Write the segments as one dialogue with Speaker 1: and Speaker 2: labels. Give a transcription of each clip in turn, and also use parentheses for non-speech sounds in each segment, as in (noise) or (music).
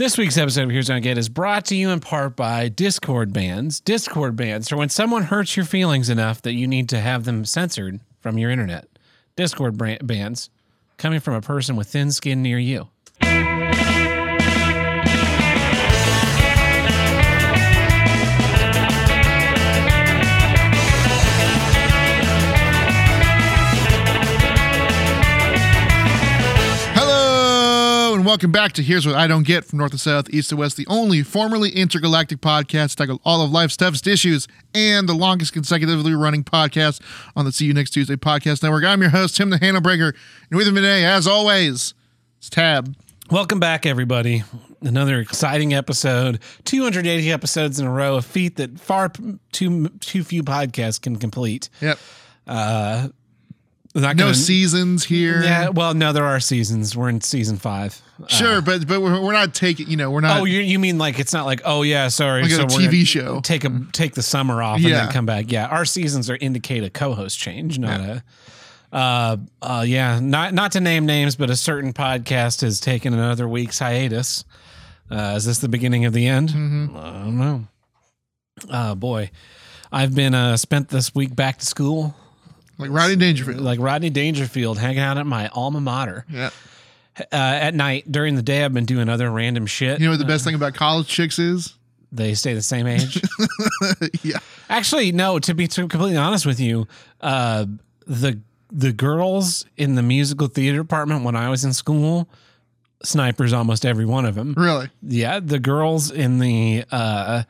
Speaker 1: This week's episode of Here's What I Get is brought to you in part by Discord bans. Discord bans are when someone hurts your feelings enough that you need to have them censored from your internet. Discord bans coming from a person with thin skin near you.
Speaker 2: Welcome back to Here's What I Don't Get from North to South, East to West, the only formerly intergalactic podcast to tackle all of life's toughest issues and the longest consecutively running podcast on the See You Next Tuesday podcast network. I'm your host, Tim the Handlebreaker, and with me today, as always, it's Tab.
Speaker 1: Welcome back, everybody. Another exciting episode. 280 episodes in a row, a feat that far too too few podcasts can complete.
Speaker 2: Yep.
Speaker 1: Uh,
Speaker 2: No
Speaker 1: gonna-
Speaker 2: seasons here.
Speaker 1: Yeah, well, no, there are seasons. We're in season five.
Speaker 2: Sure, but but we're, we're not taking, you know, we're not.
Speaker 1: Oh, you, you mean like it's not like oh yeah, sorry.
Speaker 2: Like a
Speaker 1: so we're
Speaker 2: TV show.
Speaker 1: Take a take the summer off and then come back. Yeah, our seasons are indicate a co-host change, not a. Uh, uh, yeah, not not to name names, but a certain podcast has taken another week's hiatus. Uh, is this the beginning of the end?
Speaker 2: Mm-hmm.
Speaker 1: I don't know. Oh boy, I've been uh spent this week back to school,
Speaker 2: like Rodney Dangerfield.
Speaker 1: like Rodney Dangerfield, hanging out at my alma mater.
Speaker 2: yeah.
Speaker 1: Uh, at night during the day, I've been doing other random shit.
Speaker 2: You know what the best thing about college chicks is?
Speaker 1: they stay the same age. (laughs)
Speaker 2: yeah.
Speaker 1: Actually, no. To be to be completely honest with you, uh, the the girls in the musical theater department when I was in school, snipers almost every one of them.
Speaker 2: Really?
Speaker 1: Yeah, the girls in the uh,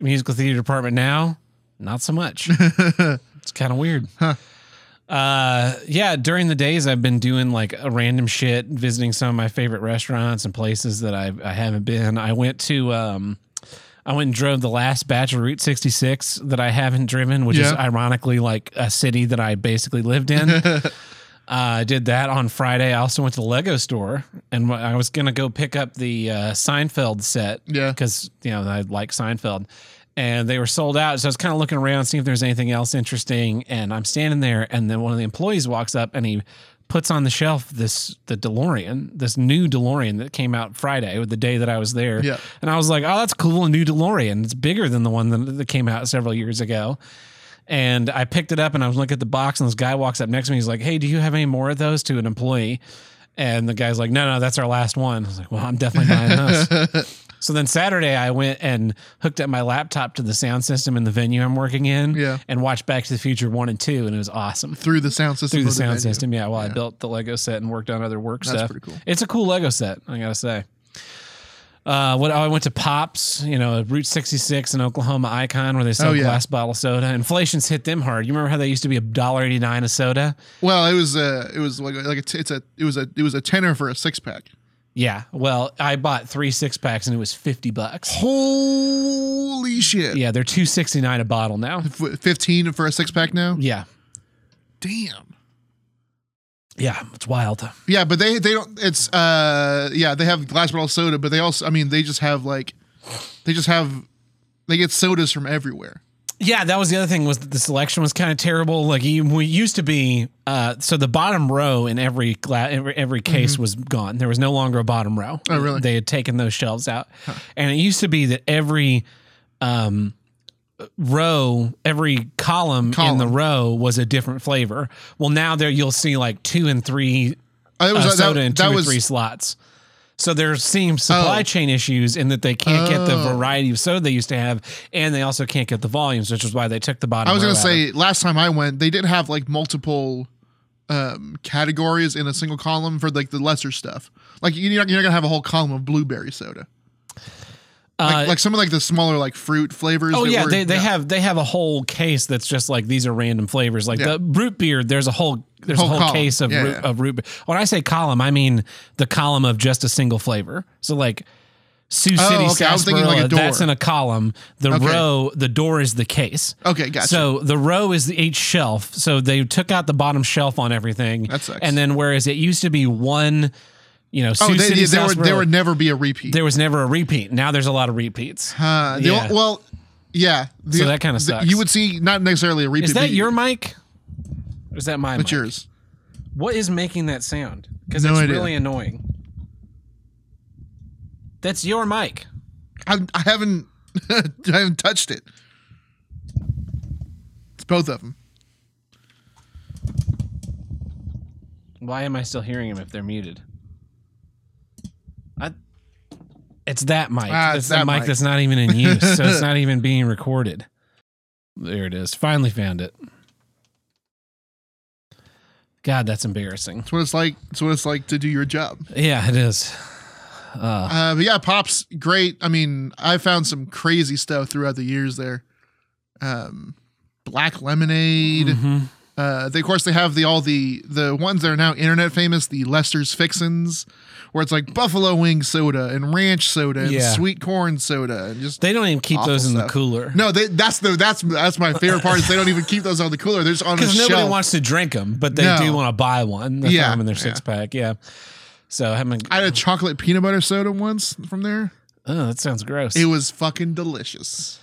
Speaker 1: musical theater department now, not so much. (laughs) it's kind of weird.
Speaker 2: Huh.
Speaker 1: Uh, yeah. During the days, I've been doing like a random shit, visiting some of my favorite restaurants and places that I I haven't been. I went to um, I went and drove the last batch of Route 66 that I haven't driven, which is ironically like a city that I basically lived in. (laughs) Uh, I did that on Friday. I also went to the Lego store and I was gonna go pick up the uh, Seinfeld set.
Speaker 2: Yeah.
Speaker 1: because you know I like Seinfeld, and they were sold out. So I was kind of looking around, seeing if there's anything else interesting. And I'm standing there, and then one of the employees walks up and he puts on the shelf this the DeLorean, this new DeLorean that came out Friday, with the day that I was there.
Speaker 2: Yeah.
Speaker 1: and I was like, oh, that's cool, a new DeLorean. It's bigger than the one that, that came out several years ago. And I picked it up and I was looking at the box, and this guy walks up next to me. He's like, Hey, do you have any more of those to an employee? And the guy's like, No, no, that's our last one. I was like, Well, I'm definitely buying those. (laughs) so then Saturday, I went and hooked up my laptop to the sound system in the venue I'm working in
Speaker 2: Yeah.
Speaker 1: and watched Back to the Future 1 and 2, and it was awesome.
Speaker 2: Through the sound system.
Speaker 1: Through the
Speaker 2: of
Speaker 1: sound
Speaker 2: venue.
Speaker 1: system, yeah. While I
Speaker 2: Yeah.
Speaker 1: built the Lego set and worked on other work
Speaker 2: That's
Speaker 1: stuff.
Speaker 2: pretty cool.
Speaker 1: It's a cool Lego set, I gotta say. Uh, what I went to Pops, you know, Route 66 in Oklahoma Icon, where they sell
Speaker 2: Oh, yeah.
Speaker 1: glass bottle soda. Inflation's hit them hard. You remember how they used to be a dollar eighty nine a soda?
Speaker 2: Well, it was uh it was like like a t- it's a it was a it was a tenner for a six pack.
Speaker 1: Yeah. Well, I bought three six packs and it was fifty bucks.
Speaker 2: Holy shit!
Speaker 1: Yeah, they're two sixty nine a bottle now.
Speaker 2: F- Fifteen for a six pack now.
Speaker 1: Yeah.
Speaker 2: Damn.
Speaker 1: Yeah, it's wild.
Speaker 2: Yeah, but they they don't. It's uh yeah they have glass bottle soda, but they also I mean they just have like they just have they get sodas from everywhere.
Speaker 1: Yeah, that was the other thing was that the selection was kind of terrible. Like you, we used to be, uh, so the bottom row in every gla- every, every case was gone. There was no longer a bottom row.
Speaker 2: Mm-hmm. Oh, really?
Speaker 1: They had taken those shelves out, and it used to be that every um, row, every column, in the row was a different flavor. Well, now there you'll see like two and three
Speaker 2: Uh, it was
Speaker 1: uh,
Speaker 2: that-
Speaker 1: soda and two
Speaker 2: that was
Speaker 1: three slots. So they're seeing supply
Speaker 2: Oh.
Speaker 1: chain issues in that they can't get the
Speaker 2: Oh.
Speaker 1: variety of soda they used to have, and they also can't get the volumes, which is why they took the bottom.
Speaker 2: I was gonna say last time I went they did have like multiple um categories in a single column for like the lesser stuff. Like you're not, you're not gonna have a whole column of blueberry soda. Like,
Speaker 1: Uh,
Speaker 2: like some of like the smaller like fruit flavors.
Speaker 1: Oh yeah,
Speaker 2: were-
Speaker 1: they, they have they have a whole case that's just like these are random flavors. Like
Speaker 2: Yeah.
Speaker 1: the root beer, there's a whole there's
Speaker 2: Whole
Speaker 1: a whole
Speaker 2: column.
Speaker 1: case of
Speaker 2: Yeah,
Speaker 1: root,
Speaker 2: yeah.
Speaker 1: of root. beer. When I say column, I mean the column of just a single flavor. So like Sioux
Speaker 2: Oh,
Speaker 1: City,
Speaker 2: okay. I was thinking like
Speaker 1: that's in a column. The
Speaker 2: Okay.
Speaker 1: row, the door is the case.
Speaker 2: Okay, gotcha.
Speaker 1: So the row is the each shelf. So they took out the bottom shelf on everything.
Speaker 2: That sucks.
Speaker 1: And then whereas it used to be one, you know, Sioux
Speaker 2: oh, they,
Speaker 1: City,
Speaker 2: there would there would never be a repeat.
Speaker 1: there was never a repeat. Now there's a lot of repeats.
Speaker 2: Uh, the
Speaker 1: Yeah.
Speaker 2: well, yeah. The-
Speaker 1: So that kinda
Speaker 2: the-
Speaker 1: sucks.
Speaker 2: You would see not necessarily a repeat.
Speaker 1: Is that your mic? Or is that my
Speaker 2: It's yours.
Speaker 1: What is making that sound? Because
Speaker 2: No
Speaker 1: it's
Speaker 2: idea.
Speaker 1: really annoying. That's your mic.
Speaker 2: I, I haven't (laughs) I haven't touched it. It's both of them.
Speaker 1: Why am I still hearing them if they're muted? I, it's that mic.
Speaker 2: Ah,
Speaker 1: it's
Speaker 2: that
Speaker 1: mic,
Speaker 2: mic.
Speaker 1: that's not even in use, so it's not (laughs) even being recorded. There it is. Finally found it. God, that's embarrassing.
Speaker 2: It's what it's like. It's what it's like to do your job.
Speaker 1: Yeah, it is. Uh,
Speaker 2: Uh, but yeah, Pop's great. I mean, I found some crazy stuff throughout the years there. Um, black lemonade.
Speaker 1: mhm.
Speaker 2: Uh, they, of course, they have the all the the ones that are now internet famous, the Lester's Fixins, where it's like buffalo wing soda and ranch soda and
Speaker 1: Yeah.
Speaker 2: sweet corn soda and just
Speaker 1: They don't even keep
Speaker 2: Awful
Speaker 1: those in the
Speaker 2: stuff.
Speaker 1: cooler.
Speaker 2: no. They, that's the that's that's my favorite part is they don't even keep those on the cooler. They're just on
Speaker 1: because nobody
Speaker 2: shelf.
Speaker 1: wants to drink them, but they
Speaker 2: No.
Speaker 1: do want to buy one. They
Speaker 2: Yeah,
Speaker 1: them in their
Speaker 2: yeah.
Speaker 1: six pack. Yeah. So having
Speaker 2: I had a chocolate peanut butter soda once from there.
Speaker 1: oh, that sounds gross.
Speaker 2: It was fucking delicious.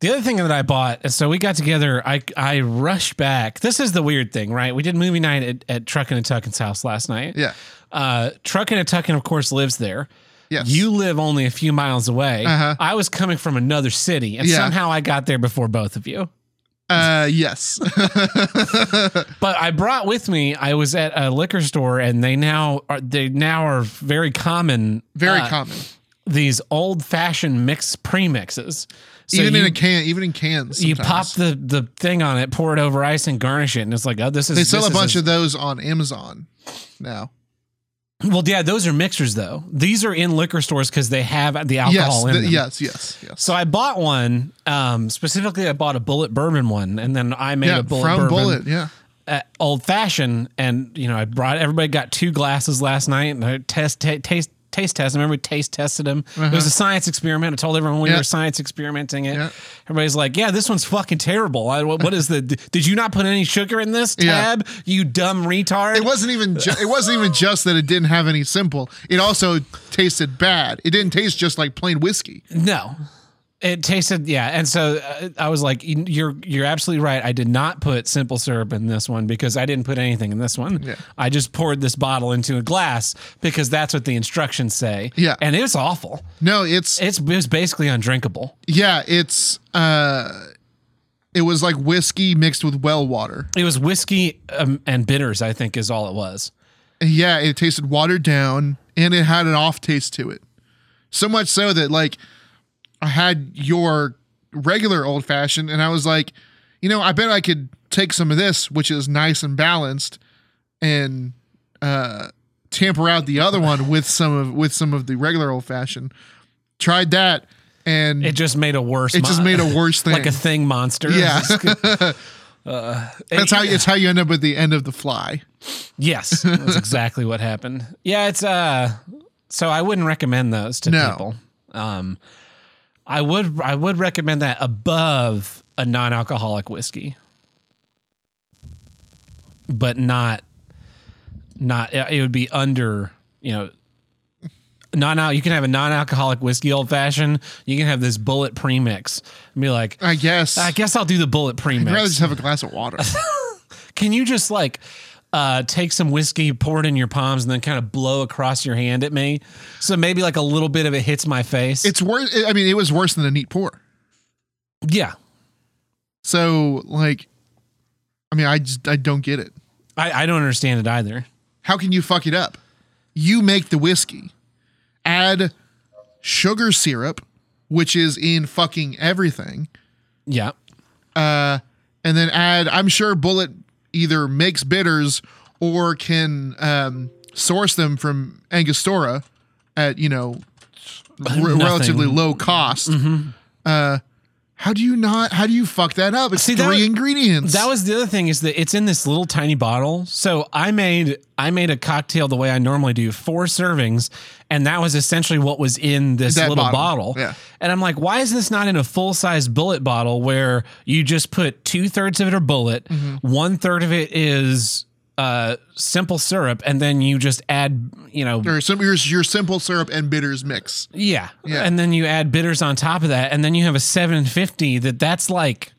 Speaker 1: The other thing that I bought, so we got together. I I rushed back. This is the weird thing, right? We did movie night at, at Truckin' and Tuckin's house last night.
Speaker 2: Yeah.
Speaker 1: Uh, Truckin' and a Tuckin, of course, lives there.
Speaker 2: Yes.
Speaker 1: You live only a few miles away.
Speaker 2: Uh-huh.
Speaker 1: I was coming from another city, and
Speaker 2: Yeah.
Speaker 1: somehow I got there before both of you.
Speaker 2: Uh, yes. (laughs)
Speaker 1: But I brought with me. I was at a liquor store, and they now are they now are very common.
Speaker 2: Very
Speaker 1: uh,
Speaker 2: common.
Speaker 1: These old fashioned mix premixes. So
Speaker 2: even in a can, even in cans.
Speaker 1: you pop the the thing on it, pour it over ice, and garnish it, and it's like, oh, this is.
Speaker 2: They sell a
Speaker 1: is
Speaker 2: bunch of those on Amazon now.
Speaker 1: Well, yeah, those are mixers though. These are in liquor stores because they have the
Speaker 2: Yes,
Speaker 1: alcohol in
Speaker 2: the-
Speaker 1: them.
Speaker 2: yes, yes, yes.
Speaker 1: So I bought one. Um, specifically, I bought a Bulleit bourbon one, and then I made
Speaker 2: yeah,
Speaker 1: a Bulleit
Speaker 2: from
Speaker 1: bourbon
Speaker 2: Bulleit. Yeah,
Speaker 1: uh, old fashioned. And you know, I brought everybody got two glasses last night, and I test ta taste taste test. them. Everybody taste tested them. It was a science experiment. I told everyone we
Speaker 2: Uh-huh. Yeah.
Speaker 1: were science experimenting it.
Speaker 2: Yeah.
Speaker 1: Everybody's like, "Yeah, this one's fucking terrible. I, what, what is the? Did you not put any sugar in this
Speaker 2: Yeah.
Speaker 1: tab? You dumb retard."
Speaker 2: it wasn't even. Ju- it wasn't even just that it didn't have any simple. It also tasted bad. It didn't taste just like plain whiskey.
Speaker 1: No. It tasted yeah, and so uh, I was like, "You- "You're you're absolutely right. I did not put simple syrup in this one because I didn't put anything in this one.
Speaker 2: Yeah.
Speaker 1: I just poured this bottle into a glass because that's what the instructions say.
Speaker 2: Yeah.
Speaker 1: and it was awful.
Speaker 2: No, it's
Speaker 1: It's it was basically undrinkable.
Speaker 2: yeah, it's uh, it was like whiskey mixed with well water.
Speaker 1: It was whiskey um, and bitters. I think is all it was.
Speaker 2: Yeah, it tasted watered down and it had an off taste to it. So much so that like I had your regular old fashioned and I was like, you know, I bet I could take some of this, which is nice and balanced, and uh tamper out the other one with some of with some of the regular old fashioned. Tried that and
Speaker 1: It just made a worse.
Speaker 2: It
Speaker 1: mon- just
Speaker 2: made a worse thing. (laughs)
Speaker 1: like a thing monster.
Speaker 2: Yeah. (laughs) (laughs)
Speaker 1: uh,
Speaker 2: That's how it's how you end up at the end of the fly.
Speaker 1: Yes, that's exactly what happened. Yeah, it's uh so I wouldn't recommend those to
Speaker 2: No.
Speaker 1: people. Um I would I would recommend that above a non-alcoholic whiskey. But not not it would be under, you know, non you can have a non-alcoholic whiskey old fashioned. You can have this Bulleit premix and be like,
Speaker 2: I guess.
Speaker 1: I guess I'll do the Bulleit premix.
Speaker 2: I'd rather just have a glass of water. (laughs)
Speaker 1: Can you just like uh, take some whiskey, pour it in your palms, and then kind of blow across your hand at me? So maybe like a little bit of it hits my face.
Speaker 2: it's worse. I mean, it was worse than a neat pour.
Speaker 1: yeah.
Speaker 2: So like, I mean, I just I don't get it.
Speaker 1: I, I don't understand it either.
Speaker 2: How can you fuck it up? You make the whiskey, add sugar syrup, which is in fucking everything,
Speaker 1: Yeah.
Speaker 2: uh, and then add. I'm sure Bulleit either makes bitters or can um, source them from Angostura at you know (laughs) r- relatively low cost. Uh, how do you not? How do you fuck that up? It's
Speaker 1: See,
Speaker 2: three
Speaker 1: was-
Speaker 2: ingredients.
Speaker 1: That was the other thing is that it's in this little tiny bottle. So I made I made a cocktail the way I normally do, four servings, and that was essentially what was in this
Speaker 2: That
Speaker 1: little
Speaker 2: bottle.
Speaker 1: bottle.
Speaker 2: Yeah.
Speaker 1: And I'm like, why is this not in a full size Bulleit bottle where you just put two thirds of it are Bulleit,
Speaker 2: Mm-hmm.
Speaker 1: one third of it is uh simple syrup, and then you just add, you know,
Speaker 2: or some your, your simple syrup and bitters mix.
Speaker 1: yeah.
Speaker 2: Yeah.
Speaker 1: And then you add bitters on top of that. And then you have a 750 that that's like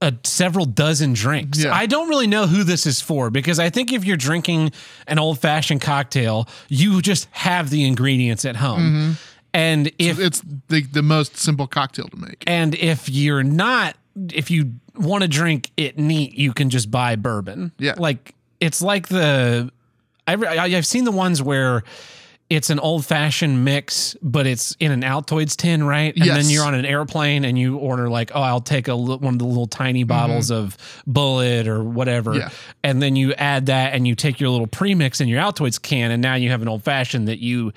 Speaker 1: a several dozen drinks.
Speaker 2: Yeah.
Speaker 1: I don't really know who this is for because I think if you're drinking an old fashioned cocktail, you just have the ingredients at home.
Speaker 2: Mm-hmm.
Speaker 1: And if
Speaker 2: it's the the most simple cocktail to make.
Speaker 1: and if you're not if you want to drink it neat, you can just buy bourbon.
Speaker 2: Yeah.
Speaker 1: Like it's like the I've I've seen the ones where it's an old fashioned mix, but it's in an Altoids tin, right? And then you're on an airplane and you order like, oh, I'll take a one of the little tiny bottles of Bulleit or whatever,
Speaker 2: Mm-hmm. Yeah.
Speaker 1: and then you add that and you take your little premix in your Altoids can, and now you have an old fashioned that you.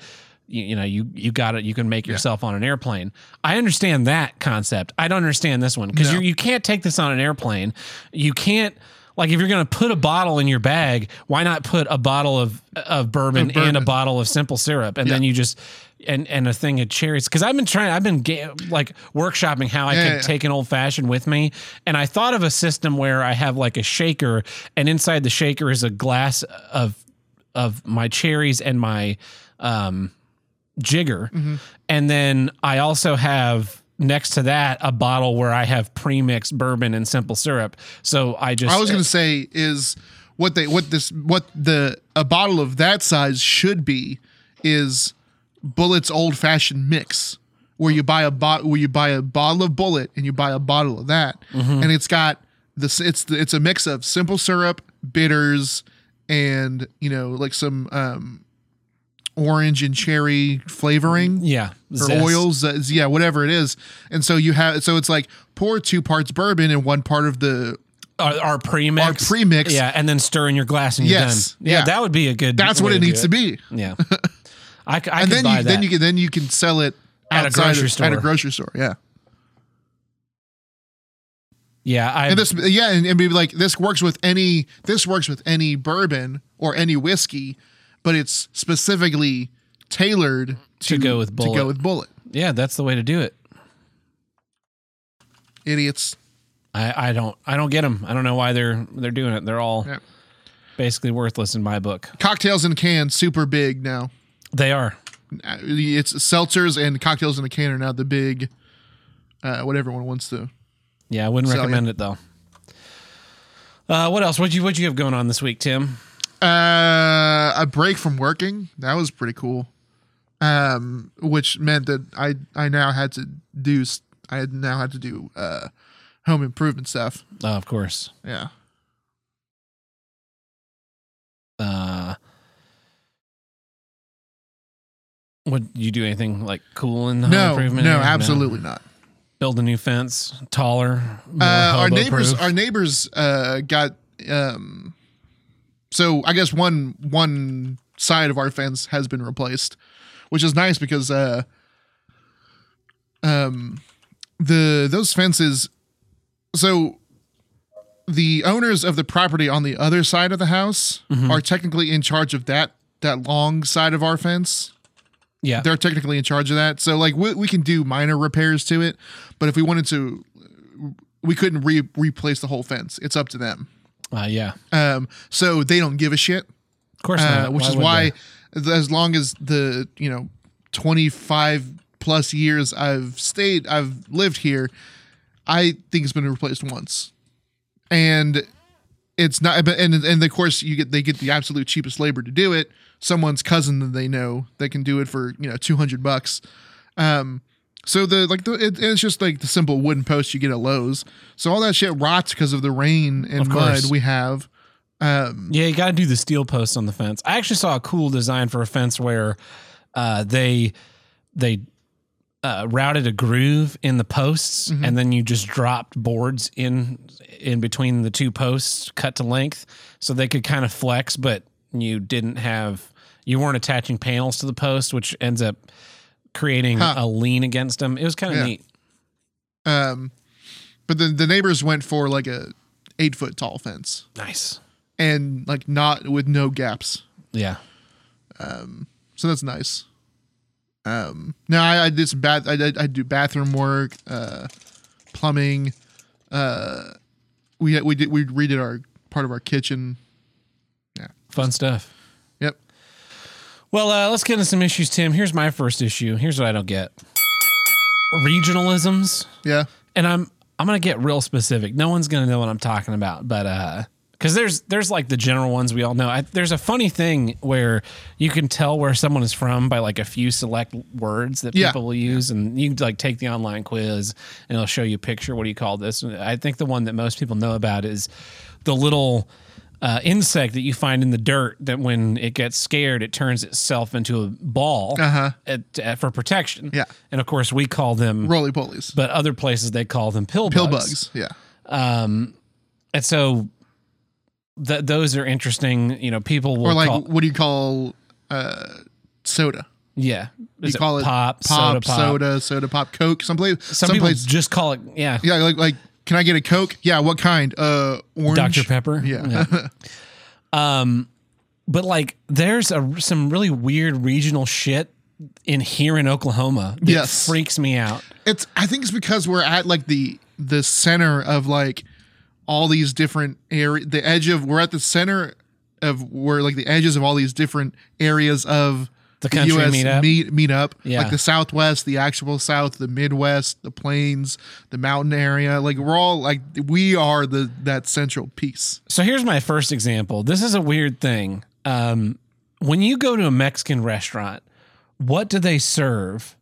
Speaker 1: You, you know, you you got it. You can make yourself on an airplane. I understand that concept. I don't understand this one because
Speaker 2: No.
Speaker 1: you you can't take this on an airplane. You can't like if you're going to put a bottle in your bag, why not put a bottle of of bourbon,
Speaker 2: Of
Speaker 1: and a bottle of simple syrup, and then you just and and a thing of cherries? Because I've been trying, I've been ga- like workshopping how I
Speaker 2: Yeah,
Speaker 1: could
Speaker 2: yeah, yeah.
Speaker 1: take an old fashioned with me, and I thought of a system where I have like a shaker, and inside the shaker is a glass of of my cherries and my um jigger,
Speaker 2: Mm-hmm.
Speaker 1: and then I also have. Next to that, a bottle where I have pre-mixed bourbon and simple syrup. So I just
Speaker 2: I was going to say is what they what this what the a bottle of that size should be is Bulleit's old fashioned mix where you buy a bot where you buy a bottle of Bulleit and you buy a bottle of that and it's got this it's the, it's a mix of simple syrup, bitters and you know like some um orange and cherry flavoring
Speaker 1: Yeah.
Speaker 2: or
Speaker 1: zest.
Speaker 2: oils, uh, yeah, whatever it is. And so you have, so it's like pour two parts bourbon and one part of the.
Speaker 1: Our, our premix.
Speaker 2: Our premix.
Speaker 1: Yeah. And then stir in your glass and you're
Speaker 2: Yes.
Speaker 1: done. Yeah,
Speaker 2: Yeah.
Speaker 1: That would be a good.
Speaker 2: That's what it needs to be.
Speaker 1: Yeah. (laughs) I, I
Speaker 2: and then
Speaker 1: buy
Speaker 2: you
Speaker 1: that.
Speaker 2: then you can then you can sell it
Speaker 1: At a grocery
Speaker 2: of-
Speaker 1: store.
Speaker 2: At a grocery store, yeah.
Speaker 1: yeah. I,
Speaker 2: And this, yeah, and, and be like this works with any this works with any bourbon or any whiskey, but it's specifically tailored to,
Speaker 1: To go with
Speaker 2: To
Speaker 1: Bulleit.
Speaker 2: go with Bulleit.
Speaker 1: yeah. That's the way to do it.
Speaker 2: Idiots.
Speaker 1: I, I don't I don't get them. I don't know why they're they're doing it. They're all
Speaker 2: Yeah.
Speaker 1: basically worthless in my book.
Speaker 2: Cocktails in a can, super big now.
Speaker 1: They are.
Speaker 2: Uh, It's seltzers and cocktails in a can are now the big, uh, what everyone wants to.
Speaker 1: Yeah, I wouldn't
Speaker 2: So,
Speaker 1: recommend it though. Uh, what else? What you what you have going on this week, Tim?
Speaker 2: Uh, a break from working. That was pretty cool. Um, which meant that I I now had to do I had now had to do uh home improvement stuff.
Speaker 1: Oh, of course.
Speaker 2: Yeah.
Speaker 1: Uh, would you do anything like cool in the home
Speaker 2: No,
Speaker 1: improvement?
Speaker 2: no, absolutely not.
Speaker 1: Build a new fence, taller. More
Speaker 2: Uh, our neighbors,
Speaker 1: hobo-proof.
Speaker 2: our neighbors, uh, got um. So I guess one one side of our fence has been replaced, which is nice because uh, um, the those fences. So the owners of the property on the other side of the house
Speaker 1: Mm-hmm.
Speaker 2: are technically in charge of that that long side of our fence
Speaker 1: yeah,
Speaker 2: they're technically in charge of that. So like we, we can do minor repairs to it, but if we wanted to, we couldn't re- replace the whole fence. It's up to them.
Speaker 1: Uh, yeah.
Speaker 2: Um, so they don't give a shit,
Speaker 1: Of course,
Speaker 2: uh,
Speaker 1: not.
Speaker 2: which is why,
Speaker 1: they?
Speaker 2: as long as the you know twenty five plus years I've stayed, I've lived here, I think it's been replaced once, and it's not. And and of course you get they get the absolute cheapest labor to do it. Someone's cousin that they know that can do it for you know two hundred bucks. Um, so the like the it, it's just like the simple wooden post you get at Lowe's. So all that shit rots because of the rain and
Speaker 1: Of
Speaker 2: mud we have. Um,
Speaker 1: Yeah, you got to do the steel posts on the fence. I actually saw a cool design for a fence where uh, they they uh, routed a groove in the posts,
Speaker 2: Mm-hmm.
Speaker 1: and then you just dropped boards in in between the two posts, cut to length, so they could kind of flex, but you didn't have you weren't attaching panels to the post, which ends up creating
Speaker 2: Huh.
Speaker 1: a lean against them. It was kind of
Speaker 2: Yeah.
Speaker 1: neat.
Speaker 2: Um, but the the neighbors went for like a eight foot tall fence
Speaker 1: Nice.
Speaker 2: and like not with no gaps.
Speaker 1: Yeah.
Speaker 2: Um, So that's nice. Um, now I, I did some bath. I did I do bathroom work, uh, plumbing. Uh, we we did we redid our part of our kitchen.
Speaker 1: Yeah, fun stuff. Well, uh, let's get into some issues, Tim. Here's my first issue. Here's what I don't get: regionalisms,
Speaker 2: Yeah.
Speaker 1: and I'm I'm gonna get real specific. No one's gonna know what I'm talking about, but because there's there's like the general ones we all know. I, there's a funny thing where you can tell where someone is from by like a few select words that
Speaker 2: Yeah.
Speaker 1: people will use, and you can like take the online quiz and it'll show you a picture. What do you call this? I think the one that most people know about is the little. Uh, insect that you find in the dirt that when it gets scared it turns itself into a ball
Speaker 2: Uh-huh.
Speaker 1: at, at- for protection
Speaker 2: Yeah.
Speaker 1: and of course we call them
Speaker 2: Roly polies.
Speaker 1: but other places they call them pill,
Speaker 2: Pill
Speaker 1: bugs.
Speaker 2: bugs. Yeah.
Speaker 1: Um, and so th- those are interesting. You know, people will
Speaker 2: Or like,
Speaker 1: call,
Speaker 2: what do you call uh, soda?
Speaker 1: yeah,
Speaker 2: You
Speaker 1: Is
Speaker 2: call it
Speaker 1: pop,
Speaker 2: pop,
Speaker 1: soda pop.
Speaker 2: soda, soda pop, Coke. Some place,
Speaker 1: Some,
Speaker 2: some
Speaker 1: people
Speaker 2: place,
Speaker 1: just call it yeah,
Speaker 2: yeah, like like, can I get a Coke? Yeah, what kind? Uh, orange.
Speaker 1: Dr Pepper.
Speaker 2: Yeah. (laughs)
Speaker 1: Um, but like, there's a some really weird regional shit in here in Oklahoma that
Speaker 2: Yes.
Speaker 1: freaks me out.
Speaker 2: it's. I think it's because we're at like the the center of like all these different area. The edge of we're at the center of where like the edges of all these different areas of
Speaker 1: The country meet up.
Speaker 2: meet meet up.
Speaker 1: Yeah.
Speaker 2: Like the Southwest, the actual South, the Midwest, the Plains, the mountain area. Like we're all like we are the that central piece.
Speaker 1: So here's my first example. This is a weird thing. Um, when you go to a Mexican restaurant, what do they serve?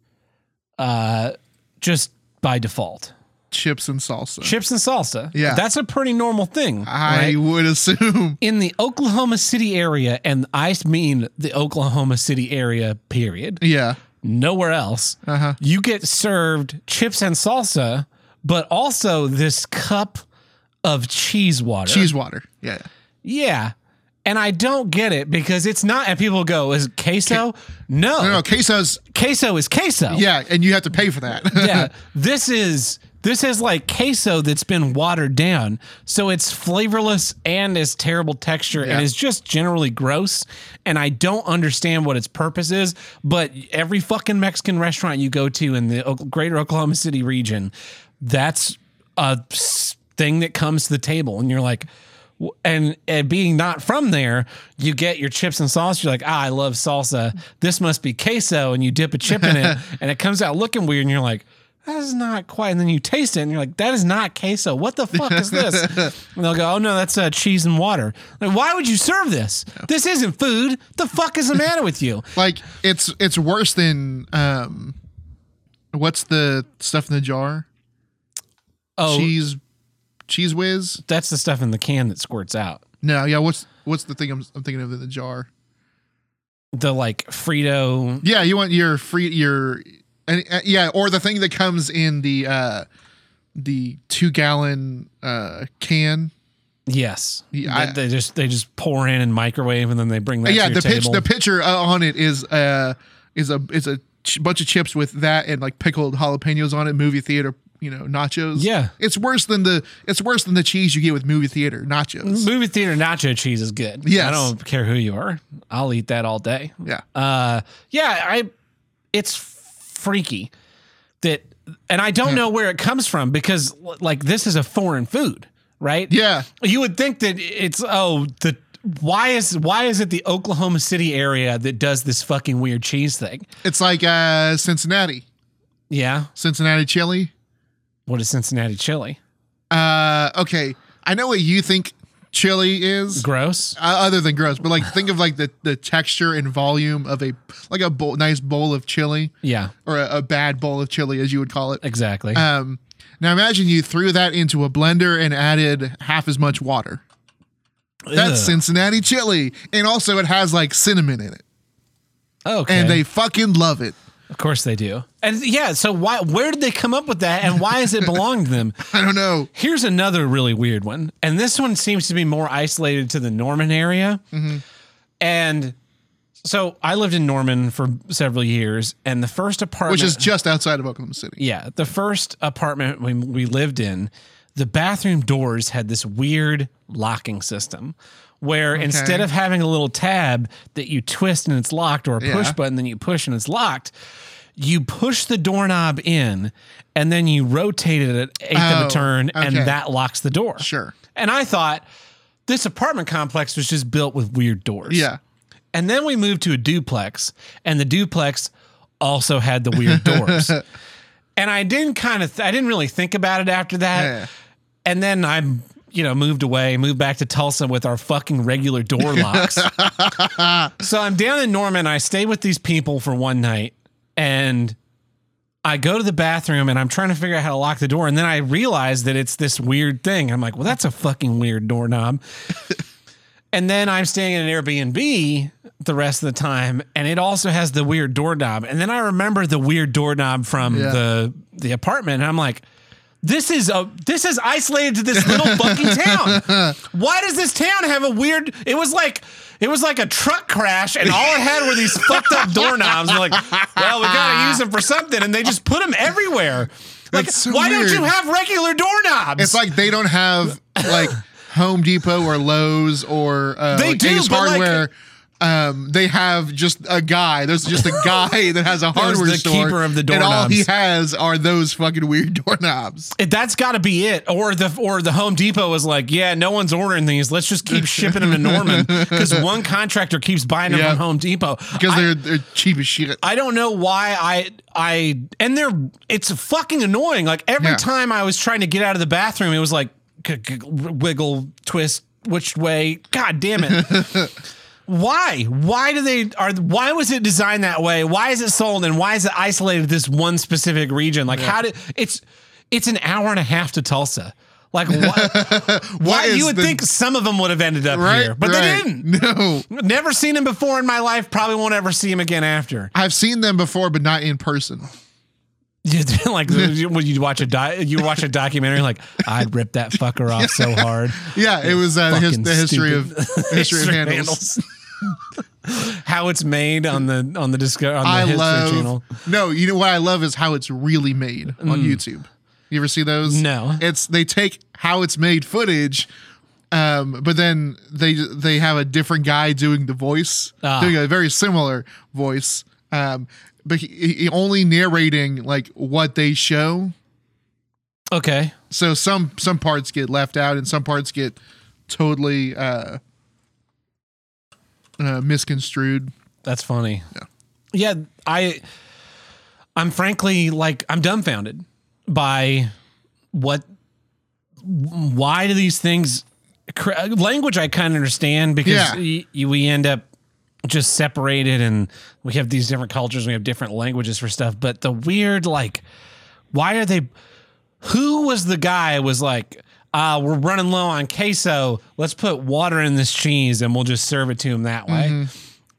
Speaker 1: Uh, just by default,
Speaker 2: Chips and salsa.
Speaker 1: chips and salsa.
Speaker 2: Yeah.
Speaker 1: that's a pretty normal thing.
Speaker 2: I
Speaker 1: right?
Speaker 2: would assume. (laughs)
Speaker 1: In the Oklahoma City area, and I mean the Oklahoma City area, period.
Speaker 2: Yeah.
Speaker 1: Nowhere else.
Speaker 2: Uh-huh.
Speaker 1: You get served chips and salsa, but also this cup of cheese water.
Speaker 2: Cheese water. Yeah.
Speaker 1: Yeah. And I don't get it because it's not, and people go, is it queso? no,
Speaker 2: No, no, queso's.
Speaker 1: queso is queso.
Speaker 2: Yeah, and you have to pay for that.
Speaker 1: yeah. (laughs) This is, this is like queso that's been watered down. So it's flavorless and is terrible texture
Speaker 2: Yeah.
Speaker 1: and is just generally gross. And I don't understand what its purpose is. But every fucking Mexican restaurant you go to in the greater Oklahoma City region, that's a thing that comes to the table. And you're like, and, and being not from there, you get your chips and sauce. You're like, ah, I love salsa. This must be queso, and you dip a chip in it, (laughs) and it comes out looking weird. And you're like, that is not quite. And then you taste it, and you're like, that is not queso. What the fuck is this? (laughs) and they'll go, oh no, that's uh, cheese and water. Like, why would you serve this? This isn't food. The fuck is the matter with you? (laughs)
Speaker 2: like it's it's worse than um what's the stuff in the jar?
Speaker 1: Oh,
Speaker 2: Cheese Cheez Whiz?
Speaker 1: that's the stuff in the can that squirts out.
Speaker 2: No, yeah, what's what's the thing I'm, I'm thinking of in the jar?
Speaker 1: The like Frito.
Speaker 2: Yeah, you want your free your and uh, yeah, or the thing that comes in the uh the 2 gallon uh can.
Speaker 1: Yes.
Speaker 2: Yeah,
Speaker 1: they,
Speaker 2: I-
Speaker 1: they just they just pour in and microwave, and then they bring that.
Speaker 2: yeah, the pitch the picture uh, on it is uh is a is a ch- bunch of chips with that and like pickled jalapenos on it, movie theater, you know, nachos.
Speaker 1: Yeah.
Speaker 2: It's worse than the it's worse than the cheese you get with movie theater nachos.
Speaker 1: Movie theater nacho cheese is good.
Speaker 2: Yeah,
Speaker 1: I don't care who you are. I'll eat that all day.
Speaker 2: Yeah.
Speaker 1: Uh, yeah, I. It's freaky that, and I don't know where it comes from because like this is a foreign food, right?
Speaker 2: Yeah.
Speaker 1: You would think that it's oh the why is why is it the Oklahoma City area that does this fucking weird cheese thing?
Speaker 2: It's like uh Cincinnati.
Speaker 1: Yeah.
Speaker 2: Cincinnati chili.
Speaker 1: What is Cincinnati chili?
Speaker 2: Uh okay. I know what you think chili is.
Speaker 1: Gross.
Speaker 2: uh, other than gross, but like think of like the the texture and volume of a like a bowl, nice bowl of chili
Speaker 1: Yeah.
Speaker 2: or a, a bad bowl of chili as you would call it.
Speaker 1: Exactly.
Speaker 2: Um now imagine you threw that into a blender and added half as much water. That's
Speaker 1: Ugh.
Speaker 2: Cincinnati chili. And also it has like cinnamon in it.
Speaker 1: okay.
Speaker 2: And they fucking love it.
Speaker 1: Of course they do. And yeah, so why where did they come up with that and why does it belong to them? (laughs)
Speaker 2: I don't know.
Speaker 1: Here's another really weird one. And this one seems to be more isolated to the Norman area. Mm-hmm. And so I lived in Norman for several years and the first apartment
Speaker 2: Which is just outside of Oklahoma City.
Speaker 1: yeah, the first apartment we, we lived in, the bathroom doors had this weird locking system where instead of having a little tab that you twist and it's locked or a push
Speaker 2: Yeah.
Speaker 1: button then you push and it's locked, you push the doorknob in and then you rotate it at eighth of
Speaker 2: Oh,
Speaker 1: a turn and
Speaker 2: okay.
Speaker 1: that locks the door.
Speaker 2: Sure.
Speaker 1: And I thought this apartment complex was just built with weird doors.
Speaker 2: Yeah.
Speaker 1: And then we moved to a duplex, and the duplex also had the weird (laughs) doors. and I didn't kind of, th- I didn't really think about it after that.
Speaker 2: Yeah.
Speaker 1: And then I'm you know, moved away, moved back to Tulsa with our fucking regular door locks. (laughs) so I'm down in Norman. I stay with these people for one night and I go to the bathroom and I'm trying to figure out how to lock the door. And then I realize that it's this weird thing. I'm like, well, that's a fucking weird doorknob. (laughs) and then I'm staying in an Airbnb the rest of the time, and it also has the weird doorknob. And then I remember the weird doorknob from
Speaker 2: Yeah.
Speaker 1: the the apartment, and I'm like, this is a this is isolated to this little fucking town. (laughs) Why does this town have a weird? It was like it was like a truck crash, and all it had were these (laughs) fucked up doorknobs. And like, well, we gotta use them for something, and they just put them everywhere. Like,
Speaker 2: so
Speaker 1: why don't you have regular doorknobs?
Speaker 2: It's like they don't have like Home Depot or Lowe's or uh,
Speaker 1: They
Speaker 2: like
Speaker 1: do, but, like-
Speaker 2: Hardware. Um, they have just a guy. There's just a (laughs) guy that has a hardware
Speaker 1: the
Speaker 2: store,
Speaker 1: keeper of the
Speaker 2: and all he has are those fucking weird (laughs) doorknobs.
Speaker 1: That's got to be it. Or the or the Home Depot was like, yeah, no one's ordering these. Let's just keep (laughs) shipping them to Norman because one contractor keeps buying them
Speaker 2: Yeah.
Speaker 1: from Home Depot.
Speaker 2: Because they're they're cheap as shit.
Speaker 1: I don't know why I I and they're it's fucking annoying. Like every
Speaker 2: Yeah.
Speaker 1: time I was trying to get out of the bathroom, it was like wiggle, twist, which way? God damn it. Why? Why do they are why was it designed that way? Why is it sold and why is it isolated this one specific region? Like how did it's it's an hour and a half to Tulsa. Like why, (laughs) why you would
Speaker 2: the-
Speaker 1: think some of them would have ended up
Speaker 2: Right,
Speaker 1: here, but
Speaker 2: right.
Speaker 1: they didn't.
Speaker 2: No,
Speaker 1: Never seen him before in my life. Probably won't ever see him again after.
Speaker 2: I've seen them before, but not in person. (laughs) (laughs)
Speaker 1: You like when you watch a di- you watch a documentary like I'd rip that fucker off so hard.
Speaker 2: Yeah, it was uh, the, his, the history of
Speaker 1: stupid.
Speaker 2: history, of
Speaker 1: History
Speaker 2: handles. (laughs)
Speaker 1: How it's made on the on the disco on the
Speaker 2: I
Speaker 1: history
Speaker 2: love.
Speaker 1: channel.
Speaker 2: No, you know what I love is how it's really made on YouTube. You ever see those?
Speaker 1: Mm. No.
Speaker 2: It's they take how it's made footage, um, but then they they have a different guy doing the voice,
Speaker 1: Ah.
Speaker 2: doing a very similar voice, um, but he, he only narrating like what they show.
Speaker 1: Okay,
Speaker 2: So some some parts get left out, and some parts get totally uh, uh, misconstrued.
Speaker 1: that's funny. Yeah, yeah. I I'm frankly like I'm dumbfounded by what. Why do these things? Language I kind of understand because
Speaker 2: Yeah.
Speaker 1: y- we end up just separated and we have these different cultures we have different languages for stuff but the weird like why are they who was the guy was like uh we're running low on queso. Let's put water in this cheese and we'll just serve it to him that way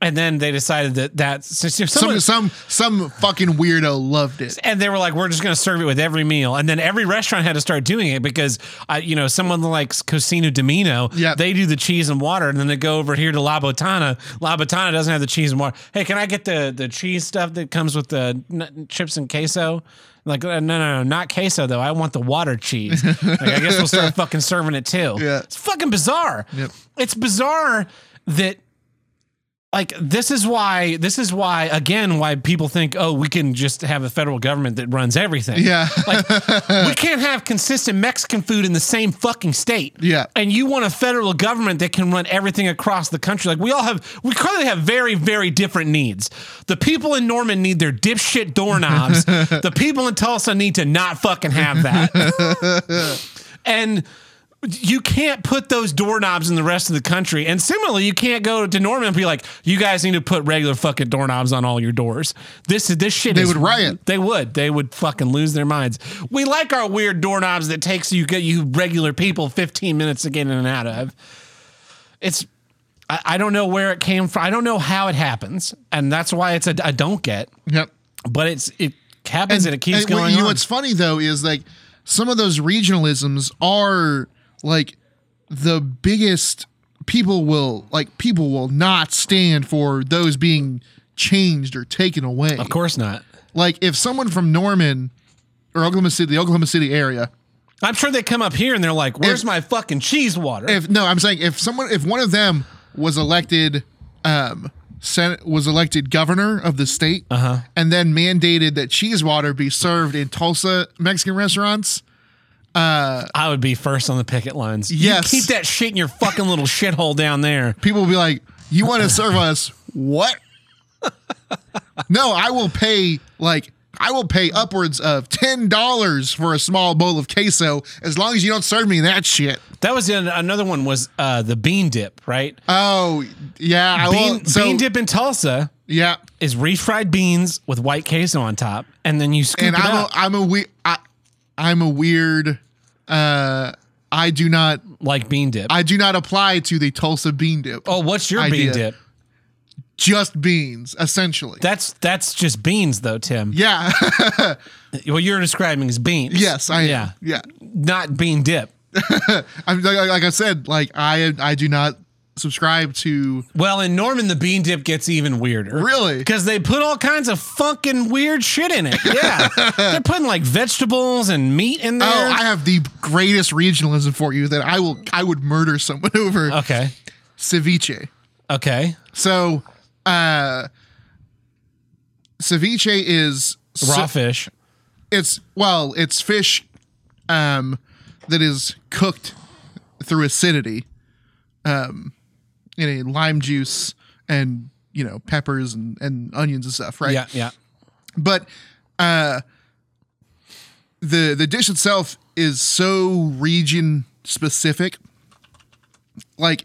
Speaker 1: and then they decided that that
Speaker 2: Some
Speaker 1: someone,
Speaker 2: some some fucking weirdo loved it.
Speaker 1: and they were like, "We're just going to serve it with every meal." And then every restaurant had to start doing it because, uh, you know, someone like Cosino Domino,
Speaker 2: Yep.
Speaker 1: they do the cheese and water, and then they go over here to La Botana. La Botana doesn't have the cheese and water. Hey, can I get the the cheese stuff that comes with the n- chips and queso? Like, uh, no, no, no, not queso though. I want the water cheese. like, I guess we'll start (laughs) fucking serving it too.
Speaker 2: Yeah.
Speaker 1: It's fucking bizarre.
Speaker 2: Yep.
Speaker 1: It's bizarre that like this is why this is why again why people think oh we can just have a federal government that runs everything.
Speaker 2: Yeah.
Speaker 1: like (laughs) we can't have consistent mexican food in the same fucking state.
Speaker 2: Yeah.
Speaker 1: and you want a federal government that can run everything across the country. Like we all have we clearly have very very different needs. The people in norman need their dipshit doorknobs. (laughs) The people in tulsa need to not fucking have that. (laughs) And you can't put those doorknobs in the rest of the country. And similarly, you can't go to Norman and be like, you guys need to put regular fucking doorknobs on all your doors. This is this shit.
Speaker 2: They
Speaker 1: is-
Speaker 2: would riot.
Speaker 1: They would. They would fucking lose their minds. We like our weird doorknobs that takes you get you regular people 15 minutes to get in and out of. It's I, I don't know where it came from. I don't know how it happens. And that's why it's a I don't get.
Speaker 2: Yep.
Speaker 1: But it's it happens and, it keeps
Speaker 2: and
Speaker 1: going
Speaker 2: You know
Speaker 1: on.
Speaker 2: what's funny though is like some of those regionalisms are like the biggest people will like people will not stand for those being changed or taken away.
Speaker 1: of course not.
Speaker 2: Like if someone from Norman or Oklahoma City, the Oklahoma City area,
Speaker 1: I'm sure they come up here and they're like, "Where's
Speaker 2: If-
Speaker 1: my fucking cheese water?"
Speaker 2: if no, I'm saying if someone if one of them was elected um Senate was elected governor of the state
Speaker 1: Uh-huh.
Speaker 2: and then mandated that cheese water be served in Tulsa Mexican restaurants,
Speaker 1: I would be first on the picket lines. You
Speaker 2: Yes.
Speaker 1: keep that shit in your fucking little shithole down there.
Speaker 2: people will be like, "You want to serve us what?" no, I will pay like I will pay upwards of ten dollars for a small bowl of queso as long as you don't serve me that shit.
Speaker 1: That was an, another one was uh, the bean dip, right?
Speaker 2: Oh yeah, I
Speaker 1: Bean,
Speaker 2: will. So
Speaker 1: bean dip in Tulsa
Speaker 2: yeah,
Speaker 1: is refried beans with white queso on top, and then you scoop
Speaker 2: and
Speaker 1: it
Speaker 2: I'm a,
Speaker 1: up
Speaker 2: I'm a weird. I, I'm a weird. Uh, I do not.
Speaker 1: like bean dip.
Speaker 2: I do not apply to the Tulsa bean dip.
Speaker 1: oh, what's your
Speaker 2: idea.
Speaker 1: bean dip?
Speaker 2: Just beans, essentially.
Speaker 1: That's that's just beans, though, Tim.
Speaker 2: yeah. (laughs)
Speaker 1: What you're describing is beans.
Speaker 2: yes, I am.
Speaker 1: yeah,
Speaker 2: Yeah.
Speaker 1: not bean dip. (laughs)
Speaker 2: I'm like, like I said, like I I do not subscribe to
Speaker 1: Well, in Norman, the bean dip gets even weirder.
Speaker 2: Really?
Speaker 1: Because they put all kinds of fucking weird shit in it. Yeah. (laughs) They're putting like vegetables and meat in there.
Speaker 2: Oh, I have the greatest regionalism for you that I will I would murder someone (laughs) over
Speaker 1: okay.
Speaker 2: ceviche.
Speaker 1: Okay.
Speaker 2: So, uh ceviche is
Speaker 1: Raw fish.
Speaker 2: it's well, it's fish um that is cooked through acidity um in a lime juice and you know peppers and, and onions and stuff, right?
Speaker 1: Yeah. Yeah.
Speaker 2: but uh the the dish itself is so region specific like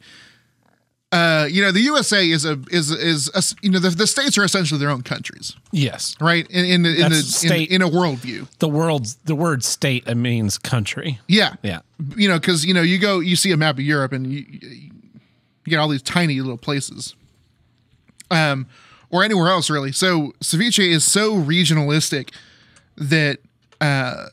Speaker 2: uh you know the USA is a is is a, you know the, the states are essentially their own countries
Speaker 1: Yes.
Speaker 2: right in in the, in, the,
Speaker 1: That's
Speaker 2: in,
Speaker 1: state.
Speaker 2: in a worldview
Speaker 1: The world's the word state means country.
Speaker 2: yeah
Speaker 1: Yeah.
Speaker 2: you know because you know you go you see a map of Europe and you, you get all these tiny little places um or anywhere else really so ceviche is so regionalistic that uh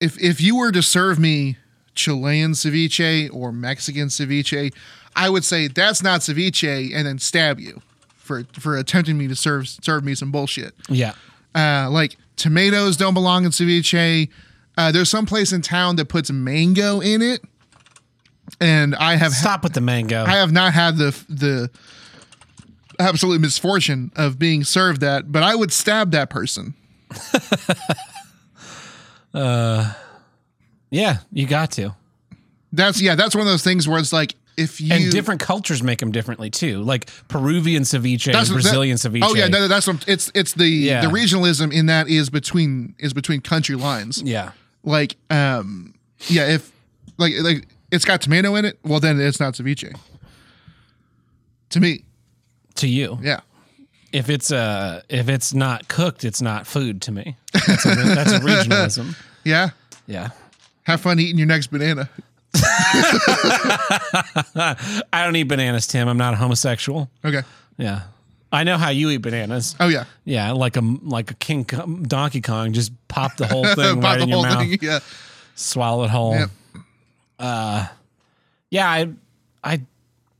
Speaker 2: if if you were to serve me Chilean ceviche or Mexican ceviche I would say that's not ceviche and then stab you for for attempting me to serve serve me some bullshit
Speaker 1: Yeah.
Speaker 2: uh, like tomatoes don't belong in ceviche. Uh, there's some place in town that puts mango in it, and I have
Speaker 1: Stop with the mango.
Speaker 2: I have not had the the absolute misfortune of being served that, but I would stab that person. (laughs)
Speaker 1: uh, yeah, you got to.
Speaker 2: That's yeah, that's one of those things where it's like if you
Speaker 1: And different cultures make them differently too. Like Peruvian ceviche and
Speaker 2: what- that-
Speaker 1: Brazilian ceviche.
Speaker 2: Oh yeah, no, that's what, it's it's the
Speaker 1: Yeah.
Speaker 2: the regionalism in that is between is between country lines.
Speaker 1: yeah.
Speaker 2: Like um yeah, if like like it's got tomato in it, well then it's not ceviche. To me,
Speaker 1: To you.
Speaker 2: yeah.
Speaker 1: If it's uh if it's not cooked, it's not food to me. That's a, that's a (laughs) regionalism.
Speaker 2: Yeah.
Speaker 1: Yeah.
Speaker 2: Have fun eating your next banana. (laughs)
Speaker 1: I don't eat bananas, Tim. I'm not a homosexual.
Speaker 2: Okay.
Speaker 1: Yeah. I know how you eat bananas.
Speaker 2: Oh yeah.
Speaker 1: Yeah, like a like a King Donkey Kong, just pop the whole (laughs) thing right
Speaker 2: the
Speaker 1: in your mouth,
Speaker 2: thing. Yeah.
Speaker 1: swallow it whole.
Speaker 2: Yep.
Speaker 1: Uh, yeah, I, I,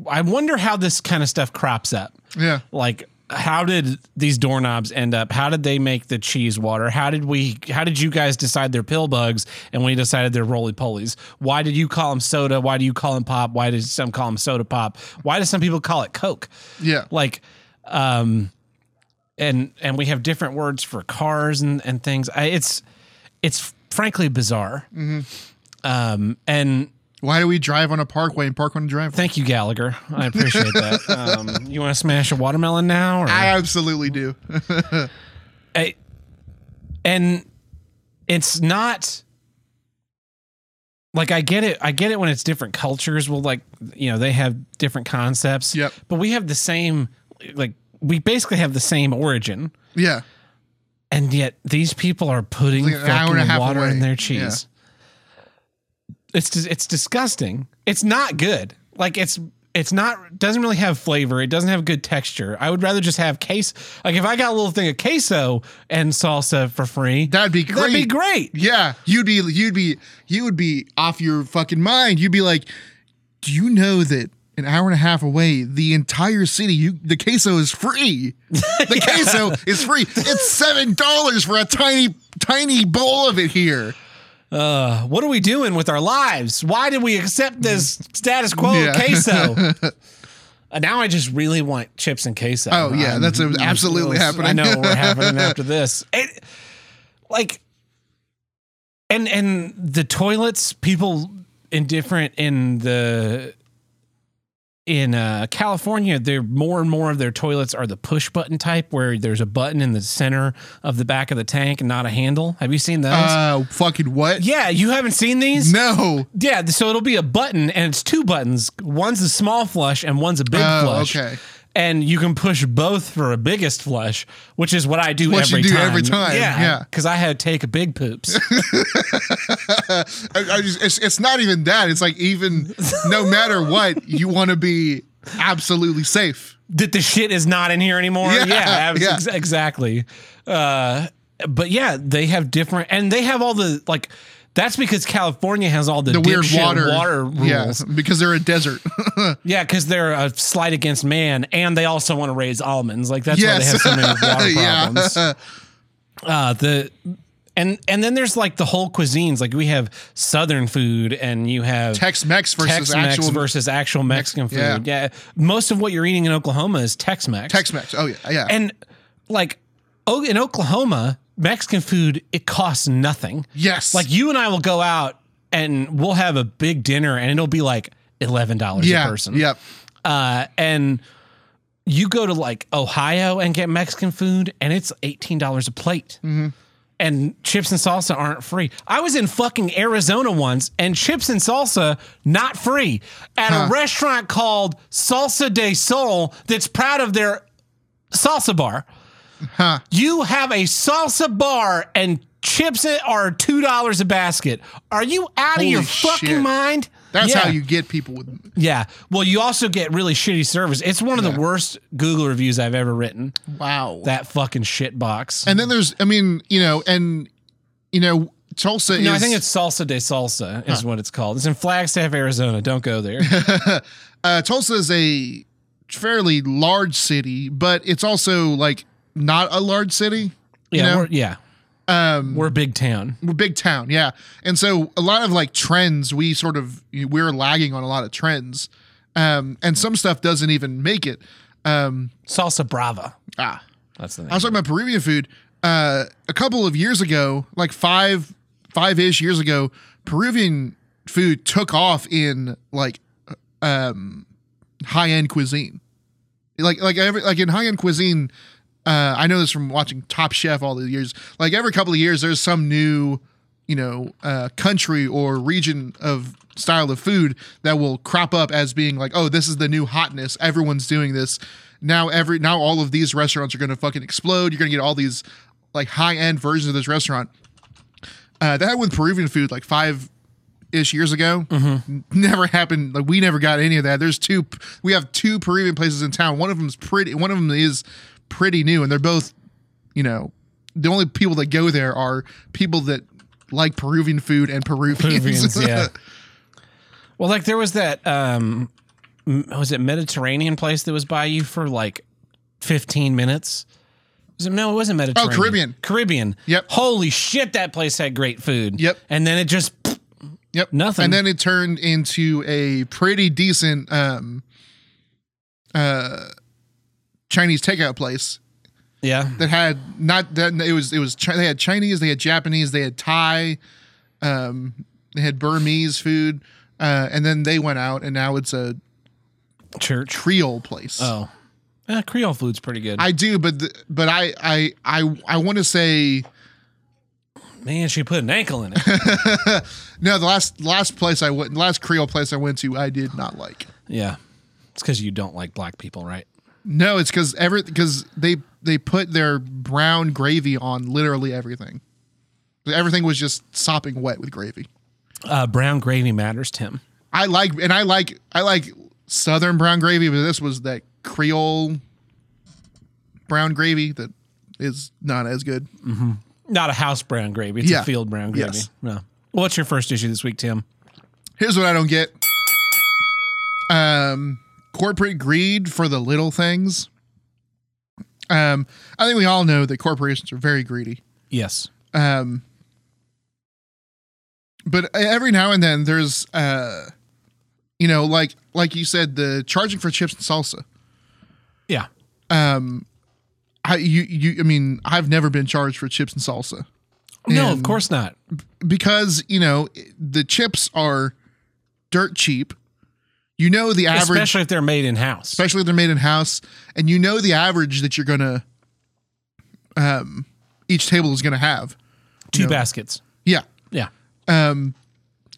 Speaker 1: I wonder how this kind of stuff crops up.
Speaker 2: Yeah.
Speaker 1: Like, how did these doorknobs end up? How did they make the cheese water? How did we? How did you guys decide they're pill bugs and we decided they're roly polies? Why did you call them soda? Why do you call them pop? Why did some call them soda pop? Why do some people call it Coke?
Speaker 2: Yeah.
Speaker 1: like um and and we have different words for cars and and things I, it's it's frankly bizarre um and
Speaker 2: Why do we drive on a parkway and park on a driveway?
Speaker 1: thank you gallagher i appreciate that (laughs) um you want to smash a watermelon now or
Speaker 2: I absolutely do. (laughs)
Speaker 1: I- and it's not like I get it. I get it when it's different cultures. Well, like you know, they have different concepts.
Speaker 2: Yep.
Speaker 1: But we have the same. Like we basically have the same origin,
Speaker 2: yeah.
Speaker 1: and yet these people are putting
Speaker 2: Like an hour and a
Speaker 1: fucking
Speaker 2: half
Speaker 1: water in their cheese. It's it's disgusting. It's not good. Like it's it's not doesn't really have flavor. It doesn't have good texture. I would rather just have case. Like if I got a little thing of queso and salsa for free,
Speaker 2: That'd be great.
Speaker 1: that'd be great.
Speaker 2: Yeah. You'd be you'd be you would be off your fucking mind. You'd be like, Do you know that an hour and a half away, the entire city, you the queso is free. (laughs) The queso is free. It's seven dollars for a tiny, tiny bowl of it here.
Speaker 1: Uh, what are we doing with our lives? Why did we accept this status quo
Speaker 2: Yeah.
Speaker 1: of queso? (laughs) Uh, now I just really want chips and queso.
Speaker 2: Oh, yeah,
Speaker 1: I'm-
Speaker 2: that's absolutely
Speaker 1: I
Speaker 2: happening.
Speaker 1: I know we're happening (laughs) after this. It, like, and and the toilets, people indifferent in the in uh, California, they're more and more of their toilets are the push button type, where there's a button in the center of the back of the tank and not a handle. Have you seen those?
Speaker 2: Uh, fucking what?
Speaker 1: yeah, you haven't seen these.
Speaker 2: No.
Speaker 1: Yeah, so it'll be a button, and it's two buttons. One's a small flush, and one's a big
Speaker 2: Oh,
Speaker 1: flush.
Speaker 2: okay.
Speaker 1: And you can push both for a biggest flush, which is what I do
Speaker 2: What you
Speaker 1: every
Speaker 2: do
Speaker 1: time.
Speaker 2: every time, yeah.
Speaker 1: because I had to take a big poops. (laughs)
Speaker 2: I, I just, it's, it's not even that. It's like even no matter what, you want to be absolutely safe.
Speaker 1: that the shit is not in here anymore.
Speaker 2: Yeah,
Speaker 1: Yeah,
Speaker 2: yeah.
Speaker 1: ex- exactly. Uh, but yeah, they have different, and they have all the like. That's because California has all the,
Speaker 2: The weird water,
Speaker 1: water rules.
Speaker 2: Yeah, because they're a desert. (laughs)
Speaker 1: Yeah, because they're a slight against man, and they also want to raise almonds. Like that's
Speaker 2: yes.
Speaker 1: why they have so many water (laughs)
Speaker 2: yeah.
Speaker 1: problems. Uh, the and and then there's like the whole cuisines. Like we have Southern food, and you have
Speaker 2: Tex-Mex versus
Speaker 1: Tex-Mex
Speaker 2: actual
Speaker 1: versus actual Mexican food.
Speaker 2: yeah.
Speaker 1: Yeah. most of what you're eating in Oklahoma is Tex-Mex.
Speaker 2: Tex-Mex. Oh yeah, yeah.
Speaker 1: and like in Oklahoma, Mexican food it costs nothing.
Speaker 2: yes.
Speaker 1: Like you and I will go out and we'll have a big dinner, and it'll be like eleven dollars
Speaker 2: yeah,
Speaker 1: a person.
Speaker 2: Yep.
Speaker 1: Uh, and you go to like Ohio and get Mexican food, and it's eighteen dollars a plate. And chips and salsa aren't free. I was in fucking Arizona once, and chips and salsa not free at
Speaker 2: Huh.
Speaker 1: a restaurant called Salsa de Sol that's proud of their salsa bar.
Speaker 2: Huh.
Speaker 1: You have a salsa bar and chips are two dollars a basket. Are you out
Speaker 2: Holy
Speaker 1: of your fucking
Speaker 2: shit.
Speaker 1: mind?
Speaker 2: That's
Speaker 1: Yeah.
Speaker 2: how you get people with.
Speaker 1: Yeah. Well, you also get really shitty service. It's one of the worst Google reviews I've ever written.
Speaker 2: Wow.
Speaker 1: That fucking shit box.
Speaker 2: and then there's, I mean, you know, and you know, Tulsa is.
Speaker 1: no, I think it's Salsa de Salsa is what it's called. It's in Flagstaff, Arizona. Don't go there. (laughs)
Speaker 2: uh, Tulsa is a fairly large city, but it's also like not a large city.
Speaker 1: Yeah,
Speaker 2: know?
Speaker 1: we're, yeah.
Speaker 2: Um,
Speaker 1: We're a big town.
Speaker 2: we're a big town, yeah, and so a lot of like trends, we sort of we're lagging on a lot of trends, um, and some stuff doesn't even make it. Um,
Speaker 1: Salsa Brava.
Speaker 2: ah,
Speaker 1: That's the Name I
Speaker 2: was talking about Peruvian food. Uh, a couple of years ago, like five, five ish years ago, Peruvian food took off in like um, high end cuisine. Like like every like in high end cuisine, uh, I know this from watching Top Chef all the years. Like every couple of years, there's some new, you know, uh, country or region of style of food that will crop up as being like, oh, this is the new hotness. Everyone's doing this now. Every now all of these restaurants are going to fucking explode. You're going to get all these like high end versions of this restaurant. Uh, that happened with Peruvian food like five ish years ago. Never happened. Like we never got any of that. There's two. We have two Peruvian places in town. One of them's pretty. One of them is pretty new, and they're both, you know, the only people that go there are people that like Peruvian food and Peruvians.
Speaker 1: Peruvians, (laughs) yeah. Well, like there was that um was it Mediterranean place that was by you for like 15 minutes? Was it, no, it wasn't Mediterranean.
Speaker 2: Oh, Caribbean.
Speaker 1: Caribbean.
Speaker 2: Yep.
Speaker 1: Holy shit, that place had great food.
Speaker 2: Yep.
Speaker 1: And then it just
Speaker 2: Yep.
Speaker 1: Nothing.
Speaker 2: And then it turned into a pretty decent um uh Chinese takeout place
Speaker 1: yeah.
Speaker 2: that had not that it was it was they had Chinese, they had Japanese, they had Thai, um they had Burmese food. Uh, and then they went out, and now it's a
Speaker 1: Church.
Speaker 2: Creole place.
Speaker 1: Oh. Eh, Creole food's pretty good.
Speaker 2: I do, but the, but I I I I want to say
Speaker 1: Man, she put an ankle in it. (laughs)
Speaker 2: no. The last last place I went, last Creole place I went to, I did not like.
Speaker 1: yeah. It's because you don't like black people, right?
Speaker 2: No, it's because every because they they put their brown gravy on literally everything. Everything was just sopping wet with gravy.
Speaker 1: Uh, brown gravy matters, Tim.
Speaker 2: I like and I like I like southern brown gravy, but this was that Creole brown gravy that is not as good.
Speaker 1: Not a house brown gravy. It's
Speaker 2: Yeah.
Speaker 1: a field brown gravy.
Speaker 2: Yes.
Speaker 1: No. What's your first issue this week, Tim?
Speaker 2: Here's what I don't get. Um corporate greed for the little things. Um I think we all know that corporations are very greedy.
Speaker 1: Yes.
Speaker 2: Um but every now and then there's uh you know like like you said the charging for chips and salsa.
Speaker 1: Yeah.
Speaker 2: Um I you you I mean I've never been charged for chips and salsa.
Speaker 1: No, of course not.
Speaker 2: because you know the chips are dirt cheap. You know the average, especially,
Speaker 1: if they're made in house.
Speaker 2: Especially if they're made in house, and you know the average that you're gonna, um, each table is gonna have.
Speaker 1: Two
Speaker 2: know.
Speaker 1: baskets.
Speaker 2: Yeah,
Speaker 1: Yeah.
Speaker 2: Um,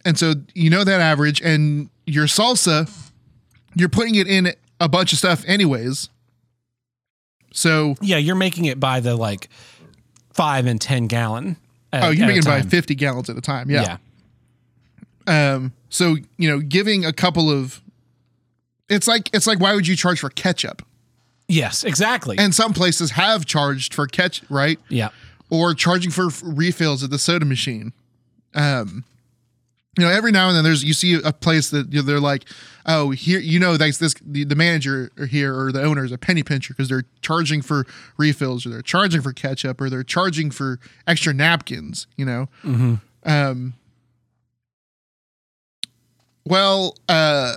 Speaker 2: and so you know that average, and your salsa, you're putting it in a bunch of stuff anyways. So
Speaker 1: Yeah, you're making it by the like five and ten gallon. At,
Speaker 2: oh, you're making it by 50 gallons at a time.
Speaker 1: Yeah.
Speaker 2: Yeah. Um. So you know, giving a couple of, it's like it's like why would you charge for ketchup?
Speaker 1: Yes, exactly.
Speaker 2: And some places have charged for ketchup, right?
Speaker 1: yeah.
Speaker 2: or charging for refills at the soda machine. Um, you know, every now and then there's you see a place that you know, they're like, oh, here you know, that's this the, the manager here or the owner is a penny pincher because they're charging for refills or they're charging for ketchup or they're charging for extra napkins. You know,
Speaker 1: Mhm.
Speaker 2: um, well, uh,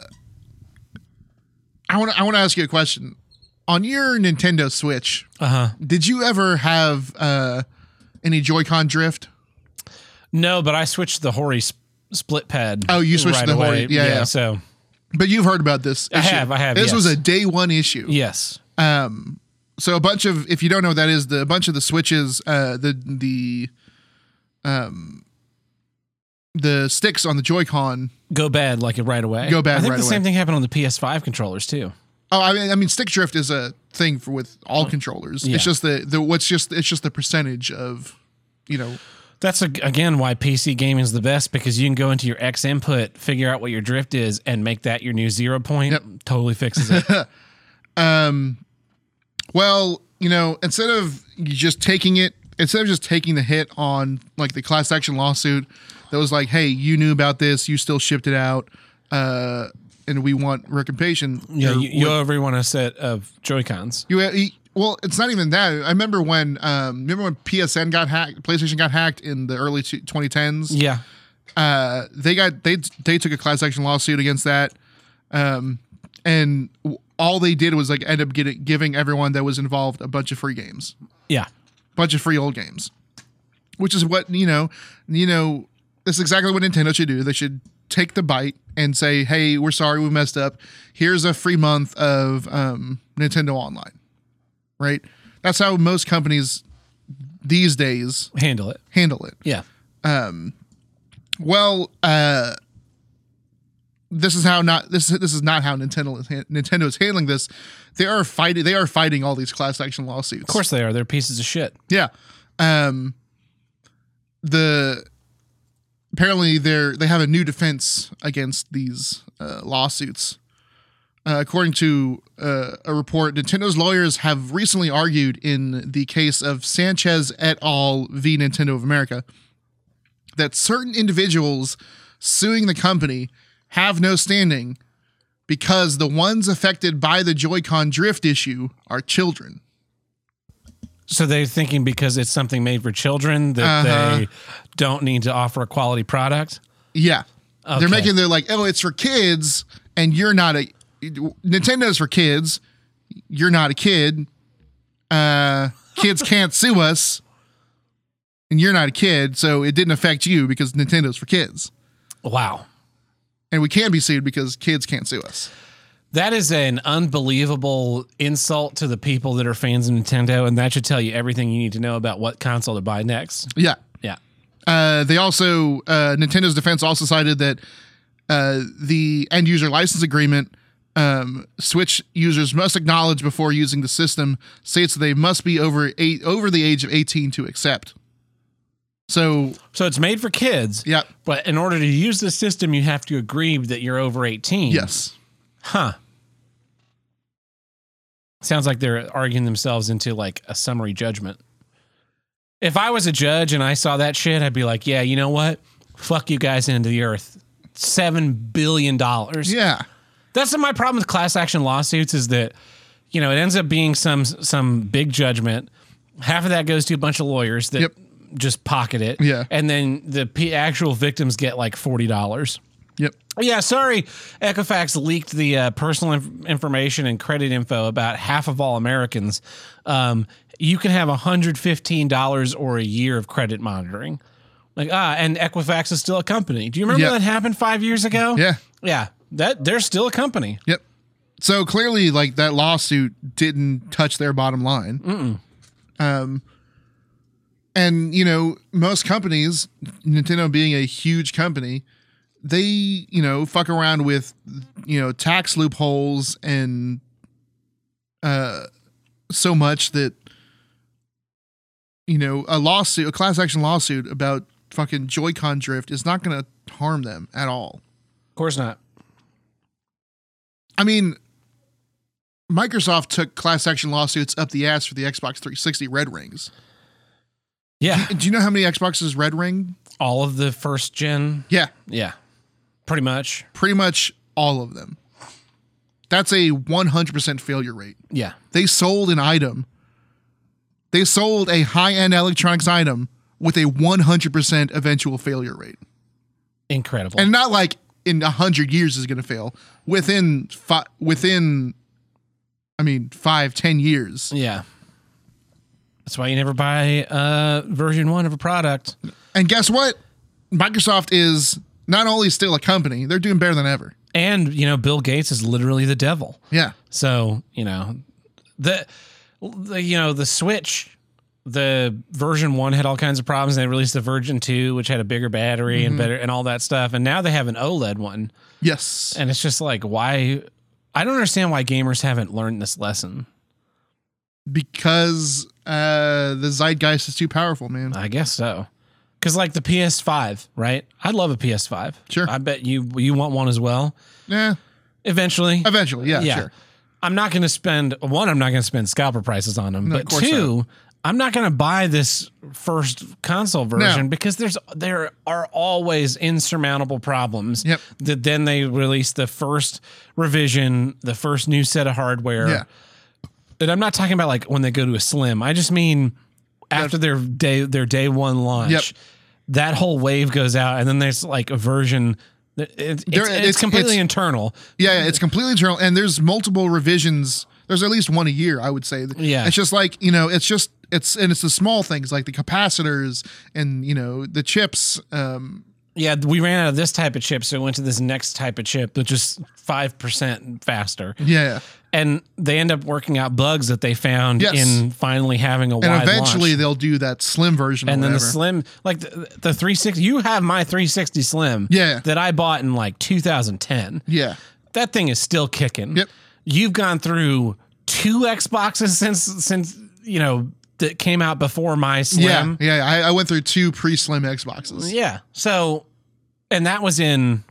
Speaker 2: I want to I want to ask you a question. On your Nintendo Switch,
Speaker 1: Uh huh.
Speaker 2: did you ever have uh, any Joy-Con drift?
Speaker 1: No, but I switched the Hori sp- split pad.
Speaker 2: Oh, you switched
Speaker 1: right
Speaker 2: the Hori-
Speaker 1: away.
Speaker 2: yeah, yeah.
Speaker 1: So
Speaker 2: But you've heard about this.
Speaker 1: I
Speaker 2: issue.
Speaker 1: have, I have,
Speaker 2: This was a day one issue.
Speaker 1: yes,
Speaker 2: Um, so a bunch of if you don't know what that is, the a bunch of the switches, uh, the the um, the sticks on the Joy-Con.
Speaker 1: go bad like it right away.
Speaker 2: Go bad
Speaker 1: I think
Speaker 2: right
Speaker 1: the
Speaker 2: away.
Speaker 1: same thing happened on the PS5 controllers too.
Speaker 2: Oh, I mean, I mean, stick drift is a thing for with all controllers.
Speaker 1: Yeah.
Speaker 2: It's just the the what's just it's just the percentage of, you know,
Speaker 1: That's a, again why PC gaming is the best because you can go into your X input, figure out what your drift is, and make that your new zero point.
Speaker 2: Yep.
Speaker 1: Totally fixes it. (laughs)
Speaker 2: Um, well, you know, instead of you just taking it, instead of just taking the hit on like the class action lawsuit that was like, hey, you knew about this, you still shipped it out, uh, and we want recompensation.
Speaker 1: yeah, you, you owe everyone a set of Joy Cons.
Speaker 2: you, you- well, it's not even that. I remember when, um, remember when PSN got hacked, PlayStation got hacked in the early 2010s.
Speaker 1: Yeah,
Speaker 2: uh, they got they they took a class action lawsuit against that, um, and all they did was like end up getting giving everyone that was involved a bunch of free games,
Speaker 1: yeah.
Speaker 2: bunch of free old games, which is what you know, you know, this is exactly what Nintendo should do. They should take the bite and say, "Hey, we're sorry, we messed up. Here's a free month of um, Nintendo Online." Right? That's how most companies these days
Speaker 1: Handle it.
Speaker 2: handle it.
Speaker 1: Yeah.
Speaker 2: Well, uh, this is how not this this is not how Nintendo is Nintendo is handling this. They are fighting. They are fighting all these class action lawsuits.
Speaker 1: Of course they are. They're pieces of shit.
Speaker 2: yeah. Um, the apparently they're they have a new defense against these uh, lawsuits. Uh, according to uh, a report, Nintendo's lawyers have recently argued in the case of Sanchez et al. v. Nintendo of America that certain individuals suing the company have no standing because the ones affected by the Joy-Con drift issue are children.
Speaker 1: So they're thinking because it's something made for children that
Speaker 2: Uh-huh.
Speaker 1: they don't need to offer a quality product.
Speaker 2: Yeah.
Speaker 1: Okay.
Speaker 2: They're making they're like, oh, it's for kids, and you're not a Nintendo's for kids. You're not a kid. Uh, kids can't (laughs) sue us, and you're not a kid, so it didn't affect you because Nintendo's for kids,
Speaker 1: Wow.
Speaker 2: and we can be sued because kids can't sue us.
Speaker 1: That is an unbelievable insult to the people that are fans of Nintendo, and that should tell you everything you need to know about what console to buy next.
Speaker 2: Yeah.
Speaker 1: Yeah.
Speaker 2: Uh, they also uh, Nintendo's defense also cited that uh, the end user license agreement um, Switch users must acknowledge before using the system states that they must be over eight over the age of eighteen to accept. So
Speaker 1: So it's made for kids,
Speaker 2: yeah,
Speaker 1: but in order to use the system, you have to agree that you're over 18.
Speaker 2: yes,
Speaker 1: Huh. Sounds like they're arguing themselves into like a summary judgment. If I was a judge and I saw that shit, I'd be like, yeah, you know what? Fuck you guys into the earth. Seven billion dollars.
Speaker 2: yeah,
Speaker 1: That's my problem with class action lawsuits is that, you know, it ends up being some some big judgment. Half of that goes to a bunch of lawyers that
Speaker 2: Yep.
Speaker 1: just pocket it.
Speaker 2: Yeah.
Speaker 1: And then the p- actual victims get like forty dollars.
Speaker 2: Yep,
Speaker 1: Yeah, sorry. Equifax leaked the uh, personal inf- information and credit info about half of all Americans. Um, you can have $115 or a year of credit monitoring. Like, ah, and Equifax is still a company. Do you remember
Speaker 2: Yeah.
Speaker 1: that happened five years ago?
Speaker 2: yeah.
Speaker 1: Yeah. that they're still a company.
Speaker 2: Yep. So clearly, like that lawsuit didn't touch their bottom line. Um, and you know, most companies, Nintendo being a huge company, they you know fuck around with you know tax loopholes and uh so much that you know a lawsuit, a class action lawsuit about fucking Joy-Con drift is not going to harm them at all.
Speaker 1: Of course not.
Speaker 2: I mean, Microsoft took class action lawsuits up the ass for the Xbox 360 Red Rings.
Speaker 1: Yeah,
Speaker 2: Do you know how many Xboxes Red Ring?
Speaker 1: all of the first gen.
Speaker 2: Yeah,
Speaker 1: Yeah, pretty much.
Speaker 2: pretty much all of them. That's a 100% failure rate.
Speaker 1: Yeah,
Speaker 2: They sold an item. They sold a high-end electronics item with a 100% eventual failure rate.
Speaker 1: incredible.
Speaker 2: And not like in 100 years is going to fail. Within fi- within I mean, five, ten years.
Speaker 1: yeah, that's why you never buy uh, version one of a product.
Speaker 2: And guess what? Microsoft is not only still a company, they're doing better than ever.
Speaker 1: And you know, Bill Gates is literally the devil.
Speaker 2: Yeah.
Speaker 1: So you know, the, the you know the Switch, the version one had all kinds of problems. And they released the version two, which had a bigger battery and better and all that stuff. And now they have an OLED one,
Speaker 2: Yes.
Speaker 1: and it's just like why. I don't understand why gamers haven't learned this lesson.
Speaker 2: Because uh the zeitgeist is too powerful, man.
Speaker 1: I guess so. Cause like the PS5, right? I'd love a PS5.
Speaker 2: Sure.
Speaker 1: I bet you you want one as well.
Speaker 2: Yeah.
Speaker 1: Eventually.
Speaker 2: Eventually, yeah,
Speaker 1: Yeah.
Speaker 2: sure.
Speaker 1: I'm not going to spend one. I'm not going to spend scalper prices on them.
Speaker 2: No,
Speaker 1: but two, I'm not going to buy this first console version
Speaker 2: No.
Speaker 1: because there's there are always insurmountable problems.
Speaker 2: Yep.
Speaker 1: That then they release the first revision, the first new set of hardware.
Speaker 2: Yeah.
Speaker 1: And I'm not talking about like when they go to a slim. I just mean after their day their day one launch.
Speaker 2: Yep.
Speaker 1: That whole wave goes out, and then there's like a version. it's,
Speaker 2: There-
Speaker 1: it's,
Speaker 2: it's-
Speaker 1: completely
Speaker 2: it's-
Speaker 1: internal.
Speaker 2: Yeah, yeah, it's completely internal, and there's multiple revisions. There's at least one a year, I would say.
Speaker 1: Yeah.
Speaker 2: it's just like you know, it's just it's and it's the small things like the capacitors and you know the chips. Um,
Speaker 1: Yeah, we ran out of this type of chip, so we went to this next type of chip, which is five percent faster.
Speaker 2: yeah,
Speaker 1: And they end up working out bugs that they found
Speaker 2: Yes.
Speaker 1: in finally having a
Speaker 2: and
Speaker 1: wide
Speaker 2: eventually
Speaker 1: launch.
Speaker 2: they'll do that slim version.
Speaker 1: And then the slim, like the, the 360, you have my 360 Slim,
Speaker 2: Yeah.
Speaker 1: that I bought in like 2010.
Speaker 2: yeah,
Speaker 1: That thing is still kicking.
Speaker 2: Yep.
Speaker 1: You've gone through two Xboxes since since you know that came out before my Slim.
Speaker 2: yeah, yeah. I, I went through two pre-slim Xboxes,
Speaker 1: Yeah. So, and that was in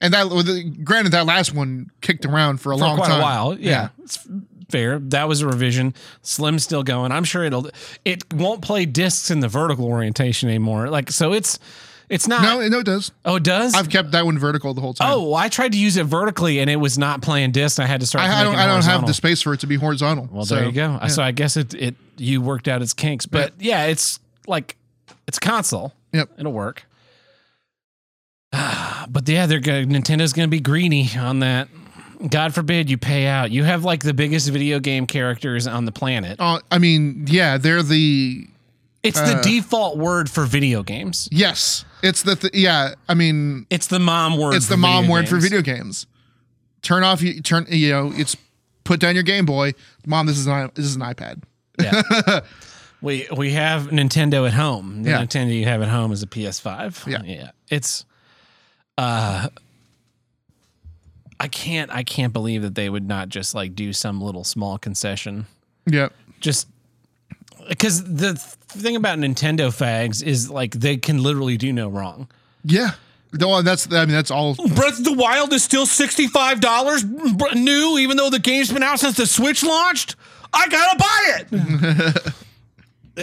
Speaker 2: and that well, the- granted that last one kicked around for a
Speaker 1: for
Speaker 2: long
Speaker 1: quite
Speaker 2: time.
Speaker 1: a while. Yeah, It's fair. That was a revision. Slim's still going. I'm sure it'll. It won't play discs in the vertical orientation anymore. Like so, it's it's not.
Speaker 2: No, no, it does.
Speaker 1: oh, it does.
Speaker 2: I've kept that one vertical the whole time.
Speaker 1: oh, well, I tried to use it vertically and it was not playing discs. I had to start.
Speaker 2: I, I don't. I don't have the space for it to be horizontal.
Speaker 1: Well,
Speaker 2: So,
Speaker 1: there you go.
Speaker 2: yeah.
Speaker 1: So I guess it it you worked out its kinks, but yeah, it's like it's console.
Speaker 2: Yep.
Speaker 1: It'll work. (sighs) but yeah, they're going Nintendo's going to be greedy on that. God forbid you pay out. You have like the biggest video game characters on the planet.
Speaker 2: Uh, I mean, yeah, they're the
Speaker 1: It's
Speaker 2: Uh.
Speaker 1: the default word for video games.
Speaker 2: yes. It's the th- yeah. I mean,
Speaker 1: It's the mom word.
Speaker 2: it's
Speaker 1: for
Speaker 2: the mom
Speaker 1: video
Speaker 2: word for video games. Turn off. You turn. You know, it's put down your Game Boy. Mom, this is not. This is an iPad.
Speaker 1: Yeah. (laughs) we we have Nintendo at home. The
Speaker 2: Yeah.
Speaker 1: Nintendo you have at home is a PS5.
Speaker 2: Yeah.
Speaker 1: Yeah. It's uh I can't I can't believe that they would not just like do some little small concession.
Speaker 2: Yeah.
Speaker 1: Just because the thing about Nintendo fags is like they can literally do no wrong.
Speaker 2: Yeah. No, that's. I mean, that's all.
Speaker 1: Breath of the Wild is still $65 new, even though the game's been out since the Switch launched. I gotta buy it. (laughs)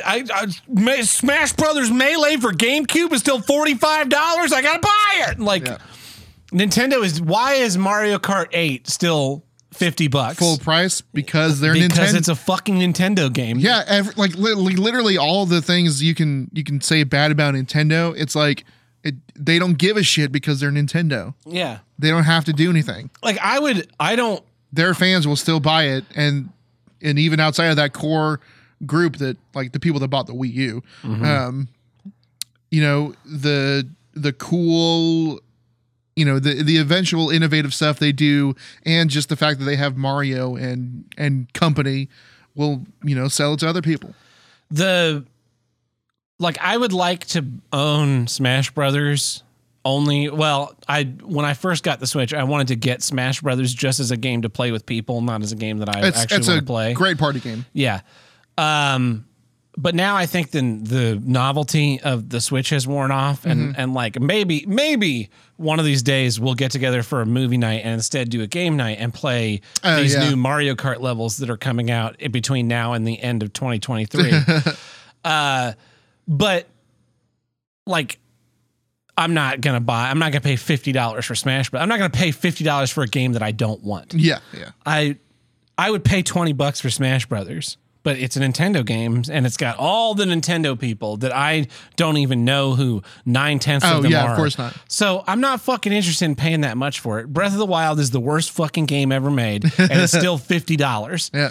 Speaker 1: I, I Smash Brothers Melee for GameCube is still $45. I gotta buy it. Like
Speaker 2: Yeah.
Speaker 1: Nintendo is why is Mario Kart 8 still 50 bucks?
Speaker 2: Full price because they're
Speaker 1: because
Speaker 2: Nintendo.
Speaker 1: it's a fucking Nintendo game.
Speaker 2: yeah, every, like li- li- literally all the things you can you can say bad about Nintendo. It's like it, they don't give a shit because they're Nintendo.
Speaker 1: Yeah.
Speaker 2: They don't have to do anything.
Speaker 1: Like I would I don't
Speaker 2: Their fans will still buy it, and and even outside of that core group that like the people that bought the Wii U, um, you know the the cool you know the the eventual innovative stuff they do, and just the fact that they have Mario and and company will you know sell it to other people.
Speaker 1: the like I would like to own Smash Brothers only well I when I first got the Switch I wanted to get Smash Brothers just as a game to play with people not as a game that I
Speaker 2: It's
Speaker 1: actually
Speaker 2: it's
Speaker 1: want
Speaker 2: a
Speaker 1: to play.
Speaker 2: great party game.
Speaker 1: Yeah. Um but now I think the the novelty of the Switch has worn off and
Speaker 2: Mm-hmm.
Speaker 1: and like maybe maybe one of these days we'll get together for a movie night and instead do a game night and play
Speaker 2: Oh,
Speaker 1: these
Speaker 2: yeah.
Speaker 1: new Mario Kart levels that are coming out in between now and the end of 2023. (laughs) uh but like I'm not gonna buy. I'm not gonna pay fifty dollars for Smash, but I'm not gonna pay fifty dollars for a game that I don't want.
Speaker 2: Yeah, yeah.
Speaker 1: I I would pay twenty bucks for Smash Brothers, but it's a Nintendo game and it's got all the Nintendo people that I don't even know who nine tenths
Speaker 2: Oh,
Speaker 1: of them
Speaker 2: yeah,
Speaker 1: are.
Speaker 2: of course not.
Speaker 1: So I'm not fucking interested in paying that much for it. Breath of the Wild is the worst fucking game ever made, and it's still (laughs) fifty dollars
Speaker 2: Yeah.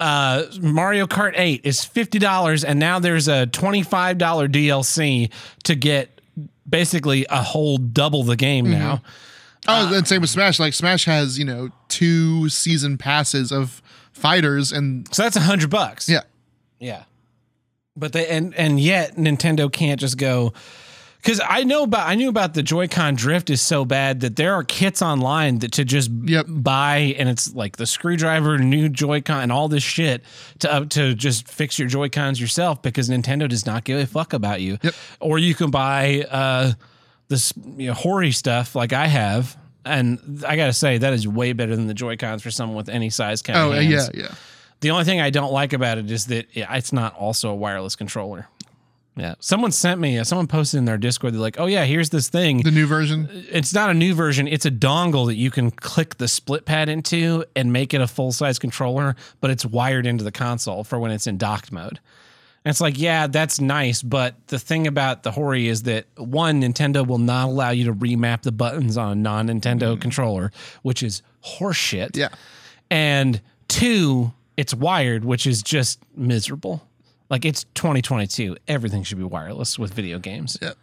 Speaker 1: uh, Mario Kart 8 is $50 and now there's a $25 DLC to get basically a whole double the game
Speaker 2: Mm-hmm.
Speaker 1: now.
Speaker 2: Oh, and same with Smash. Like Smash has, you know, two season passes of fighters and
Speaker 1: So that's a 100 bucks.
Speaker 2: yeah.
Speaker 1: Yeah. But they and and yet Nintendo can't just go cuz I know about I knew about the Joy-Con drift is so bad that there are kits online that to just
Speaker 2: Yep.
Speaker 1: buy and it's like the screwdriver, new Joy-Con and all this shit to uh, to just fix your Joy-Cons yourself because Nintendo does not give a fuck about you.
Speaker 2: Yep.
Speaker 1: Or you can buy uh this you know Hori stuff like I have and I got to say that is way better than the Joy-Cons for someone with any size kind
Speaker 2: Oh,
Speaker 1: of
Speaker 2: uh,
Speaker 1: hands.
Speaker 2: yeah, yeah.
Speaker 1: The only thing I don't like about it is that it's not also a wireless controller. Yeah. Someone sent me, someone posted in their Discord, they're like, oh, yeah, here's this thing.
Speaker 2: The new version.
Speaker 1: It's not a new version. It's a dongle that you can click the split pad into and make it a full size controller, but it's wired into the console for when it's in docked mode. And it's like, yeah, that's nice. But the thing about the Hori is that one, Nintendo will not allow you to remap the buttons on a non Nintendo mm-hmm. controller, which is horseshit
Speaker 2: Yeah.
Speaker 1: and two it's wired which is just miserable like it's 2022 everything should be wireless with video games
Speaker 2: Yeah.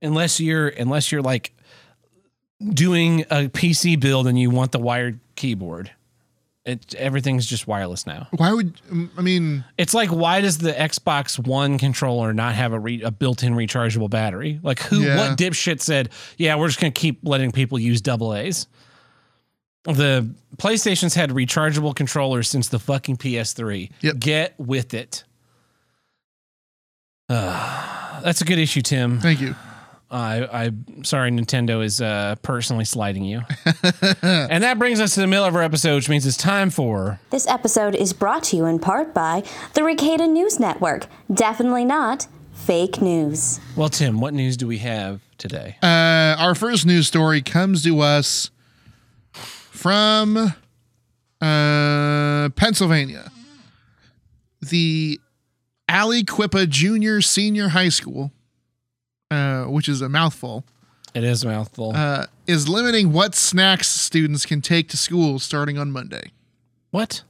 Speaker 1: unless you're unless you're like doing a pc build and you want the wired keyboard it everything's just wireless now
Speaker 2: Why would um, I mean?
Speaker 1: it's like why does the xbox one controller not have a, re, a built-in rechargeable battery like who
Speaker 2: Yeah.
Speaker 1: what dipshit said yeah we're just gonna keep letting people use double a's the PlayStation's had rechargeable controllers since the fucking PS3.
Speaker 2: Yep.
Speaker 1: Get with it. Uh, that's a good issue, Tim.
Speaker 2: Thank you.
Speaker 1: I, I'm sorry, Nintendo is uh, personally sliding you. (laughs) and that brings us to the middle of our episode, which means it's time for.
Speaker 3: This episode is brought to you in part by the Ricada News Network. Definitely not fake news.
Speaker 1: Well, Tim, what news do we have today?
Speaker 2: Uh, our first news story comes to us from uh, Pennsylvania. The Aliquippa Junior Senior High School, uh, which is a mouthful,
Speaker 1: It is a mouthful.
Speaker 2: uh, is limiting what snacks students can take to school starting on Monday.
Speaker 1: what?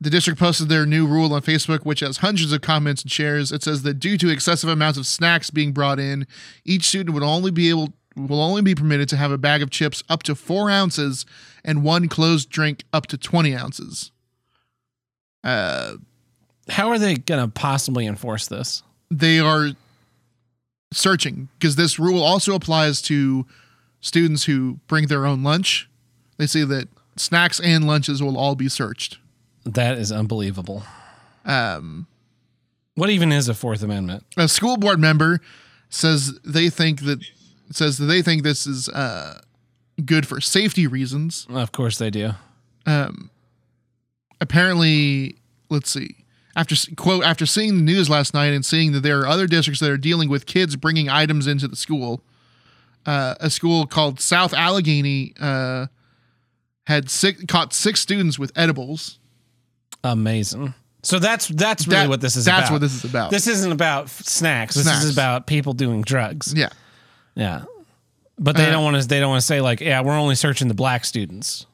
Speaker 2: The district posted their new rule on Facebook, which has hundreds of comments and shares. It says that due to excessive amounts of snacks being brought in, each student would only be able will only be permitted to have a bag of chips up to four ounces and one closed drink up to twenty ounces. Uh,
Speaker 1: How are they going to possibly enforce this?
Speaker 2: they are searching because this rule also applies to students who bring their own lunch. They say that snacks and lunches will all be searched.
Speaker 1: That is unbelievable.
Speaker 2: Um,
Speaker 1: What even is a Fourth Amendment?
Speaker 2: a school board member says they think that says that they think this is uh, good for safety reasons.
Speaker 1: Of course they do.
Speaker 2: Apparently, let's see. After quote after seeing the news last night and seeing that there are other districts that are dealing with kids bringing items into the school, uh, a school called South Allegheny uh, had six, caught six students with edibles.
Speaker 1: Amazing. So that's that's really
Speaker 2: That-
Speaker 1: what this is
Speaker 2: that's
Speaker 1: about.
Speaker 2: what this is about.
Speaker 1: This isn't about snacks. This
Speaker 2: Snacks.
Speaker 1: is about people doing drugs.
Speaker 2: Yeah,
Speaker 1: Yeah. But they
Speaker 2: Uh,
Speaker 1: don't want to they don't want to say like, yeah, we're only searching the black students.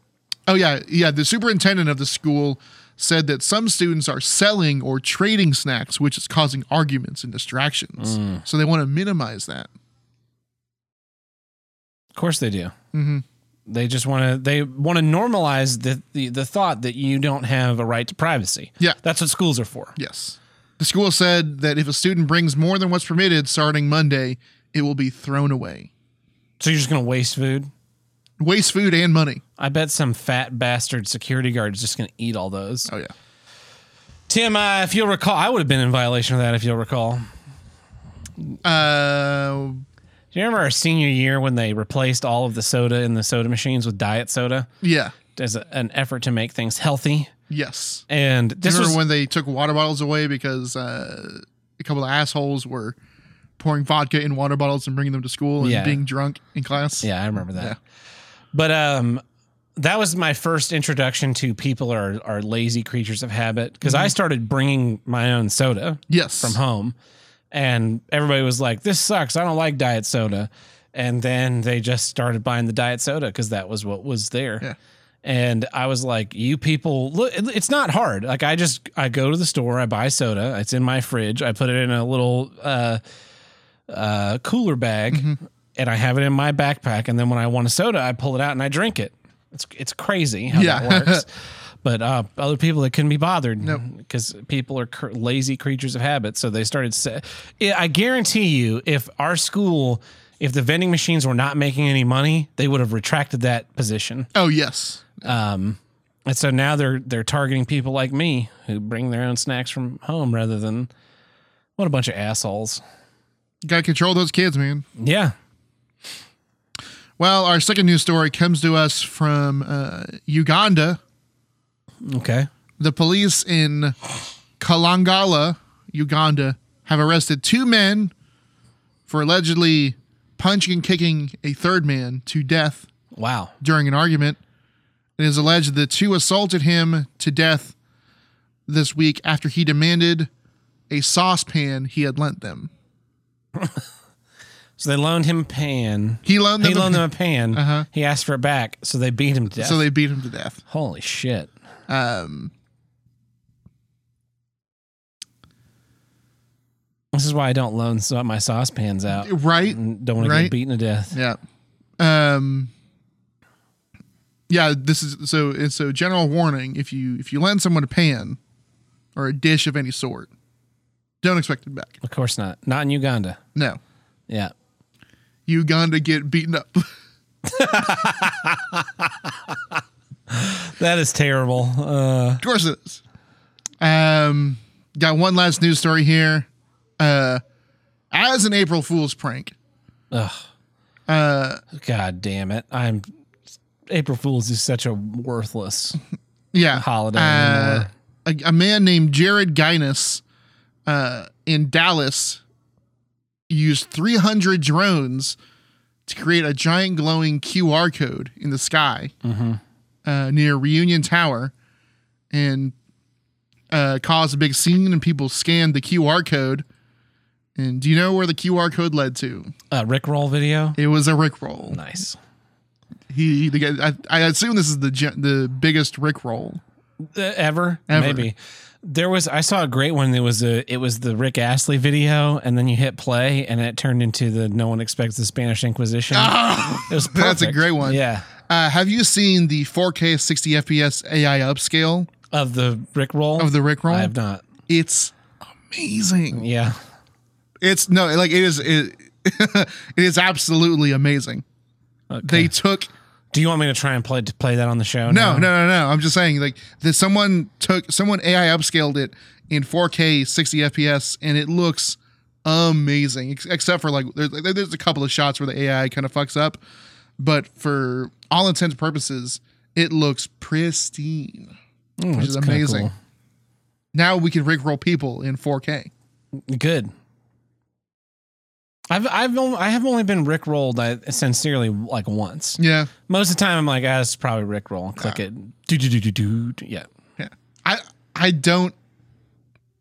Speaker 2: Oh yeah, yeah. The superintendent of the school said that some students are selling or trading snacks, which is causing arguments and distractions. So they want to minimize that.
Speaker 1: Of course they do. Mm-hmm. They just want to. They want to normalize the, the the thought that you don't have a right to privacy.
Speaker 2: Yeah.
Speaker 1: that's what schools are for.
Speaker 2: Yes. The school said that if a student brings more than what's permitted starting Monday, it will be thrown away.
Speaker 1: So you're just going to waste food.
Speaker 2: Waste food and money.
Speaker 1: I bet some fat bastard security guard is just going to eat all those.
Speaker 2: Oh yeah.
Speaker 1: Tim, uh, if you'll recall, I would have been in violation of that if you'll recall.
Speaker 2: Uh
Speaker 1: Do you remember our senior year when they replaced all of the soda in the soda machines with diet soda
Speaker 2: yeah.
Speaker 1: as a, an effort to make things healthy?
Speaker 2: Yes.
Speaker 1: And this
Speaker 2: Remember
Speaker 1: was
Speaker 2: when they took water bottles away because uh, a couple of assholes were pouring vodka in water bottles and bringing them to school and
Speaker 1: Yeah.
Speaker 2: being drunk in class?
Speaker 1: Yeah, I remember that.
Speaker 2: Yeah.
Speaker 1: But um that was my first introduction to people are are lazy creatures of habit because I started bringing my own soda
Speaker 2: Yes.
Speaker 1: from home and everybody was like this sucks. I don't like diet soda. And then they just started buying the diet soda cuz that was what was there.
Speaker 2: Yeah.
Speaker 1: And I was like, you people, look, it's not hard. Like I just I go to the store, I buy soda, it's in my fridge, I put it in a little uh uh cooler bag and I have it in my backpack and then when I want a soda, I pull it out and I drink it. It's it's crazy how
Speaker 2: Yeah.
Speaker 1: that works. (laughs) but uh other people that couldn't be bothered
Speaker 2: Nope.
Speaker 1: because people are cr- lazy creatures of habit, so they started I guarantee you if our school if the vending machines were not making any money, they would have retracted that position.
Speaker 2: Oh yes.
Speaker 1: Um, and so now they're they're targeting people like me who bring their own snacks from home rather than what a bunch of assholes.
Speaker 2: Got to control those kids, man.
Speaker 1: Yeah.
Speaker 2: Well, our second news story comes to us from uh, Uganda.
Speaker 1: Okay.
Speaker 2: The police in Kalangala, Uganda, have arrested two men for allegedly punching and kicking a third man to death
Speaker 1: Wow.
Speaker 2: during an argument. It is alleged the two assaulted him to death this week after he demanded a saucepan he had lent them. (laughs)
Speaker 1: So they loaned him a pan.
Speaker 2: He loaned them.
Speaker 1: He loaned them a pan.
Speaker 2: Uh-huh.
Speaker 1: He asked for it back, so they beat him to death.
Speaker 2: so they beat him to death.
Speaker 1: Holy shit.
Speaker 2: Um,
Speaker 1: This is why I don't loan my saucepans out.
Speaker 2: right?
Speaker 1: and Don't want to
Speaker 2: Right.
Speaker 1: get beaten to death.
Speaker 2: Yeah. Um. Yeah. This is so. So general warning: if you if you lend someone a pan or a dish of any sort, don't expect it back.
Speaker 1: Of course not. Not in Uganda.
Speaker 2: No,
Speaker 1: Yeah.
Speaker 2: Uganda get beaten up. (laughs)
Speaker 1: That is terrible. Uh,
Speaker 2: Of course it is. Um, got one last news story here. Uh, as an April Fool's prank,
Speaker 1: ugh.
Speaker 2: uh,
Speaker 1: God damn it. I'm April Fool's is such a worthless (laughs)
Speaker 2: yeah,
Speaker 1: holiday
Speaker 2: Uh, a, a man named Jared Guinness, uh, in Dallas, used 300 drones to create a giant glowing QR code in the sky uh, near Reunion Tower, and uh, caused a big scene. And people scanned the QR code. And do you know where the QR code led to?
Speaker 1: Uh, Rickroll video.
Speaker 2: It was a Rickroll.
Speaker 1: Nice.
Speaker 2: He, the guy, I, I assume this is the the biggest Rickroll.
Speaker 1: Uh, ever?
Speaker 2: Ever.
Speaker 1: Maybe. There was I saw a great one. There was a it was the Rick Astley video, and then you hit play, and it turned into the No One Expects the Spanish Inquisition. (laughs) it was
Speaker 2: That's a great one.
Speaker 1: Yeah,
Speaker 2: Uh, have you seen the 4K 60 FPS AI upscale
Speaker 1: of the Rick roll
Speaker 2: of the Rickroll?
Speaker 1: I have not.
Speaker 2: It's amazing.
Speaker 1: Yeah,
Speaker 2: It's no, like it is. It, (laughs) it is absolutely amazing.
Speaker 1: okay.
Speaker 2: They took
Speaker 1: Do you want me to try and play to play that on the show?
Speaker 2: no,
Speaker 1: now?
Speaker 2: no, no, no. I'm just saying, like that someone took someone AI upscaled it in 4K 60 FPS, and it looks amazing. Ex- Except for like, there's, there's a couple of shots where the AI kind of fucks up, but for all intents and purposes, it looks pristine.
Speaker 1: Mm,
Speaker 2: which is amazing. Now we can rickroll people in 4K.
Speaker 1: Good. I've I've only, I have only been Rick rolled. I sincerely like once.
Speaker 2: Yeah,
Speaker 1: Most of the time, I'm like, ah, it's probably Rick roll. Click it. Do do do do do. Yeah.
Speaker 2: yeah. I I don't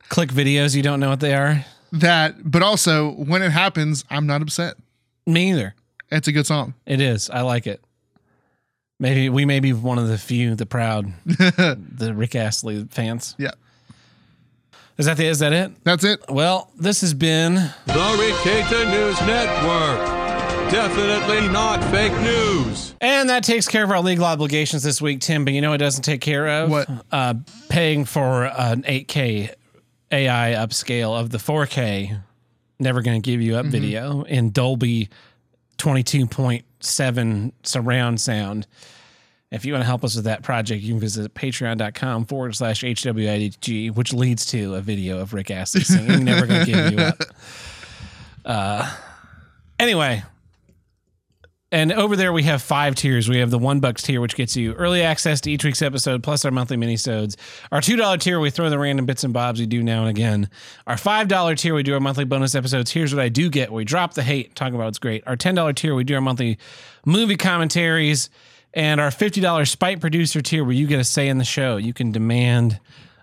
Speaker 1: Click videos. You don't know what they are.
Speaker 2: that, but also when it happens, I'm not upset.
Speaker 1: Me either.
Speaker 2: It's a good song.
Speaker 1: It is. I like it. Maybe we may be one of the few, the proud, (laughs) the Rick Astley fans.
Speaker 2: Yeah,
Speaker 1: Is that the, is that it?
Speaker 2: that's it.
Speaker 1: Well, this has been
Speaker 4: The Ricata News Network. Definitely not fake news.
Speaker 1: And that takes care of our legal obligations this week, Tim. But you know it doesn't take care of?
Speaker 2: What?
Speaker 1: Uh, paying for an 8K AI upscale of the 4K. Never going to give you up video in Dolby 22.7 surround sound. If you want to help us with that project, you can visit patreon.com forward slash HWIDG, which leads to a video of Rick Astley singing Never Gonna Give You Up. (laughs) Uh, anyway, and over there we have five tiers. We have the one bucks tier, which gets you early access to each week's episode, plus our monthly minisodes. Our two dollar tier, we throw the random bits and bobs we do now and again. Our five dollar tier, we do our monthly bonus episodes. Here's what I do get: we drop the hate, talk about what's great. Our ten dollar tier, we do our monthly movie commentaries, and our fifty dollar spite producer tier, where you get a say in the show. You can demand.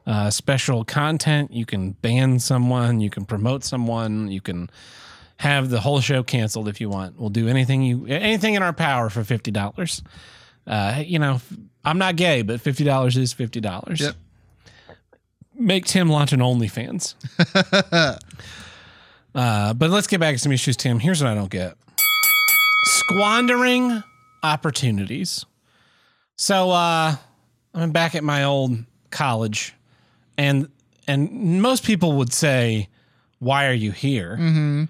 Speaker 1: Uh, special content. You can ban someone. You can promote someone. You can have the whole show canceled if you want. We'll do anything you anything in our power for fifty dollars. Uh, you know, I'm not gay, but fifty dollars is fifty dollars.
Speaker 2: Yep.
Speaker 1: Make Tim launch an OnlyFans. (laughs) uh, but let's get back to some issues, Tim. Here's what I don't get: squandering opportunities. So uh, I'm back at my old college, and and most people would say, "Why are you here?"
Speaker 2: Mm-hmm.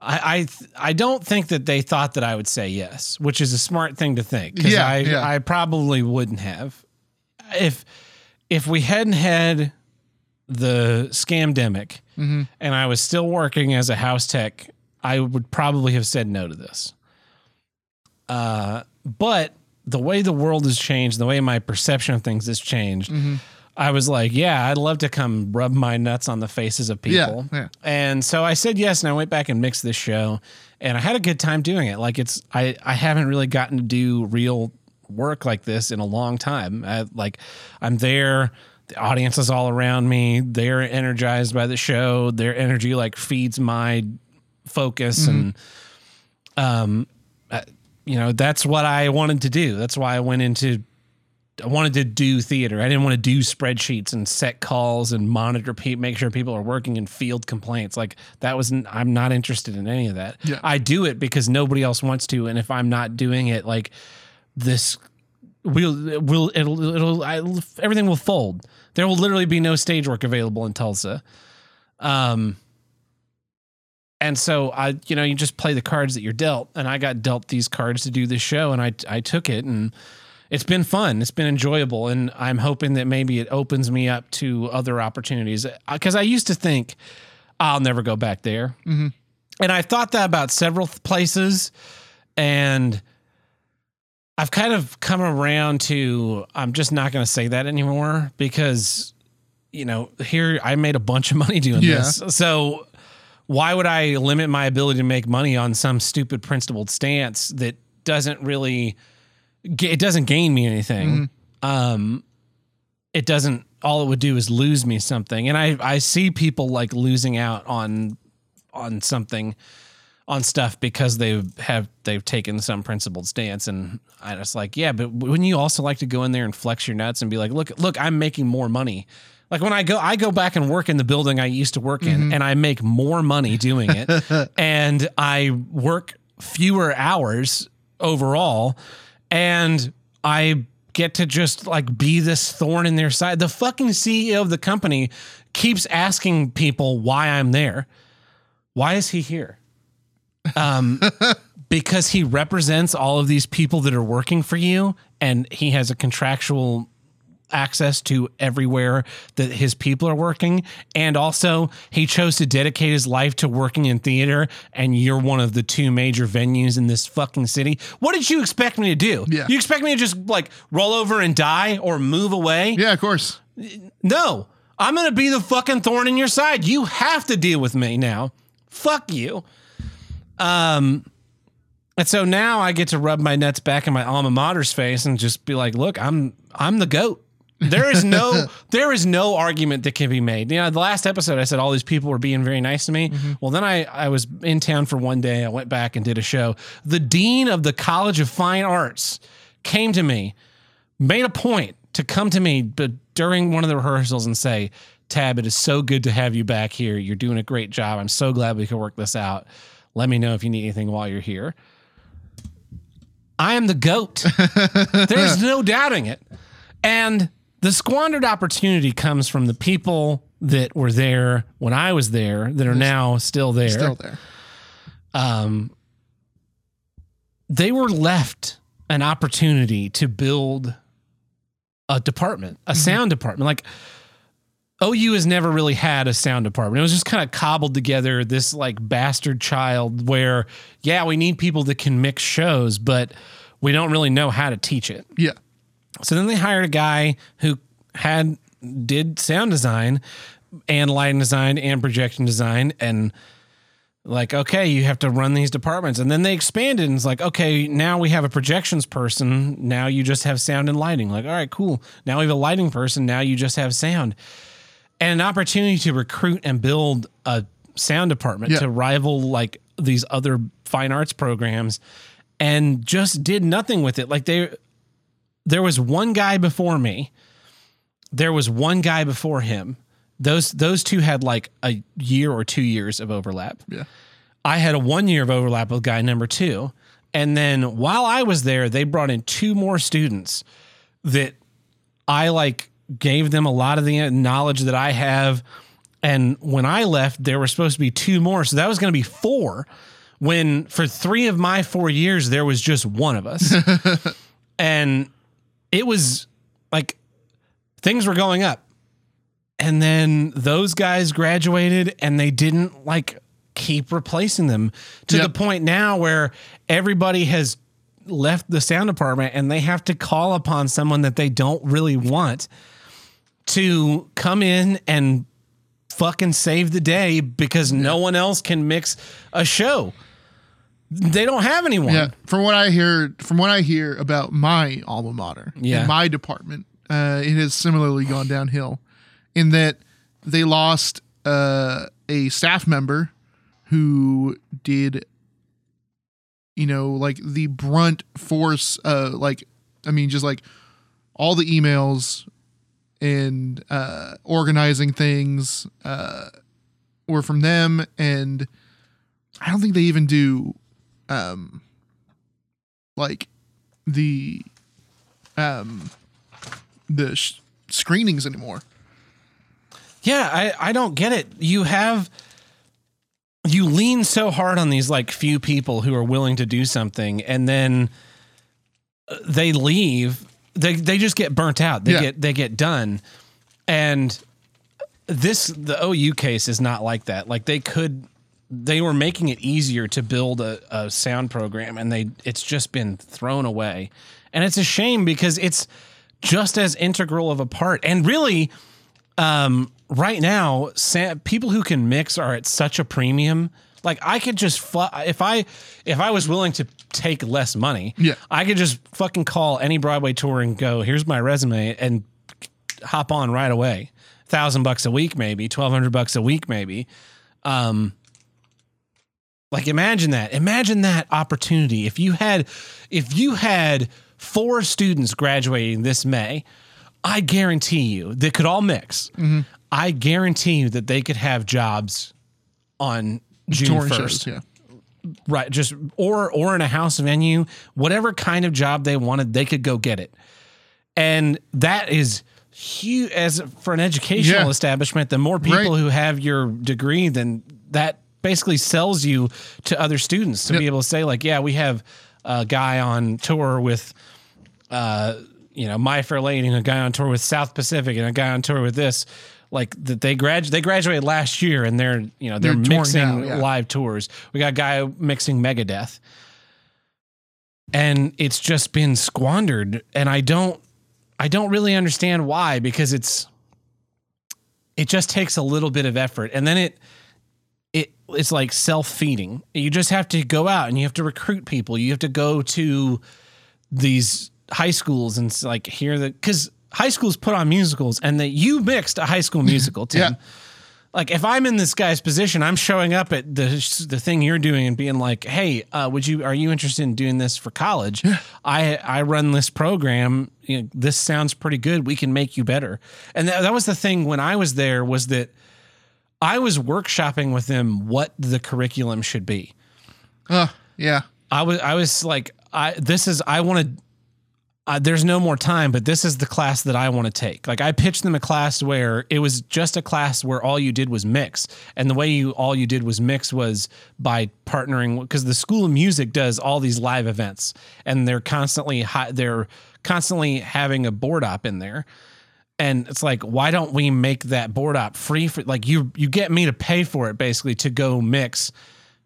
Speaker 1: I I, th- I don't think that they thought that I would say yes, which is a smart thing to think because
Speaker 2: Yeah,
Speaker 1: I
Speaker 2: yeah.
Speaker 1: I probably wouldn't have if if we hadn't had the scamdemic
Speaker 2: Mm-hmm.
Speaker 1: and I was still working as a house tech, I would probably have said no to this. Uh, but the way the world has changed, the way my perception of things has changed,
Speaker 2: Mm-hmm.
Speaker 1: I was like, yeah, I'd love to come rub my nuts on the faces of people.
Speaker 2: yeah.
Speaker 1: And so I said yes, and I went back and mixed this show, and I had a good time doing it. Like it's, I, I haven't really gotten to do real work like this in a long time. I, like I'm there, the audience is all around me. They're energized by the show. Their energy like feeds my focus, and um, you know that's what I wanted to do. That's why I went into I wanted to do theater. I didn't want to do spreadsheets and set calls and monitor people, make sure people are working and field complaints. Like that was, n- I'm not interested in any of that.
Speaker 2: Yeah.
Speaker 1: I do it because nobody else wants to. And if I'm not doing it, like this will, will, it'll, it'll, I, everything will fold. There will literally be no stage work available in Tulsa. Um, and so I, you know, you just play the cards that you're dealt, and I got dealt these cards to do this show, and I, I took it, and it's been fun. It's been enjoyable, and I'm hoping that maybe it opens me up to other opportunities. Uh, because I used to think I'll never go back there, mm-hmm. and I thought that about several places, and I've kind of come around to I'm just not going to say that anymore because you know here I made a bunch of money doing
Speaker 2: Yeah.
Speaker 1: this, so why would I limit my ability to make money on some stupid principled stance that doesn't really it doesn't gain me anything. Um it doesn't all it would do is lose me something. And I I see people like losing out on on something on stuff because they have they've taken some principled stance and I just like, yeah, but wouldn't you also like to go in there and flex your nuts and be like, look, look, I'm making more money. Like when I go, I go back and work in the building I used to work in, and I make more money doing it, (laughs) and I work fewer hours overall, and I get to just like be this thorn in their side. The fucking CEO of the company keeps asking people why I'm there. Why is he here? Um, (laughs) because he represents all of these people that are working for you, and he has a contractual access to everywhere that his people are working. And also, he chose to dedicate his life to working in theater, and you're one of the two major venues in this fucking city. What did you expect me to do?
Speaker 2: Yeah.
Speaker 1: You expect me to just like roll over and die or move away?
Speaker 2: Yeah, of course.
Speaker 1: No, I'm going to be the fucking thorn in your side. You have to deal with me now. Fuck you. Um, and so now I get to rub my nuts back in my alma mater's face and just be like, look, I'm I'm the goat. There is no (laughs) there is no argument that can be made. You know, the last episode I said all these people were being very nice to me. Mm-hmm. Well, then I I was in town for one day. I went back and did a show. The dean of the College of Fine Arts came to me made a point to come to me but during one of the rehearsals and say, Tab, it is so good to have you back here. You're doing a great job. I'm so glad we could work this out. Let me know if you need anything while you're here. I am the goat. (laughs) There's no doubting it. And the squandered opportunity comes from the people that were there when I was there that are now still there.
Speaker 2: Still there.
Speaker 1: Um, they were left an opportunity to build a department, a sound department. Like OU has never really had a sound department. It was just kind of cobbled together this like bastard child where, yeah, we need people that can mix shows, but we don't really know how to teach it.
Speaker 2: Yeah.
Speaker 1: So then they hired a guy who had did sound design and lighting design and projection design and like okay you have to run these departments. And then they expanded and it's like okay now we have a projections person. Now you just have sound and lighting. Like all right cool. Now we have a lighting person. Now you just have sound. And an opportunity to recruit and build a sound department
Speaker 2: Yeah.
Speaker 1: to rival like these other fine arts programs and just did nothing with it. Like they there was one guy before me. There was one guy before him. Those those two had like a year or two years of overlap.
Speaker 2: Yeah.
Speaker 1: I had a one year of overlap with guy number two. And then while I was there, they brought in two more students that I like gave them a lot of the knowledge that I have. And when I left, there were supposed to be two more. So that was going to be four. When for three of my four years, there was just one of us. (laughs) and it was like things were going up. And then those guys graduated and they didn't like keep replacing them to
Speaker 2: Yep.
Speaker 1: the point now where everybody has left the sound department and they have to call upon someone that they don't really want to come in and fucking save the day because no one else can mix a show. They don't have anyone.
Speaker 2: Yeah, from what I hear, from what I hear about my alma mater,
Speaker 1: Yeah.
Speaker 2: in my department, uh, it has similarly gone downhill, in that they lost uh, a staff member who did, you know, like the brunt force, uh, like I mean, just like all the emails and uh, organizing things uh, were from them, and I don't think they even do um like the um the sh- screenings anymore.
Speaker 1: Yeah, I, I don't get it. You have you lean so hard on these like few people who are willing to do something and then uh, they leave. They they just get burnt out. They
Speaker 2: Yeah.
Speaker 1: get they get done. And this the OU case is not like that. Like they could they were making it easier to build a, a sound program and they it's just been thrown away. And it's a shame because it's just as integral of a part. And really, um, right now, sa- people who can mix are at such a premium. Like I could just fu- if I if I was willing to take less money,
Speaker 2: Yeah.
Speaker 1: I could just fucking call any Broadway tour and go, "Here's my resume," and hop on right away. Thousand bucks a week, maybe twelve hundred bucks a week, maybe. Um, like imagine that. Imagine that opportunity. If you had, if you had four students graduating this May, I guarantee you they could all mix. Mm-hmm. I guarantee you that they could have jobs on June first,
Speaker 2: yeah.
Speaker 1: right? Just or or in a house venue, whatever kind of job they wanted, they could go get it, and that is huge. As for an educational
Speaker 2: Yeah.
Speaker 1: establishment, the more people
Speaker 2: Right.
Speaker 1: who have your degree, then that basically sells you to other students to
Speaker 2: Yep.
Speaker 1: be able to say like, yeah, we have a guy on tour with uh, you know, My Fair Lady and a guy on tour with South Pacific and a guy on tour with this. Like that they grad they graduated last year and they're you know they're,
Speaker 2: They're
Speaker 1: mixing
Speaker 2: yeah.
Speaker 1: live tours. We got a guy mixing Megadeth. And it's just been squandered and I don't I don't really understand why because it's it just takes a little bit of effort and then it it's like self-feeding. You just have to go out and you have to recruit people. You have to go to these high schools and like hear the because high schools put on musicals and that you mixed a high school (laughs) musical, Tim.
Speaker 2: Yeah.
Speaker 1: Like if I'm in this guy's position, I'm showing up at the the thing you're doing and being like, "Hey, uh, would you are you interested in doing this for college? I I run this program. You know, this sounds pretty good. We can make you better." And that, that was the thing when I was there was that I was workshopping with them what the curriculum should be.
Speaker 2: Uh, yeah.
Speaker 1: I was I was like I this is I want to. Uh, there's no more time, but this is the class that I want to take. Like I pitched them a class where it was just a class where all you did was mix, and the way you all you did was mix was by partnering because the School of Music does all these live events, and they're constantly hi- they're constantly having a board op in there, and it's like why don't we make that board op free for like you you get me to pay for it basically to go mix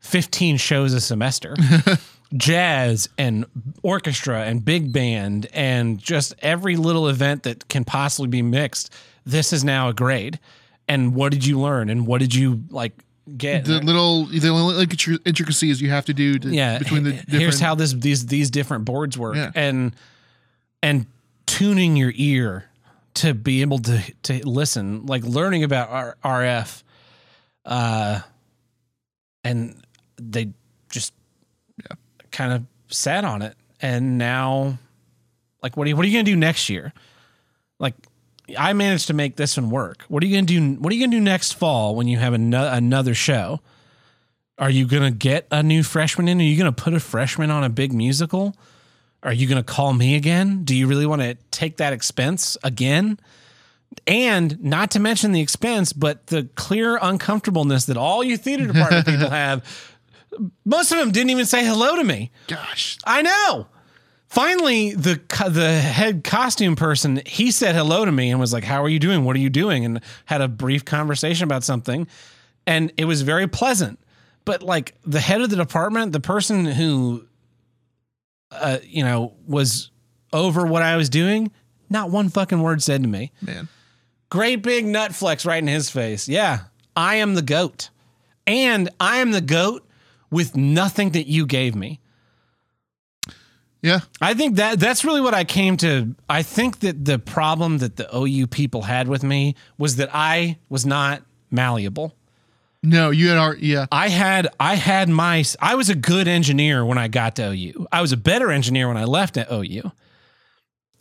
Speaker 1: 15 shows a semester. (laughs) Jazz and orchestra and big band and just every little event that can possibly be mixed. This is now a grade. And what did you learn? And what did you like get?
Speaker 2: The little the only intric- intricacies you have to do to,
Speaker 1: yeah
Speaker 2: between the
Speaker 1: eh, eh,
Speaker 2: different.
Speaker 1: here's how this these these different boards work.
Speaker 2: Yeah.
Speaker 1: and and tuning your ear to be able to to listen like learning about R- rf uh and they just
Speaker 2: Yeah.
Speaker 1: kind of sat on it and now like what are you what are you gonna do next year like i managed to make this one work what are you gonna do what are you gonna do next fall when you have ano- another show are you going to get a new freshman in? Are you going to put a freshman on a big musical? Are you going to call me again? Do you really want to take that expense again? And not to mention the expense, but the clear uncomfortableness that all you theater department (laughs) people have. Most of them didn't even say hello to me.
Speaker 2: Gosh,
Speaker 1: I know. Finally, the the head costume person he said hello to me and was like, "How are you doing? What are you doing?" and had a brief conversation about something, and it was very pleasant. But like the head of the department, the person who, uh, you know, was over what I was doing, not one fucking word said to me.
Speaker 2: man.
Speaker 1: Great big nut flex right in his face. Yeah, I am the goat, and I am the goat with nothing that you gave me.
Speaker 2: Yeah,
Speaker 1: I think that that's really what I came to. I think that the problem that the OU people had with me was that I was not malleable.
Speaker 2: No, you had our yeah.
Speaker 1: I had I had my I was a good engineer when I got to OU. I was a better engineer when I left at OU.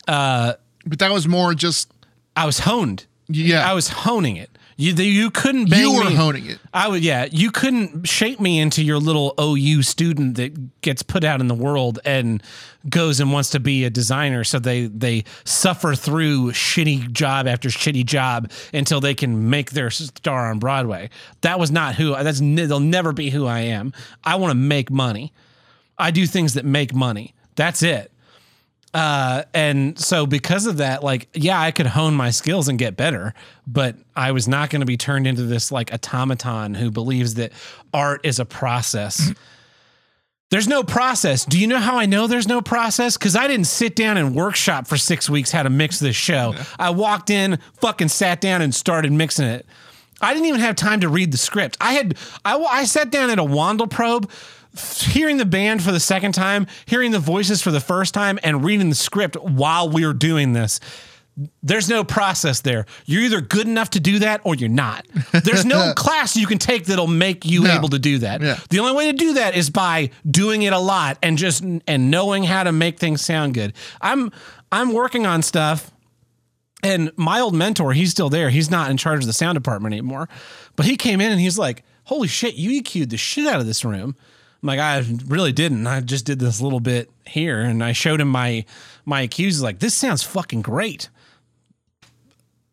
Speaker 1: Uh,
Speaker 2: But that was more just
Speaker 1: I was honed.
Speaker 2: yeah.
Speaker 1: I was honing it. You you couldn't bang
Speaker 2: you were
Speaker 1: me.
Speaker 2: honing it.
Speaker 1: I would, yeah. You couldn't shape me into your little OU student that gets put out in the world and goes and wants to be a designer. So they they suffer through shitty job after shitty job until they can make their star on Broadway. That was not who. That's they'll never be who I am. I want to make money. I do things that make money. That's it. Uh, and so because of that, like, yeah, I could hone my skills and get better, but I was not going to be turned into this like automaton who believes that art is a process. (clears throat) There's no process. Do you know how I know there's no process? Because I didn't sit down and workshop for six weeks how to mix this show. I walked in, fucking sat down and started mixing it. I didn't even have time to read the script. I had I, I sat down at a Wandelprobe, hearing the band for the second time, hearing the voices for the first time, and reading the script while we were doing this. There's no process there. You're either good enough to do that or you're not. There's no (laughs) class you can take that'll make you
Speaker 2: No.
Speaker 1: able to do that.
Speaker 2: Yeah.
Speaker 1: The only way to do that is by doing it a lot and just and knowing how to make things sound good. I'm I'm working on stuff and my old mentor, he's still there. He's not in charge of the sound department anymore. But he came in and he's like, Holy shit, you EQ'd the shit out of this room. I'm like, I really didn't. I just did this little bit here. And I showed him my my. He's like, this sounds fucking great.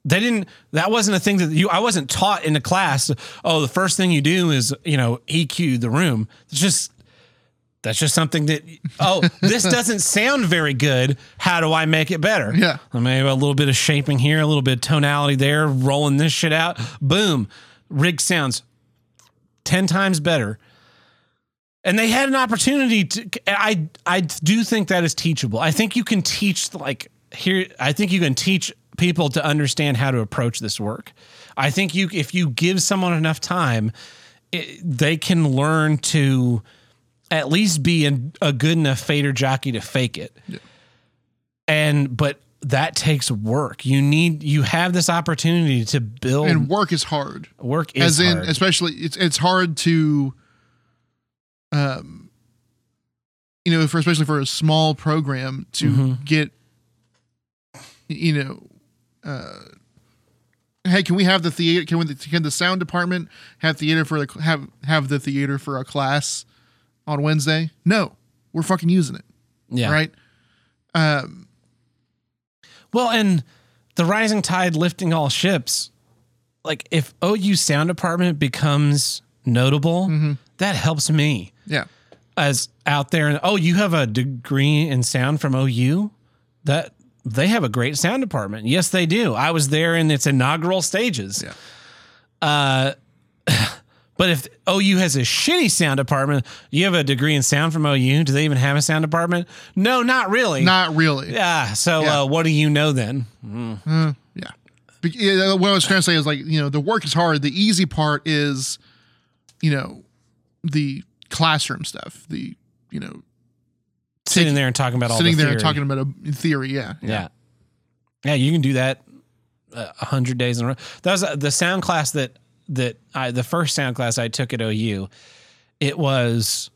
Speaker 1: They didn't that wasn't a thing that you I wasn't taught in the class. Oh, the first thing you do is, you know, EQ the room. It's just that's just something that oh, this doesn't sound very good. How do I make it better?
Speaker 2: Yeah.
Speaker 1: Maybe a little bit of shaping here, a little bit of tonality there, rolling this shit out. Boom. Rig sounds 10 times better. And they had an opportunity to I I do think that is teachable. I think you can teach like here I think you can teach people to understand how to approach this work. I think you if you give someone enough time, it, they can learn to at least be a, a good enough fader jockey to fake it. And but that takes work. You need you have this opportunity to build
Speaker 2: And work is hard.
Speaker 1: work is
Speaker 2: As in,
Speaker 1: hard.
Speaker 2: especially it's it's hard to, um, you know, for especially for a small program to
Speaker 1: Mhm.
Speaker 2: get, you know, uh, hey, can we have the theater? Can we, can the sound department have theater for the have have the theater for a class on Wednesday? No, we're fucking using it.
Speaker 1: Yeah.
Speaker 2: Right. Um,
Speaker 1: Well, and the rising tide lifting all ships. Like if OU sound department becomes notable,
Speaker 2: Mm-hmm.
Speaker 1: that helps me
Speaker 2: yeah.
Speaker 1: as out there. And oh, you have a degree in sound from OU. That they have a great sound department. Yes, they do. I was there in its inaugural stages.
Speaker 2: Yeah.
Speaker 1: Uh, (laughs) but if OU has a shitty sound department, you have a degree in sound from OU. Do they even have a sound department? No, not really.
Speaker 2: Not really.
Speaker 1: Yeah. So
Speaker 2: Yeah.
Speaker 1: Uh, what do you know then?
Speaker 2: Yeah. Be- yeah, What I was trying to say is like, you know, the work is hard. The easy part is, you know, the classroom stuff. The, you know,
Speaker 1: Sitting there and talking about all the
Speaker 2: sitting
Speaker 1: the
Speaker 2: there and talking about a theory. Yeah.
Speaker 1: Yeah. Yeah, you can do that uh, a hundred days in a row. That was uh, the sound class that that I the first sound class I took at OU. It was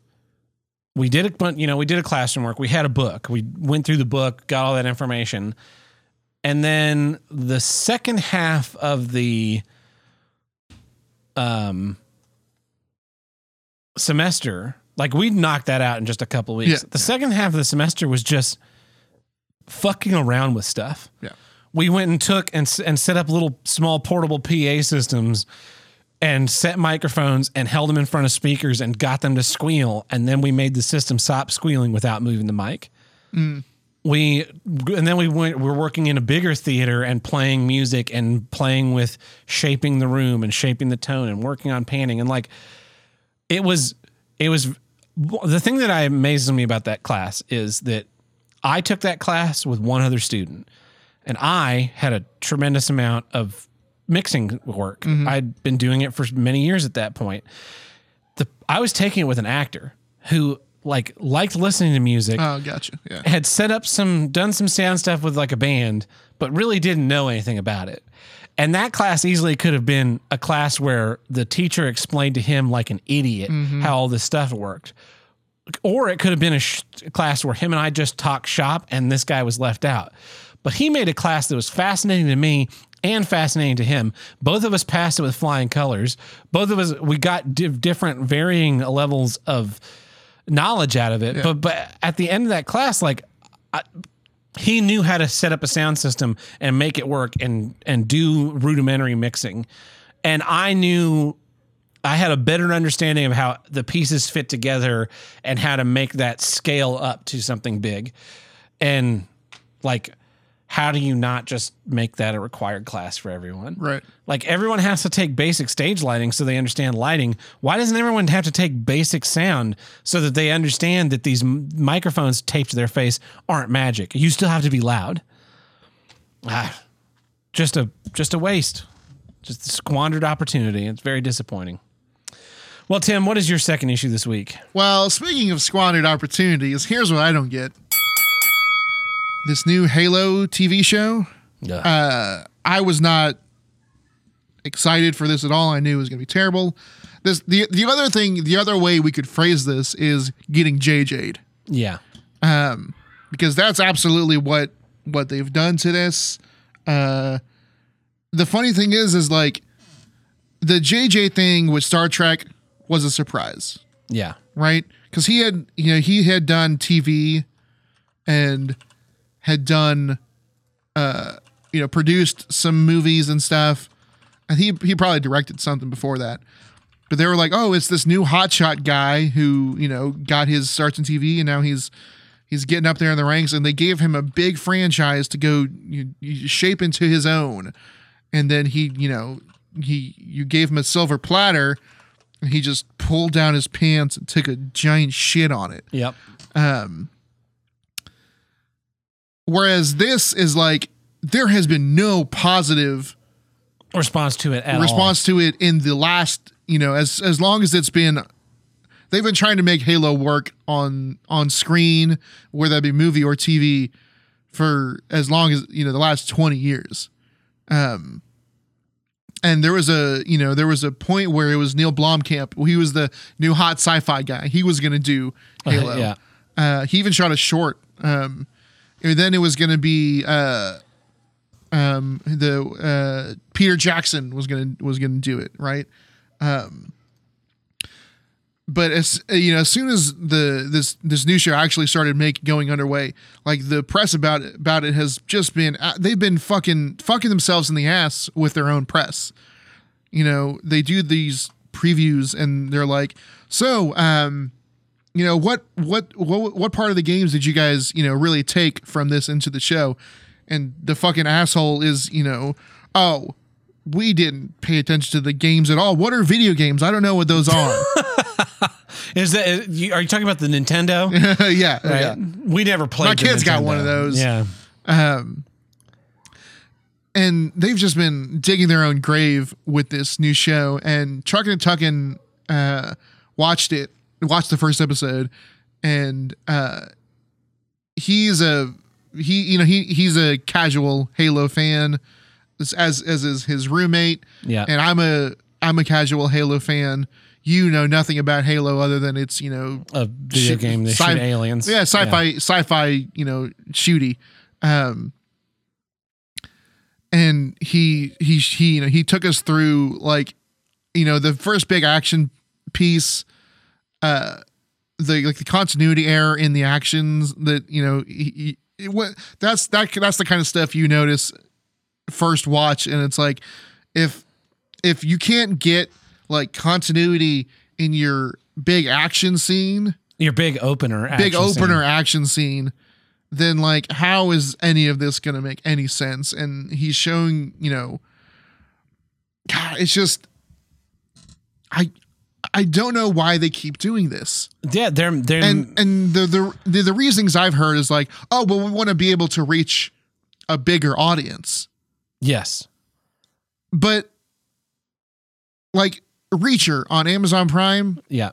Speaker 1: we did a you know we did a classroom work. We had a book. We went through the book, got all that information, and then the second half of the um semester, like we knocked that out in just a couple weeks.
Speaker 2: Yeah.
Speaker 1: The second half of the semester was just fucking around with stuff.
Speaker 2: Yeah.
Speaker 1: We went and took and and set up little small portable PA systems and set microphones and held them in front of speakers and got them to squeal and then we made the system stop squealing without moving the mic. Mm. We and then we went we're working in a bigger theater and playing music and playing with shaping the room and shaping the tone and working on panning and like it was it was the thing that I amazes me about that class is that I took that class with one other student and I had a tremendous amount of mixing work. Mm-hmm. I'd been doing it for many years at that point. The I was taking it with an actor who like liked listening to music,
Speaker 2: Oh, gotcha. Yeah.
Speaker 1: had set up some done some sound stuff with like a band, but really didn't know anything about it. And that class easily could have been a class where the teacher explained to him like an idiot mm-hmm. how all this stuff worked. Or it could have been a sh- class where him and I just talked shop and this guy was left out. But he made a class that was fascinating to me and fascinating to him. Both of us passed it with flying colors. Both of us we got diff- different varying levels of knowledge out of it. But but at the end of that class like he knew how to set up a sound system and make it work and and do rudimentary mixing. And i knew i had a better understanding of how the pieces fit together and how to make that scale up to something big. And like how do you not just make that a required class for everyone
Speaker 2: Right.
Speaker 1: like everyone has to take basic stage lighting so they understand lighting. Why doesn't everyone have to take basic sound so that they understand that these microphones taped to their face aren't magic? You still have to be loud. Ah, just a just a waste. Just a squandered opportunity. It's very disappointing. Well, Tim, what is your second issue this week?
Speaker 2: Well, speaking of squandered opportunities, here's what I don't get. This new Halo TV show, uh, I was not excited for this at all. I knew it was going to be terrible. This the the other thing, the other way we could phrase this is getting JJ'd
Speaker 1: yeah.
Speaker 2: because that's absolutely what what they've done to this. Uh, the funny thing is, is like the JJ thing with Star Trek was a surprise.
Speaker 1: Yeah.
Speaker 2: right? Because he had, you know, he had done TV and had done, uh, you know, produced some movies and stuff. And he he probably directed something before that. But they were like, oh, it's this new hotshot guy who, you know, got his starts in TV and now he's he's getting up there in the ranks. And they gave him a big franchise to go you, you shape into his own. And then he, you know, he you gave him a silver platter and he just pulled down his pants and took a giant shit on it.
Speaker 1: Yep.
Speaker 2: Whereas this is like there has been no positive
Speaker 1: Response to it at all.
Speaker 2: response to it in the last, you know, as as long as it's been they've been trying to make Halo work on on screen, whether that be movie or TV, for as long as, you know, the last 20 years. Um and there was a, you know, there was a point where it was Neil Blomkamp. He was the new hot sci-fi guy. He was going to do Halo.
Speaker 1: yeah.
Speaker 2: Uh, he even shot a short. Um, then it was going to be uh, um, the uh, Peter Jackson was going to was going to do it, right? Um, but as you know, as soon as the this this new show actually started make going underway, like the press about it, about it has just been uh, they've been fucking fucking themselves in the ass with their own press. You know, they do these previews and they're like, so um, you know what what what what part of the games did you guys you know really take from this into the show? And the fucking asshole is you know, oh. We didn't pay attention to the games at all. What are video games? I don't know what those are. (laughs)
Speaker 1: Is that are you talking about the Nintendo? (laughs)
Speaker 2: yeah,
Speaker 1: Right?
Speaker 2: yeah.
Speaker 1: We never played.
Speaker 2: My kid's got one of those.
Speaker 1: Yeah.
Speaker 2: um And they've just been digging their own grave with this new show. And Truckin' and Tuckin' uh, watched it, watched the first episode, and uh, he's a he you know he he's a casual Halo fan, as as, is his roommate.
Speaker 1: Yeah.
Speaker 2: and I'm a I'm a casual Halo fan. You know nothing about Halo other than it's you know
Speaker 1: A video
Speaker 2: Shoot-
Speaker 1: game that
Speaker 2: sci-
Speaker 1: shoot aliens.
Speaker 2: Yeah, sci-fi, sci-fi, you know, shooty. Um, and he he he you know he took us through like, you know, the first big action piece, uh, the like the continuity error in the actions that you know he, he, what that's that that's the kind of stuff you notice first watch, and it's like if if you can't get like continuity in your big action scene
Speaker 1: Your big opener.
Speaker 2: big
Speaker 1: action scene.
Speaker 2: opener action scene, then like how is any of this gonna make any sense? And he's showing, you know, God, it's just I I don't know why they keep doing this.
Speaker 1: Yeah, they're they're
Speaker 2: And and the the the, the reasons I've heard is like, oh, well, we want to be able to reach a bigger audience.
Speaker 1: yes.
Speaker 2: But like Reacher on Amazon Prime,
Speaker 1: Yeah.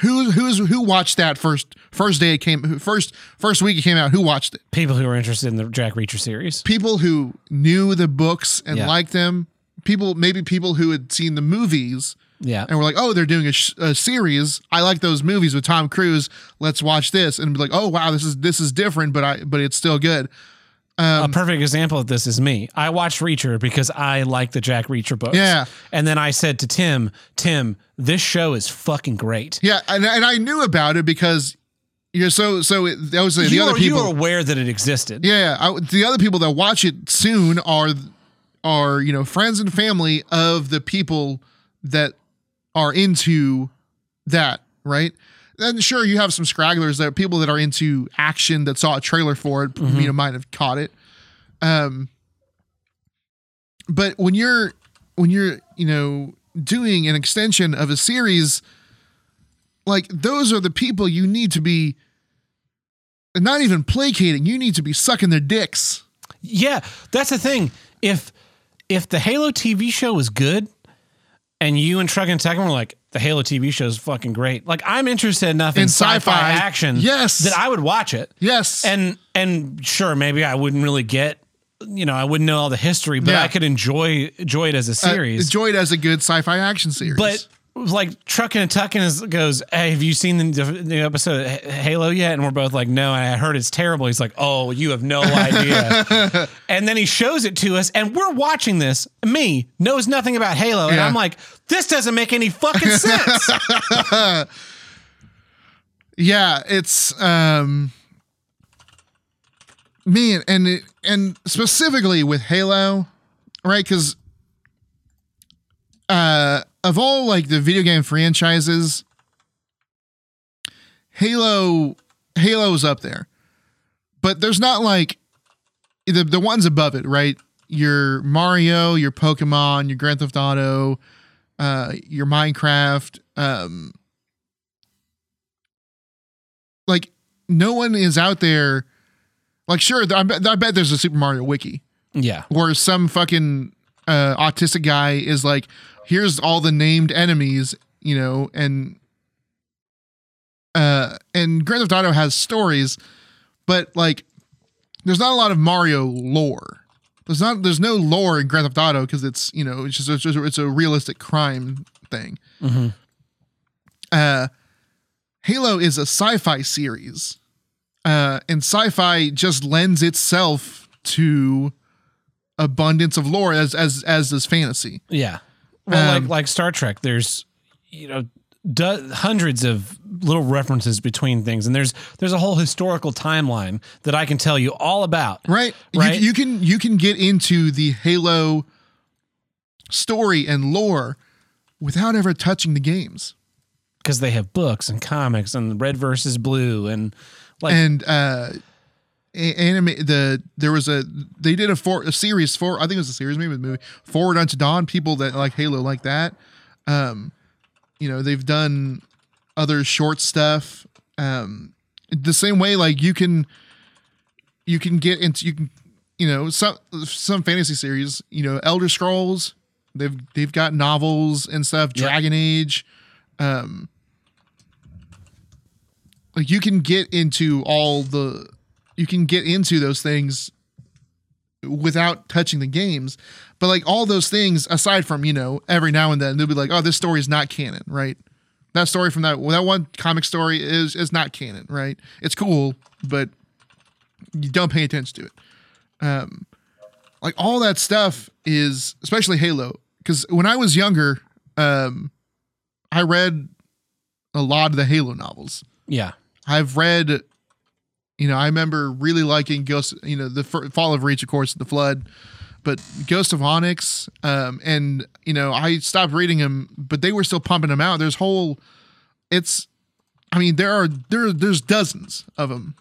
Speaker 2: who who's who watched that first first day it came first first week it came out, who watched it?
Speaker 1: People who were interested in the Jack Reacher series.
Speaker 2: people who knew the books and
Speaker 1: Yeah.
Speaker 2: liked them people maybe people who had seen the movies
Speaker 1: Yeah.
Speaker 2: and we're like oh they're doing a, sh- a series i like those movies with tom cruise let's watch this and be like oh wow this is this is different but i but it's still good
Speaker 1: a um, perfect example of this is me. I watched Reacher because I like the Jack Reacher books.
Speaker 2: Yeah.
Speaker 1: And then I said to Tim, Tim, this show is fucking great.
Speaker 2: yeah and, and i knew about it because you're so so it, that was the
Speaker 1: you,
Speaker 2: other
Speaker 1: were, you were aware that it existed.
Speaker 2: Yeah, I, the other people that watch it soon are are you know friends and family of the people that are into that, right? And sure, you have some scragglers that are people that are into action that saw a trailer for it, you know, might have caught it. Um, but when you're when you're you know doing an extension of a series, like those are the people you need to be not even placating. You need to be sucking their dicks.
Speaker 1: Yeah, that's the thing. If if the Halo TV show was good, and you and Truck and Tekken were like, the Halo TV show is fucking great. Like I'm interested enough in,
Speaker 2: In
Speaker 1: sci-fi,
Speaker 2: sci-fi,
Speaker 1: action,
Speaker 2: yes.
Speaker 1: that I would watch it.
Speaker 2: Yes.
Speaker 1: And and sure, maybe I wouldn't really get, you know, I wouldn't know all the history, but
Speaker 2: Yeah.
Speaker 1: I could enjoy enjoy it as a
Speaker 2: Uh,
Speaker 1: series.
Speaker 2: enjoy it as a good sci-fi action series.
Speaker 1: but like trucking and tucking is goes, hey, have you seen the, the episode of Halo yet? And we're both like, no. And I heard it's terrible. He's like, oh, you have no idea. (laughs) and then he shows it to us, and we're watching this. Me knows nothing about Halo, and
Speaker 2: Yeah.
Speaker 1: I'm like, this doesn't make any fucking sense. (laughs)
Speaker 2: yeah, it's um man, and it, and specifically with Halo, right? Because uh, of all like the video game franchises, Halo Halo's up there, but there's not like the the ones above it, right? Your Mario, your Pokemon, your Grand Theft Auto, uh, your Minecraft, um, like no one is out there. Like, sure, I bet, I bet there's a Super Mario wiki
Speaker 1: yeah.
Speaker 2: where some fucking uh, autistic guy is like, here's all the named enemies, you know, and uh, and Grand Theft Auto has stories, but like, there's not a lot of Mario lore. There's not, there's no lore in Grand Theft Auto because it's, you know, it's just, it's, just, it's a realistic crime thing. Uh, Halo is a sci-fi series, uh, and sci-fi just lends itself to abundance of lore as as as does fantasy.
Speaker 1: Yeah. Well,
Speaker 2: Um,
Speaker 1: like like Star Trek, there's you know do, hundreds of little references between things, and there's there's a whole historical timeline that I can tell you all about.
Speaker 2: Right.
Speaker 1: Right.
Speaker 2: You, you can you can get into the Halo story and lore without ever touching the games.
Speaker 1: because they have books and comics and red versus blue and like
Speaker 2: and uh anime the there was a they did a for a series for I think it was a series maybe a movie Forward Unto Dawn people that like Halo like that um you know they've done other short stuff um the same way like you can you can get into you can you know some some fantasy series you know Elder Scrolls they've they've got novels and stuff
Speaker 1: Yeah.
Speaker 2: Dragon Age um like you can get into all the you can get into those things without touching the games. But like all those things aside from you know every now and then they'll be like oh this story is not canon right? That story from that that one comic story is is not canon right? It's cool but you don't pay attention to it. Um like all that stuff is especially halo because when i was younger um i read a lot of the halo novels.
Speaker 1: Yeah.
Speaker 2: I've read, you know, I remember really liking Ghost, you know, the Fall of Reach, of course, the Flood, but Ghost of Onyx, um, and you know, I stopped reading them, but they were still pumping them out. There's whole, it's, I mean, there are there there's dozens of them.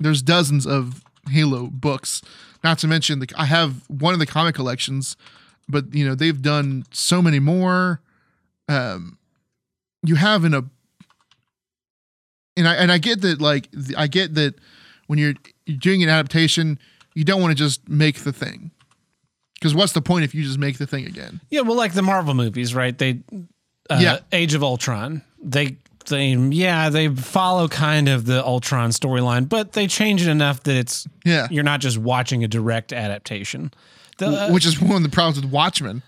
Speaker 2: There's dozens of Halo books. Not to mention, the, I have one of the comic collections, but you know, they've done so many more. Um, you have in a and I and I get that like I get that when you're, you're doing an adaptation, you don't want to just make the thing. Because what's the point if you just make the thing again?
Speaker 1: yeah well like the Marvel movies right they uh,
Speaker 2: Yeah.
Speaker 1: Age of Ultron they they yeah they follow kind of the Ultron storyline but they change it enough that it's
Speaker 2: Yeah.
Speaker 1: you're not just watching a direct adaptation the,
Speaker 2: Which is one of the problems with Watchmen.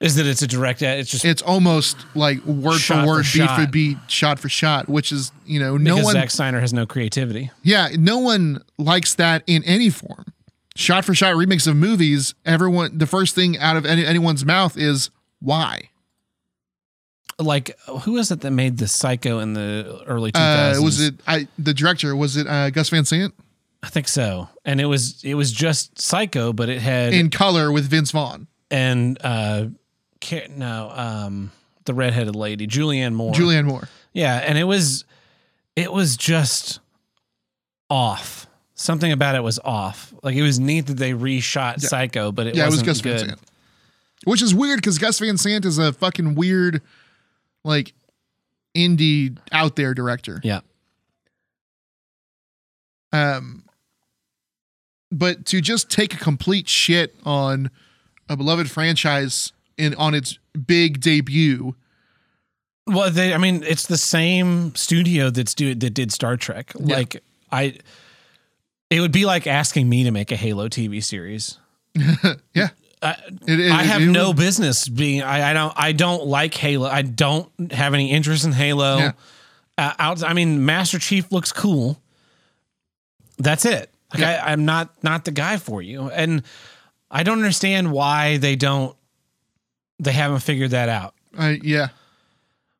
Speaker 1: Is that it's a direct ad, it's just
Speaker 2: It's almost like word for
Speaker 1: for
Speaker 2: word, beat for beat, shot for shot, which is you know no
Speaker 1: because
Speaker 2: one
Speaker 1: Zack Snyder has no creativity
Speaker 2: Yeah, no one likes that in any form. Shot for shot remakes of movies, everyone the first thing out of any, anyone's mouth is why.
Speaker 1: like who is it that made the Psycho in the early 2000s
Speaker 2: Uh, was it I the director was it uh, Gus Van Sant
Speaker 1: I think so and it was it was just Psycho but it had
Speaker 2: in color with Vince Vaughn.
Speaker 1: and uh no um the redheaded lady Julianne Moore
Speaker 2: Julianne Moore.
Speaker 1: yeah and it was it was just off something about it was off like it was neat that they reshot Psycho but it
Speaker 2: Yeah, it was
Speaker 1: wasn't
Speaker 2: Gus
Speaker 1: good
Speaker 2: Van Sant. Which is weird because Gus Van Sant is a fucking weird, like, indie out there director.
Speaker 1: yeah
Speaker 2: Um, but to just take a complete shit on a beloved franchise in on its big debut,
Speaker 1: well they I mean it's the same studio that's do that did Star Trek like I it would be like asking me to make a Halo TV series (laughs)
Speaker 2: yeah,
Speaker 1: I,
Speaker 2: it, it-
Speaker 1: I have
Speaker 2: it
Speaker 1: no business being. I, I don't. I don't like Halo. I don't have any interest in Halo.
Speaker 2: Yeah.
Speaker 1: Uh, out. I mean, Master Chief looks cool. That's it. Like
Speaker 2: Yeah.
Speaker 1: I, I'm not not the guy for you, and I don't understand why they don't. They haven't figured that out.
Speaker 2: I- yeah,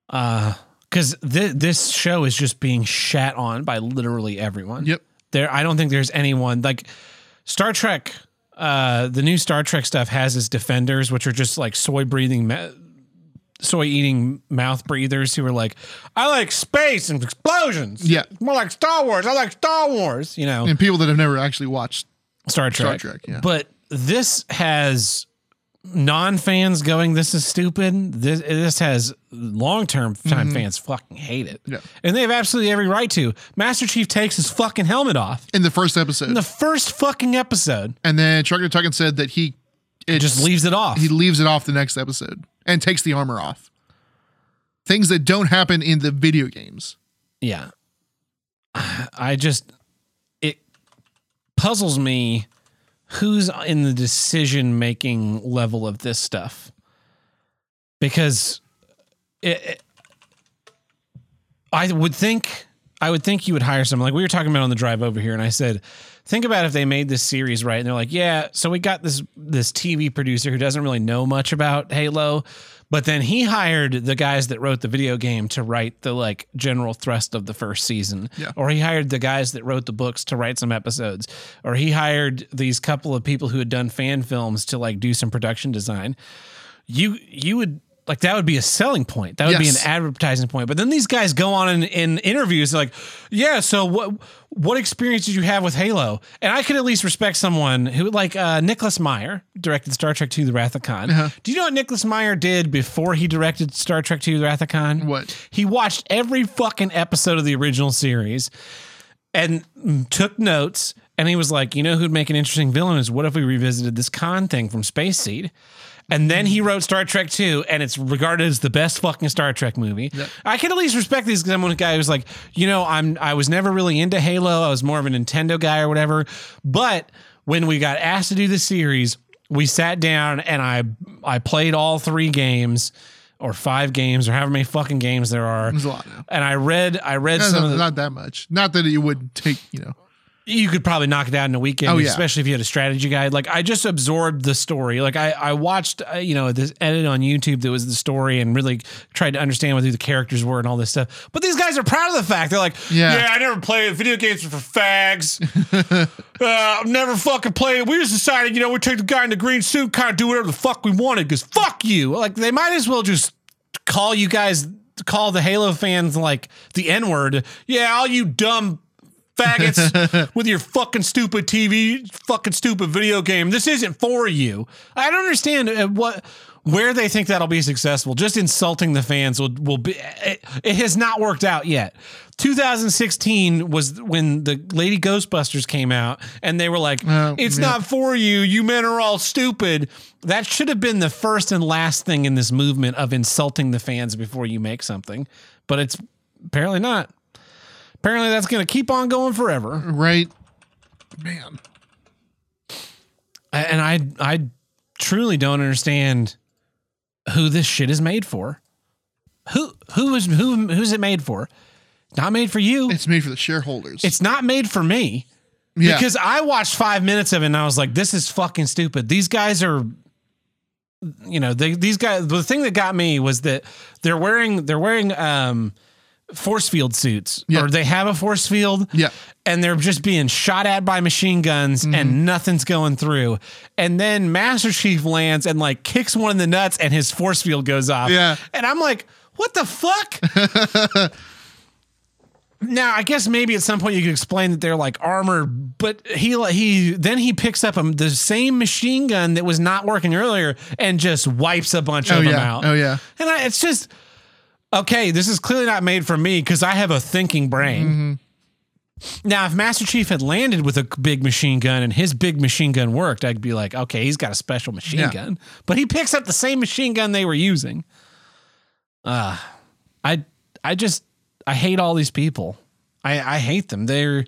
Speaker 1: Because th- this show is just being shat on by literally everyone.
Speaker 2: Yep.
Speaker 1: There, I don't think there's anyone like Star Trek. Uh, the new Star Trek stuff has its defenders, which are just like soy breathing, ma- soy eating mouth breathers who are like, I like space and explosions.
Speaker 2: Yeah.
Speaker 1: more like Star Wars. I like Star Wars. You know,
Speaker 2: and people that have never actually watched.
Speaker 1: Star Trek.
Speaker 2: Star Trek, yeah.
Speaker 1: But this has non fans going, "This is stupid." This this has long term time fans fucking hate it,
Speaker 2: Mm-hmm. Yeah.
Speaker 1: and they have absolutely every right to. Master Chief takes his fucking helmet off
Speaker 2: In the first episode,
Speaker 1: in the first fucking episode.
Speaker 2: and then Trucker Tuckin said that he it
Speaker 1: Just leaves it off.
Speaker 2: He leaves it off the next episode and takes the armor off. Things that don't happen in the video games.
Speaker 1: yeah, (sighs) I just it puzzles me who's in the decision making level of this stuff? Because it, it- I would think I would think you would hire someone like we were talking about on the drive over here, and I said, think about if they made this series right, and they're like, yeah, so we got this this TV producer who doesn't really know much about Halo, But then he hired the guys that wrote the video game to write the like general thrust of the first season.
Speaker 2: Yeah.
Speaker 1: Or he hired the guys that wrote the books to write some episodes. Or he hired these couple of people who had done fan films to like do some production design. You you would like that would be a selling point. That would
Speaker 2: Yes.
Speaker 1: be an advertising point. But then these guys go on in, in interviews like, yeah, so what what experience did you have with Halo? And I could at least respect someone who like uh Nicholas Meyer directed Star Trek II The Wrath of Khan.
Speaker 2: Uh-huh.
Speaker 1: Do you know what Nicholas Meyer did before he directed Star Trek II The Wrath of Khan?
Speaker 2: What?
Speaker 1: He watched every fucking episode of the original series and took notes and he was like, you know who'd make an interesting villain is what if we revisited this Khan thing from Space Seed? And then he wrote Star Trek 2, and it's regarded as the best fucking Star Trek movie. I can at least respect these because I'm one guy who's like, you know, I'm I was never really into Halo. I was more of a Nintendo guy or whatever. But when we got asked to do the series, we sat down and I I played all three games or five games or however many fucking games there are.
Speaker 2: There's a lot now.
Speaker 1: And I read I read
Speaker 2: Not,
Speaker 1: some of the,
Speaker 2: not that much. Not that it would take, you know.
Speaker 1: You could probably knock it out in a weekend,
Speaker 2: Oh, yeah.
Speaker 1: especially if you had a strategy guide. Like I just absorbed the story. Like I, I watched, uh, you know, this edit on YouTube that was the story and really tried to understand what who the characters were and all this stuff. But these guys are proud of the fact they're like,
Speaker 2: Yeah.
Speaker 1: yeah, I never played video games were for fags. (laughs) uh, I've never fucking played. We just decided, you know, we take the guy in the green suit, kind of do whatever the fuck we wanted because fuck you. Like they might as well just call you guys, call the Halo fans like the N word. Yeah, all you dumb faggots (laughs) with your fucking stupid TV, fucking stupid video game. This isn't for you. I don't understand uh, what where they think that'll be successful. Just insulting the fans will will be. It, it has not worked out yet. 2016 was when the Lady Ghostbusters came out, and they were like,
Speaker 2: Oh,
Speaker 1: "It's
Speaker 2: yeah.
Speaker 1: not for you. You men are all stupid." That should have been the first and last thing in this movement of insulting the fans before you make something, but it's apparently not. Apparently, that's going to keep on going forever.
Speaker 2: Right? Man.
Speaker 1: And I, I truly don't understand who this shit is made for. Who, who is who? Who's it made for? Not made for you.
Speaker 2: It's made for the shareholders.
Speaker 1: It's not made for me.
Speaker 2: yeah.
Speaker 1: Because I watched five minutes of it and I was like, this is fucking stupid. These guys are, you know, they, these guys. The thing that got me was that they're wearing they're wearing um, force field suits,
Speaker 2: Yeah.
Speaker 1: or they have a force field,
Speaker 2: Yeah. Mm-hmm.
Speaker 1: and they're just being shot at by machine guns and nothing's going through. And then Master Chief lands and like kicks one in the nuts and his force field goes off.
Speaker 2: Yeah.
Speaker 1: and I'm like, what the fuck? (laughs) Now, I guess maybe at some point you could explain that they're like armored, but he he then he picks up um, the same machine gun that was not working earlier and just wipes a bunch
Speaker 2: oh
Speaker 1: of them out.
Speaker 2: Oh yeah.
Speaker 1: And I, it's just okay. This is clearly not made for me because I have a thinking brain.
Speaker 2: Mm-hmm.
Speaker 1: Now, if Master Chief had landed with a big machine gun and his big machine gun worked, I'd be like, okay, he's got a special machine
Speaker 2: Yeah.
Speaker 1: gun. But he picks up the same machine gun they were using. Uh, I I just I hate all these people. I I hate them. They're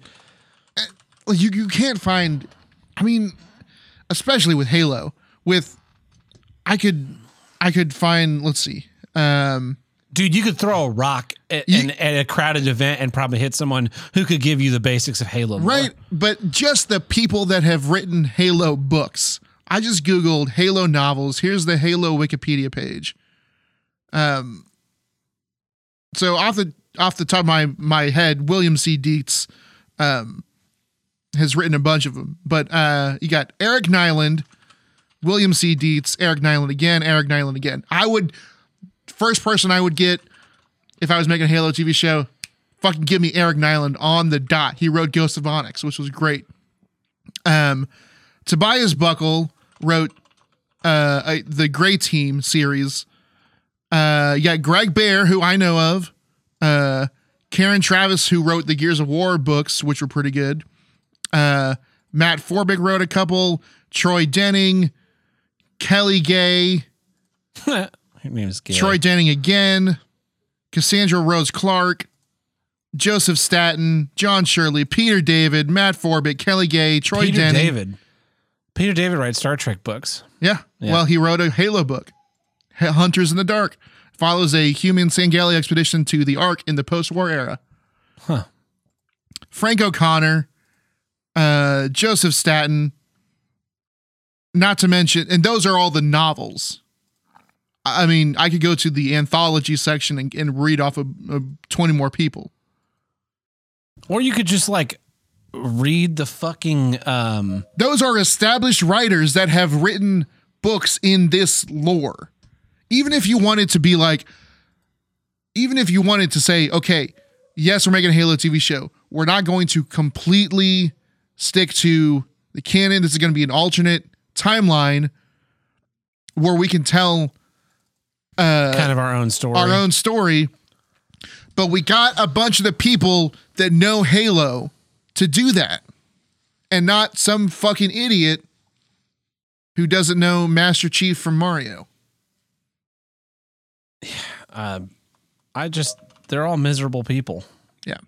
Speaker 2: you you can't find. I mean, especially with Halo. With I could I could find. Let's see. Um,
Speaker 1: dude. You could throw a rock at,
Speaker 2: You-
Speaker 1: an- at a crowded event and probably hit someone who could give you the basics of Halo.
Speaker 2: right, but just the people that have written Halo books. I just googled Halo novels. Here's the Halo Wikipedia page. Um, so off the off the top of my my head, William C. Dietz, um, has written a bunch of them. But uh, you got Eric Nylund, William C. Dietz, Eric Nylund again, Eric Nylund again. I would first person I would get if I was making a Halo TV show. Fucking give me Eric Nylund on the dot. He wrote Ghost of Onyx, which was great. Um, Tobias Buckell wrote uh, the Gray Team series. Uh, got Greg Bear, who I know of. Uh, Karen Traviss, who wrote the Gears of War books, which were pretty good. Uh, Matt Forbeck wrote a couple. Troy Denning, Kelly Gay, (laughs)
Speaker 1: Her name is Gail.
Speaker 2: Troy Denning again, Cassandra Rose Clarke, Joseph Staten, John Shirley, Peter David, Matt Forbeck, Kelly Gay, Troy
Speaker 1: Peter
Speaker 2: Denning.
Speaker 1: David. Peter David writes Star Trek books.
Speaker 2: Yeah.
Speaker 1: Yeah.
Speaker 2: Well, he wrote a Halo book, Hunters in the Dark. Follows a human Sangheili expedition to the Ark in the post-war era.
Speaker 1: Huh.
Speaker 2: Frank O'Connor, uh, Joseph Staten, not to mention, and those are all the novels. I mean, I could go to the anthology section and, and read off of, of 20 more people.
Speaker 1: Or you could just like read the fucking um
Speaker 2: Those are established writers that have written books in this lore. Even if you wanted to be like, even if you wanted to say, okay, yes, we're making a Halo TV show, we're not going to completely stick to the canon. This is going to be an alternate timeline where we can tell
Speaker 1: kind of our own story.
Speaker 2: our own story. But we got a bunch of the people that know Halo to do that. And not some fucking idiot who doesn't know Master Chief from Mario.
Speaker 1: uh, I just they're all miserable people.
Speaker 2: Yeah.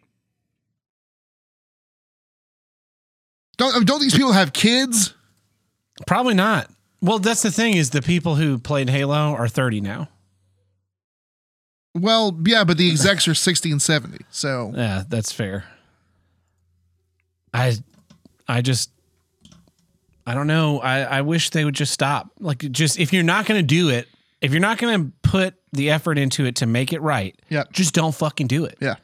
Speaker 2: Don't don't these people have kids?
Speaker 1: Probably not. Well, that's the thing is the people who played Halo are 30 now.
Speaker 2: Well, yeah, but the execs are 60 and 70. So
Speaker 1: Yeah, that's fair. I I just I don't know. I I wish they would just stop. Like just if you're not going to do it, if you're not going to put the effort into it to make it right,
Speaker 2: Yeah.
Speaker 1: just don't fucking do it.
Speaker 2: yeah.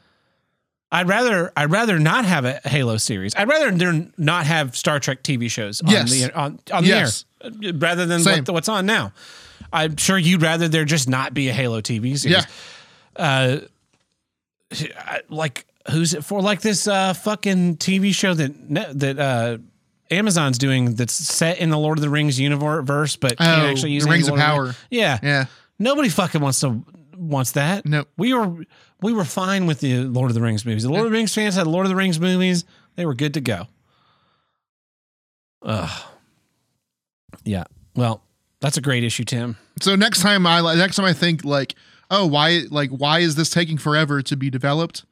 Speaker 1: I'd rather I'd rather not have a Halo series. I'd rather there not have Star Trek TV shows on
Speaker 2: Yes.
Speaker 1: the on, on
Speaker 2: Yes.
Speaker 1: the air rather than what, what's on now. I'm sure you'd rather there just not be a Halo TV series.
Speaker 2: Yeah.
Speaker 1: Uh, like who's it for? Like this uh, fucking TV show that that uh, Amazon's doing that's set in the Lord of the Rings universe, but can't
Speaker 2: Oh,
Speaker 1: actually use
Speaker 2: the Rings of Power.
Speaker 1: Rings- Yeah,
Speaker 2: Yeah.
Speaker 1: Nobody fucking wants to wants that.
Speaker 2: Nope.
Speaker 1: We were we were fine with the Lord of the Rings movies. The Lord of the Rings fans had Lord of the Rings movies. They were good to go. Ugh. Yeah. Well, that's a great issue, Tim.
Speaker 2: So next time I like next time I think like, oh, why like why is this taking forever to be developed?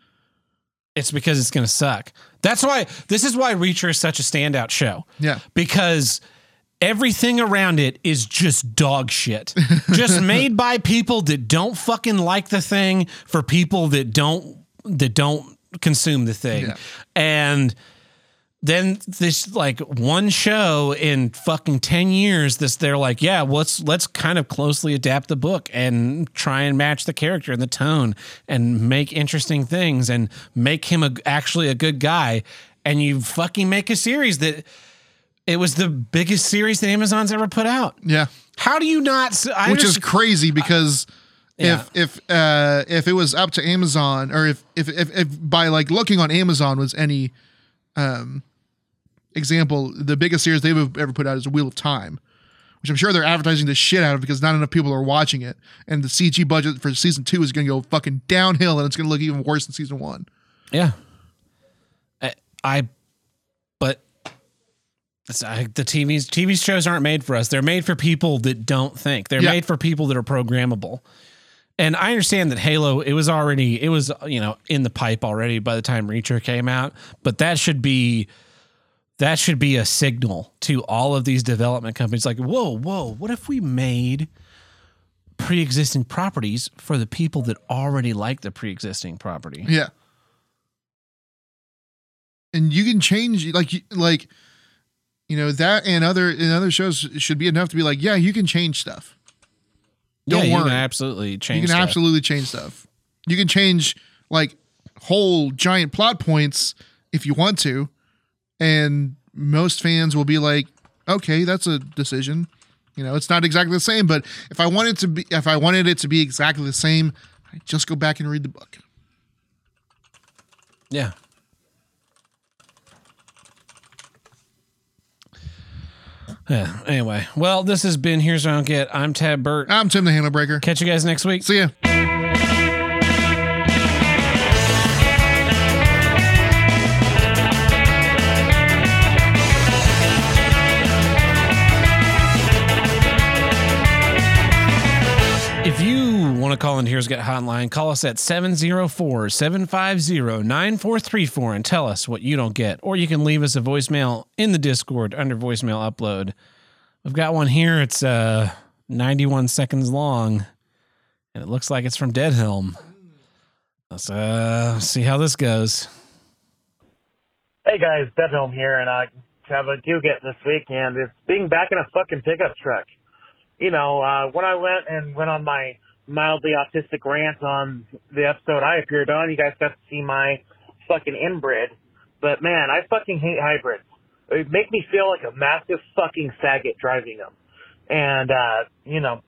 Speaker 1: It's because it's going to suck. That's why this is why Reacher is such a standout show.
Speaker 2: Yeah.
Speaker 1: Because everything around it is just dog shit. (laughs) just made by people that don't fucking like the thing for people that don't that don't consume the thing.
Speaker 2: Yeah.
Speaker 1: And then this like one show in fucking 10 years this they're like yeah let's let's kind of closely adapt the book and try and match the character and the tone and make interesting things and make him a, actually a good guy and you fucking make a series that it was the biggest series that Amazon's ever put out
Speaker 2: Yeah.
Speaker 1: how do you not I
Speaker 2: Which is crazy because
Speaker 1: Yeah.
Speaker 2: if if uh if it was up to Amazon or if if if, if by like looking on Amazon was any um example, the biggest series they've ever put out is Wheel of Time. Which I'm sure they're advertising the shit out of because not enough people are watching it. And the CG budget for season two is gonna go fucking downhill and it's gonna look even worse than season one.
Speaker 1: Yeah. I, I but it's, I, the TV's TV shows aren't made for us. They're made for people that don't think. They're
Speaker 2: Yeah.
Speaker 1: made for people that are programmable. And I understand that Halo, it was already, it was, you know, in the pipe already by the time Reacher came out, but that should be, that should be a signal to all of these development companies like, whoa, whoa, what if we made pre existing properties for the people that already like the pre existing property?
Speaker 2: Yeah. And you can change like you- like you know that and other and other shows should be enough to be like, yeah, you can change stuff. Don't
Speaker 1: yeah, you
Speaker 2: worry.
Speaker 1: can absolutely change.
Speaker 2: you can
Speaker 1: stuff.
Speaker 2: absolutely change stuff. You can change like whole giant plot points if you want to, and most fans will be like, okay, that's a decision. You know, it's not exactly the same, but if I wanted to be, if I wanted it to be exactly the same, I just go back and read the book.
Speaker 1: Yeah. Yeah. Anyway, well, this has been Here's What I Don't Get. I'm Tab Burt.
Speaker 2: I'm Tim the Handle Breaker.
Speaker 1: Catch you guys next week.
Speaker 2: See ya.
Speaker 1: Want to call in Here's Get Hotline, call us at 704 750 9434 and tell us what you don't get. Or you can leave us a voicemail in the Discord under voicemail upload. We've got one here. It's uh, 91 seconds long, and it looks like it's from Dead Helm. Let's uh, see how this goes.
Speaker 5: Hey guys, Dead Home here, and I have a do get this week, and it's being back in a fucking pickup truck. you know, uh, when I went and went on my mildly autistic rant on the episode I appeared on, you guys got to see my fucking inbred. But man, I fucking hate hybrids. They make me feel like a massive fucking faggot driving them. And, uh, you know,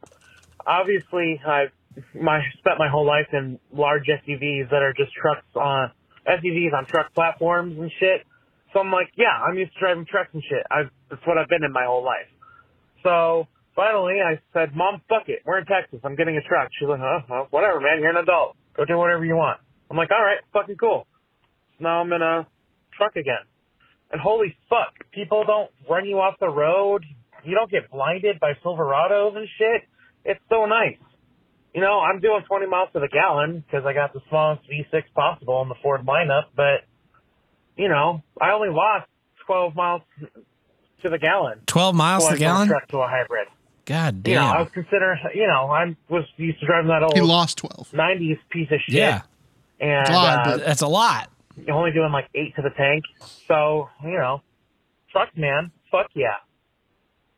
Speaker 5: obviously I've my, spent my whole life in large SUVs that are just trucks on, SUVs on truck platforms and shit. So I'm like, yeah, I'm used to driving trucks and shit. I've, that's what I've been in my whole life. So finally I said, mom, fuck it. We're in Texas. I'm getting a truck. She's like, oh, well, whatever, man. You're an adult. Go do whatever you want. I'm like, all right, fucking cool. So now I'm in a truck again. And holy fuck, people don't run you off the road. You don't get blinded by Silverados and shit. It's so nice. You know, I'm doing 20 miles to the gallon because I got the smallest V6 possible in the Ford lineup, but, you know, I only lost 12 miles to the gallon.
Speaker 1: 12 miles to the gallon?
Speaker 5: Truck to a hybrid.
Speaker 1: God
Speaker 5: You know, I
Speaker 1: damn.
Speaker 5: was considering, you know, I was used to driving that old.
Speaker 2: He
Speaker 5: old
Speaker 2: lost 12.
Speaker 5: 90s piece of shit.
Speaker 1: Yeah,
Speaker 5: And,
Speaker 2: It's a lot,
Speaker 5: uh,
Speaker 2: but-
Speaker 1: that's a lot.
Speaker 5: you're only doing like eight to the tank. So, you know, fuck man, fuck yeah.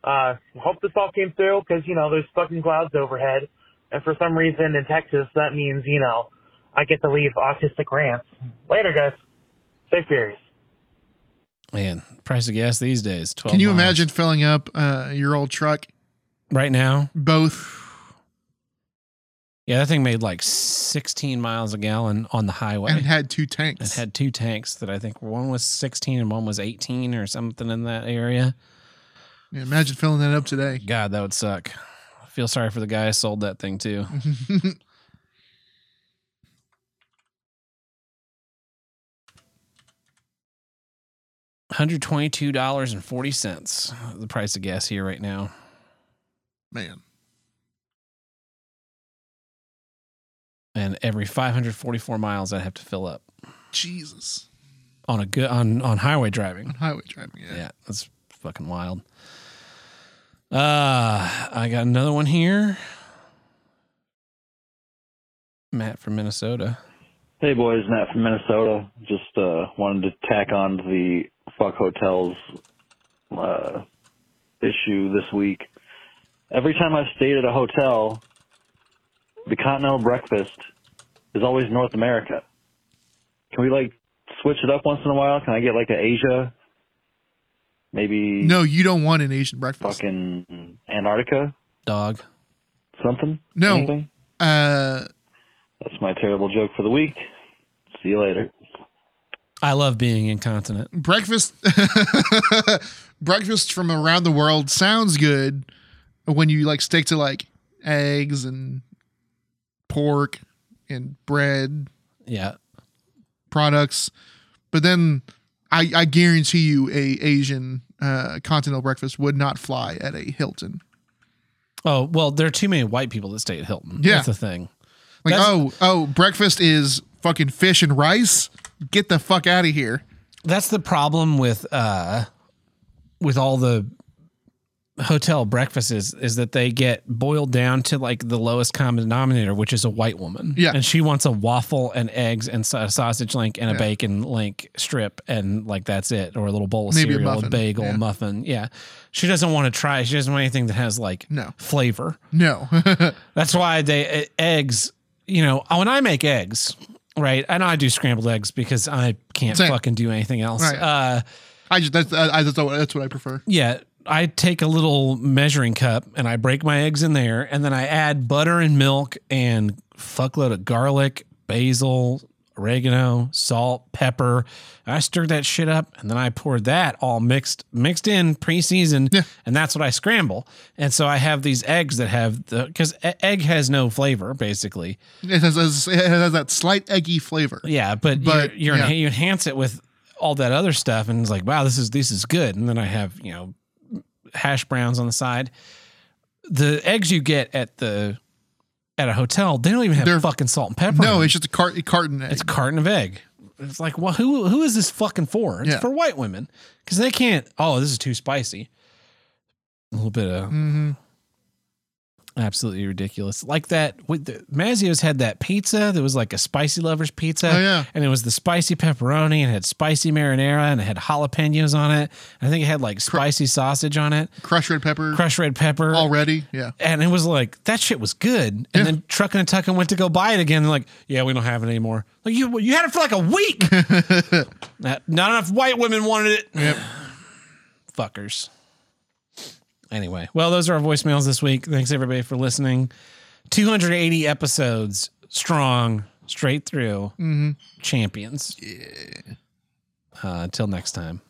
Speaker 5: Uh, hope this all came through because, you know, there's fucking clouds overhead. And for some reason in Texas, that means, you know, I get to leave autistic rants. Later, guys. Stay furious.
Speaker 1: Man, price of gas these days. 12
Speaker 2: Can you
Speaker 1: miles.
Speaker 2: imagine filling up uh, your old truck,
Speaker 1: Right now?
Speaker 2: both?
Speaker 1: Yeah, that thing made like 16 miles a gallon on the highway.
Speaker 2: And it had two tanks.
Speaker 1: It had two tanks that I think one was 16 and one was 18 or something in that area.
Speaker 2: Yeah, imagine filling that up today.
Speaker 1: God, that would suck. I feel sorry for the guy who sold that thing too. (laughs) Hundred twenty-two dollars and forty cents. The price of gas here right now.
Speaker 2: Man.
Speaker 1: And every five hundred forty-four miles, I have to fill up
Speaker 2: Jesus.
Speaker 1: on a good on on highway driving.
Speaker 2: On highway driving.
Speaker 1: Yeah,
Speaker 2: Yeah.
Speaker 1: that's fucking wild. Uh, I got another one here. Matt from Minnesota.
Speaker 6: Hey boys, Matt from Minnesota. Just uh, wanted to tack on to the fuck hotels uh, issue this week. Every time I've stayed at a hotel, the continental breakfast is always North America. Can we like switch it up once in a while? Can I get like an Asia? Maybe
Speaker 2: No, you don't want an Asian breakfast.
Speaker 6: fucking Antarctica?
Speaker 1: Dog.
Speaker 6: Something?
Speaker 2: No.
Speaker 6: Anything?
Speaker 2: Uh,
Speaker 6: That's my terrible joke for the week. See you later.
Speaker 1: I love being incontinent.
Speaker 2: breakfast (laughs) breakfast from around the world sounds good when you like stick to like eggs and pork and bread
Speaker 1: Yeah.
Speaker 2: products but then i i guarantee you a asian uh continental breakfast would not fly at a hilton
Speaker 1: Oh well, there are too many white people that stay at Hilton.
Speaker 2: Yeah.
Speaker 1: that's the thing.
Speaker 2: like
Speaker 1: That's-
Speaker 2: oh oh breakfast is fucking fish and rice get the fuck out of here
Speaker 1: That's the problem with uh with all the hotel breakfasts is, is that they get boiled down to like the lowest common denominator, which is a white woman.
Speaker 2: Yeah.
Speaker 1: and she wants a waffle and eggs and a sausage link and a
Speaker 2: Yeah.
Speaker 1: bacon link strip and like that's it, or a little bowl of
Speaker 2: Maybe a
Speaker 1: cereal, a,
Speaker 2: muffin.
Speaker 1: bagel,
Speaker 2: Yeah.
Speaker 1: muffin. Yeah, she doesn't want to try. She doesn't want anything that has like
Speaker 2: No.
Speaker 1: flavor.
Speaker 2: no (laughs)
Speaker 1: That's why they eggs. You know, when I make eggs, right? And I do scrambled eggs because I can't
Speaker 2: Same.
Speaker 1: fucking do anything else.
Speaker 2: Right.
Speaker 1: Uh,
Speaker 2: i just that's I, that's that's what i prefer
Speaker 1: yeah, I take a little measuring cup and I break my eggs in there, and then I add butter and milk and fuckload of garlic, basil, oregano, salt, pepper. I stirred that shit up, and then I poured that all mixed mixed in pre-seasoned,
Speaker 2: Yeah.
Speaker 1: and that's what I scramble. And so I have these eggs that have the because egg has no flavor basically.
Speaker 2: it has, it has that slight eggy flavor
Speaker 1: Yeah, but,
Speaker 2: But,
Speaker 1: you're, you're
Speaker 2: yeah.
Speaker 1: you enhance it with all that other stuff, and it's like, wow, this is this is good. And then I have you know hash browns on the side. The eggs you get at the at a hotel, they don't even have
Speaker 2: They're-
Speaker 1: fucking salt and pepper.
Speaker 2: no it's just a, cart, carton egg.
Speaker 1: it's a carton of egg. It's like, well, who who is this fucking for? It's
Speaker 2: Yeah.
Speaker 1: for white women because they can't. Oh, this is too spicy. A little bit of
Speaker 2: Mhm.
Speaker 1: Absolutely ridiculous. Like that, with the, Mazzio's had that pizza that was like a spicy lover's pizza.
Speaker 2: Oh, yeah.
Speaker 1: And it was the spicy pepperoni and it had spicy marinara and it had jalapenos on it. I think it had like spicy sausage on it,
Speaker 2: Crushed red pepper
Speaker 1: crushed red pepper.
Speaker 2: already. Yeah.
Speaker 1: And it was like, that shit was good. And
Speaker 2: Yeah.
Speaker 1: then Truckin' and Tuckin went to go buy it again. They're like, yeah, we don't have it anymore. Like, you, you had it for like a week. (laughs) not, not enough white women wanted it.
Speaker 2: Yep. (sighs)
Speaker 1: Fuckers. Anyway, well, those are our voicemails this week. Thanks everybody for listening. 280 episodes strong, straight through. Champions. Yeah. Uh, until next time.